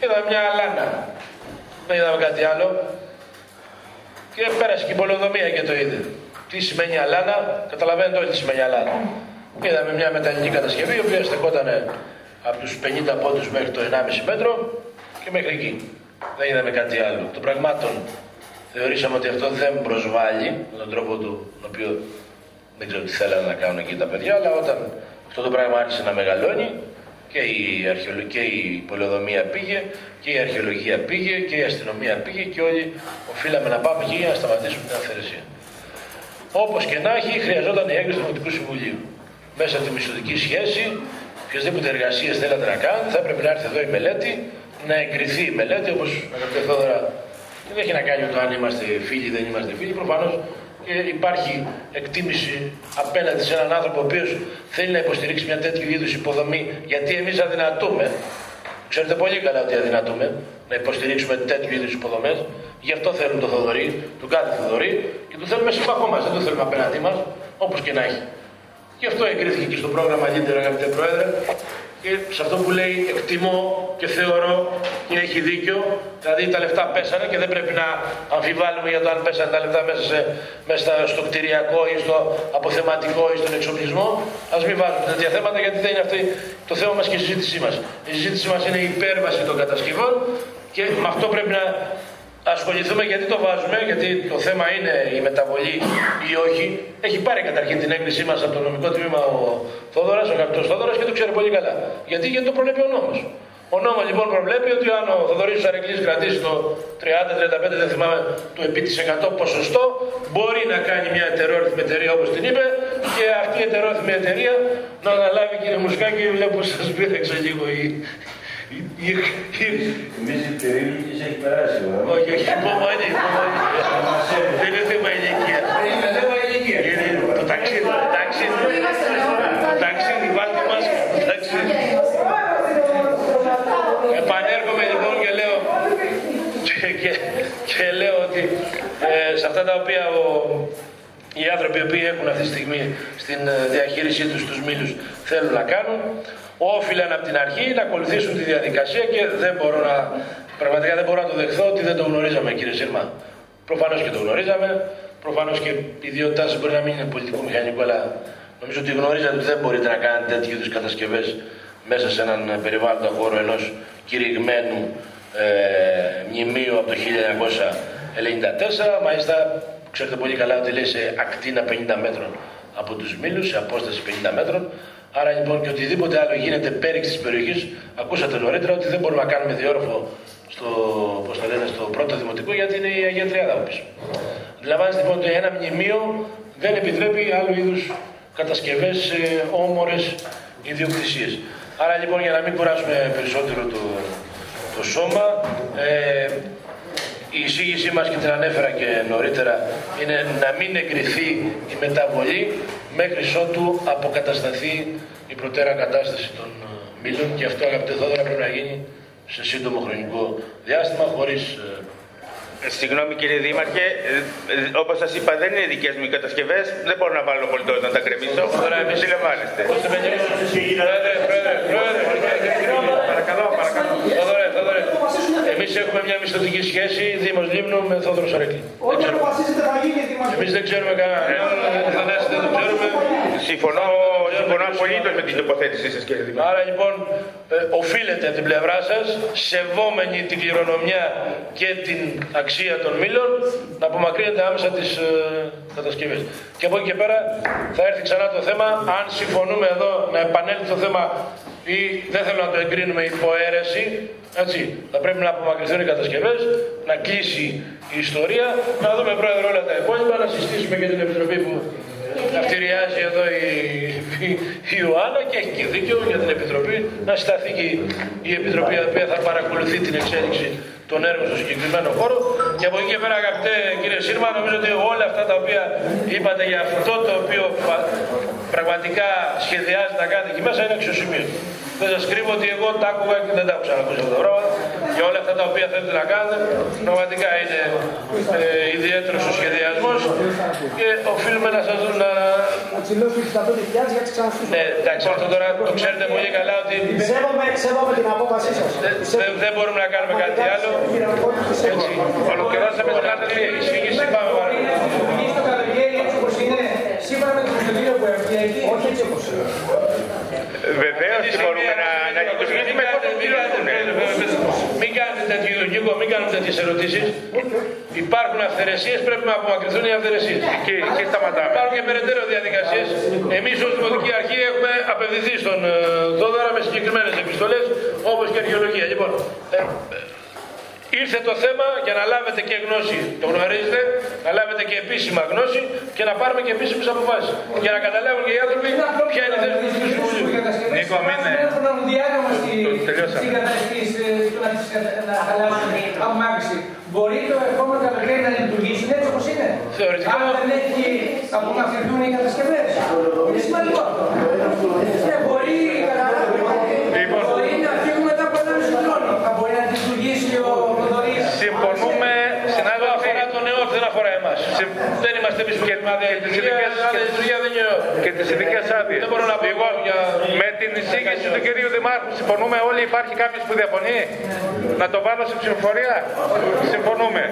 Είδαμε μια αλάνα. Δεν είδαμε κάτι άλλο. Και πέρασε και η πολεοδομία και το είδε. Τι σημαίνει αλάνα, καταλαβαίνετε όλοι τι σημαίνει αλάνα. Είδαμε μια μεταλλική κατασκευή, η οποία στεκόταν από τους 50 πόντους μέχρι το 1,5 μέτρο και μέχρι εκεί. Δεν είδαμε κάτι άλλο. Των πραγμάτων θεωρήσαμε ότι αυτό δεν προσβάλλει με τον τρόπο του, τον οποίο δεν ξέρω τι θέλανε να κάνουν εκεί τα παιδιά, αλλά όταν αυτό το πράγμα άρχισε να μεγαλώνει και η, και η πολεοδομία πήγε και η αρχαιολογία πήγε και η αστυνομία πήγε και όλοι οφείλαμε να πάμε εκεί για να σταματήσουμε την αυθαιρεσία. Όπως και να έχει, χρειαζόταν η έγκριση του Δημοτικού Συμβουλίου μέσα από τη μισθωτική σχέση, οποιασδήποτε εργασίες θέλατε να κάνετε, θα έπρεπε να έρθει εδώ η μελέτη, να εγκριθεί η μελέτη, όπως αγαπητέ Θόδωρα, δεν έχει να κάνει με το αν είμαστε φίλοι ή δεν είμαστε φίλοι. Προφανώς υπάρχει εκτίμηση απέναντι σε έναν άνθρωπο ο οποίος θέλει να υποστηρίξει μια τέτοιου είδους υποδομή, γιατί εμείς αδυνατούμε. Ξέρετε πολύ καλά ότι αδυνατούμε να υποστηρίξουμε τέτοιου είδους υποδομές. Γι' αυτό θέλουν το Θοδωρή, τον κάθε Θοδωρή και το θέλουμε σύμπαχό μας. Δεν το θέλουμε απέναντί μας, όπως και να έχει. Γι' αυτό εγκρίθηκε και στο πρόγραμμα Λίντερ, αγαπητέ Πρόεδρε. Και σε αυτό που λέει εκτιμώ και θεωρώ και έχει δίκιο, δηλαδή τα λεφτά πέσανε και δεν πρέπει να αμφιβάλλουμε για το αν πέσανε τα λεφτά μέσα, σε, μέσα στο κτηριακό ή στο αποθεματικό ή στον εξοπλισμό. Α μην βάλουμε τέτοια θέματα γιατί δεν είναι αυτό το θέμα μας και η συζήτησή μας. Η συζήτησή μας είναι η υπέρβαση των κατασκευών και με αυτό πρέπει να ασχοληθούμε γιατί το βάζουμε, γιατί το θέμα είναι η μεταβολή ή όχι. Έχει πάρει καταρχήν την έγκρισή μας από το νομικό τμήμα ο Θόδωρας, ο αγαπητό Θόδωρας και το ξέρει πολύ καλά. Γιατί, γιατί το προβλέπει ο νόμος. Ο νόμος λοιπόν προβλέπει ότι αν ο Θοδωρής Αρεγκλή κρατήσει το 30-35, δεν θυμάμαι, το επί της 100 ποσοστό, μπορεί να κάνει μια ετερόρυθμη εταιρεία όπως την είπε και αυτή η ετερόρυθμη εταιρεία να αναλάβει κύριε Μουσκάκη, βλέπω σας πήρεξε λίγο η, εμείς η περίληψη έχει περάσει. Όχι, όχι, υπομονή, υπομονή. Δεν είναι θέμα ηλικία. Δεν είναι θέμα ηλικία. Είναι το ταξίδι, το ταξίδι. Το ταξίδι, βάλτε μας, το ταξίδι. Επανέρχομαι λοιπόν και λέω και, και, και λέω ότι ε, σε αυτά τα οποία ο, οι άνθρωποι οι οποίοι έχουν αυτή τη στιγμή στην διαχείρισή τους τους μήλους θέλουν να κάνουν όφυλαν από την αρχή να ακολουθήσουν τη διαδικασία και δεν μπορώ να, πραγματικά δεν μπορώ να το δεχθώ ότι δεν το γνωρίζαμε κύριε Σύρμα. Προφανώς και το γνωρίζαμε, προφανώς και η ιδιότητά σας μπορεί να μην είναι πολιτικό μηχανικό, αλλά νομίζω ότι γνωρίζατε ότι δεν μπορείτε να κάνετε τέτοιου είδους κατασκευές μέσα σε έναν περιβάλλοντα χώρο ενός κηρυγμένου ε, μνημείου από το 1994. Μάλιστα, ξέρετε πολύ καλά ότι λέει σε ακτίνα 50 μέτρων από τους Μήλους, σε απόσταση 50 μέτρων. Άρα λοιπόν και οτιδήποτε άλλο γίνεται πέριξη της περιοχής, ακούσατε νωρίτερα ότι δεν μπορούμε να κάνουμε διόρροφο στο, πώς λένε, στο πρώτο δημοτικό γιατί είναι η Αγία Τριάδα από πίσω. Αντιλαμβάνεστε λοιπόν ότι ένα μνημείο δεν επιτρέπει άλλου είδους κατασκευές σε όμορες ιδιοκτησίες. Άρα λοιπόν για να μην κουράσουμε περισσότερο το, το σώμα, ε, η εισήγησή μας και την ανέφερα και νωρίτερα είναι να μην εγκριθεί η μεταβολή μέχρι ότου αποκατασταθεί η προτέρα κατάσταση των ε, μήλων και αυτό αγαπητέ Θόδωρα πρέπει να γίνει σε σύντομο χρονικό διάστημα χωρίς ε, Ε, Συγγνώμη κύριε Δήμαρχε, ε, ε, όπως σας είπα δεν είναι δικές μου οι κατασκευές, δεν μπορώ να βάλω πολιτός να τα κρεμίσω, τώρα εμείς συλλαμβάνεστε. Παρακαλώ, παρακαλώ. Θόδωρε, Θόδωρε. Εμείς έχουμε μια μισθωτική σχέση Δήμος Λίμνου με Θόδωρο Σαρέκλη. Ό,τι αποφασίζετε θα γίνει δημαρχία. Εμείς δεν ξέρουμε κανένα. Δεν δεν το ξέρουμε. Συμφωνώ, συμφωνώ απολύτως με την τοποθέτησή σας κύριε Δήμαρχε. Άρα λοιπόν ε, οφείλετε από την πλευρά σας, σεβόμενοι την κληρονομιά και την αξία των μήλων, να απομακρύνετε άμεσα τις ε, κατασκευές. Και από εκεί και πέρα θα έρθει ξανά το θέμα, αν συμφωνούμε εδώ να επανέλθει το θέμα ή δεν θέλω να το εγκρίνουμε υπό αίρεση, έτσι, θα πρέπει να απομακρυνθούν οι κατασκευές, να κλείσει η ιστορία, να δούμε πρόεδρο όλα τα υπόλοιπα, να συστήσουμε και την Επιτροπή που Αυτηριάζει εδώ η, η, η Ιωάννα και έχει και δίκιο για την Επιτροπή να συσταθεί και η, η Επιτροπή η οποία θα παρακολουθεί την εξέλιξη των έργων στο συγκεκριμένο χώρο. Και από εκεί και πέρα, αγαπητέ κύριε Σύρμα, νομίζω ότι όλα αυτά τα οποία είπατε για αυτό το οποίο πα- πραγματικά σχεδιάζει να κάνετε εκεί μέσα είναι αξιοσημείωτο. Δεν σας κρύβω ότι εγώ τα άκουγα και δεν τα έχω ξανακούσει αυτό το πράγμα. Για όλα αυτά τα οποία θέλετε να κάνετε, πραγματικά είναι ε, ιδιαίτερος ο σχεδιασμός και οφείλουμε να σας δούμε να. Να τσιλώσουμε τις 100.000 για τις ξαναστήσουμε. Ναι, εντάξει, αυτό τώρα το ξέρετε πολύ καλά ότι Σέβομαι, σέβομαι την απόφασή σας. δεν, δεν μπορούμε να κάνουμε κάτι άλλο. Έτσι, ολοκληρώσαμε την άταση εισήγηση. Πάμε παρακάτω. λειτουργήσει το καλοκαίρι έτσι όπως είναι, σύμφωνα με το μισθοδείο που έχει εκεί. Όχι έτσι όπως είναι. Βεβαίως και μπορούμε να, να λειτουργήσουμε εφόσον πληρωθούν. Μην κάνετε τέτοιο Νίκο, μην κάνετε τέτοιες ερωτήσεις. Υπάρχουν αυθαιρεσίες, πρέπει να απομακρυνθούν οι αυθαιρεσίες. Και, και σταματάμε. Υπάρχουν και περαιτέρω διαδικασίες. Εμείς ως Δημοτική Αρχή έχουμε απευθυνθεί στον ε, Δόδωρα με συγκεκριμένες επιστολές, όπως και αρχαιολογία. Λοιπόν, ε, ε, ήρθε το θέμα για να λάβετε και γνώση, το γνωρίζετε, να λάβετε και επίσημα γνώση και να πάρουμε και επίσημες αποφάσεις. Για να καταλάβουν και οι άνθρωποι ποια είναι η θέση του Συμβουλίου. Νίκο, μην είναι. Ένα χρονοδιάγραμμα στη στην κατασκευή του να τις κατα- να χαλάσουν απομάκρυνση. Μπορεί το επόμενο καλοκαίρι να λειτουργήσουν έτσι όπως είναι; Θεωρητικά. Αν δεν έχει απομακρυνθούν οι κατασκευές. Είναι σημαντικό αυτό. Και μπορεί, καταλάβετε, μπορεί να φύγουν μετά από ένα μισό χρόνο. Θα μπορεί να λειτουργήσει ο Θοδωρής. Συμφωνούμε, συνάδελφοι. αφορά τον ΕΟΤ, δεν αφορά εμά. Δεν είμαστε εμείς που κερδίζουμε τη λειτουργία. Αλλά η λειτουργία δεν είναι ΕΟΤ. Και τις ειδικές άδειες. Δεν μπορώ να πω εγώ για. Με την εισήγηση του κυρίου Δημάρχου συμφωνούμε όλοι. Υπάρχει κάποιος που διαφωνεί; Να το βάλω σε ψηφοφορία; Συμφωνούμε.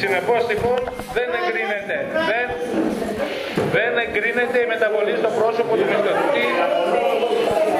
Συνεπώς λοιπόν δεν εγκρίνεται. Δεν, δεν εγκρίνεται η μεταβολή στο πρόσωπο του μισθωτή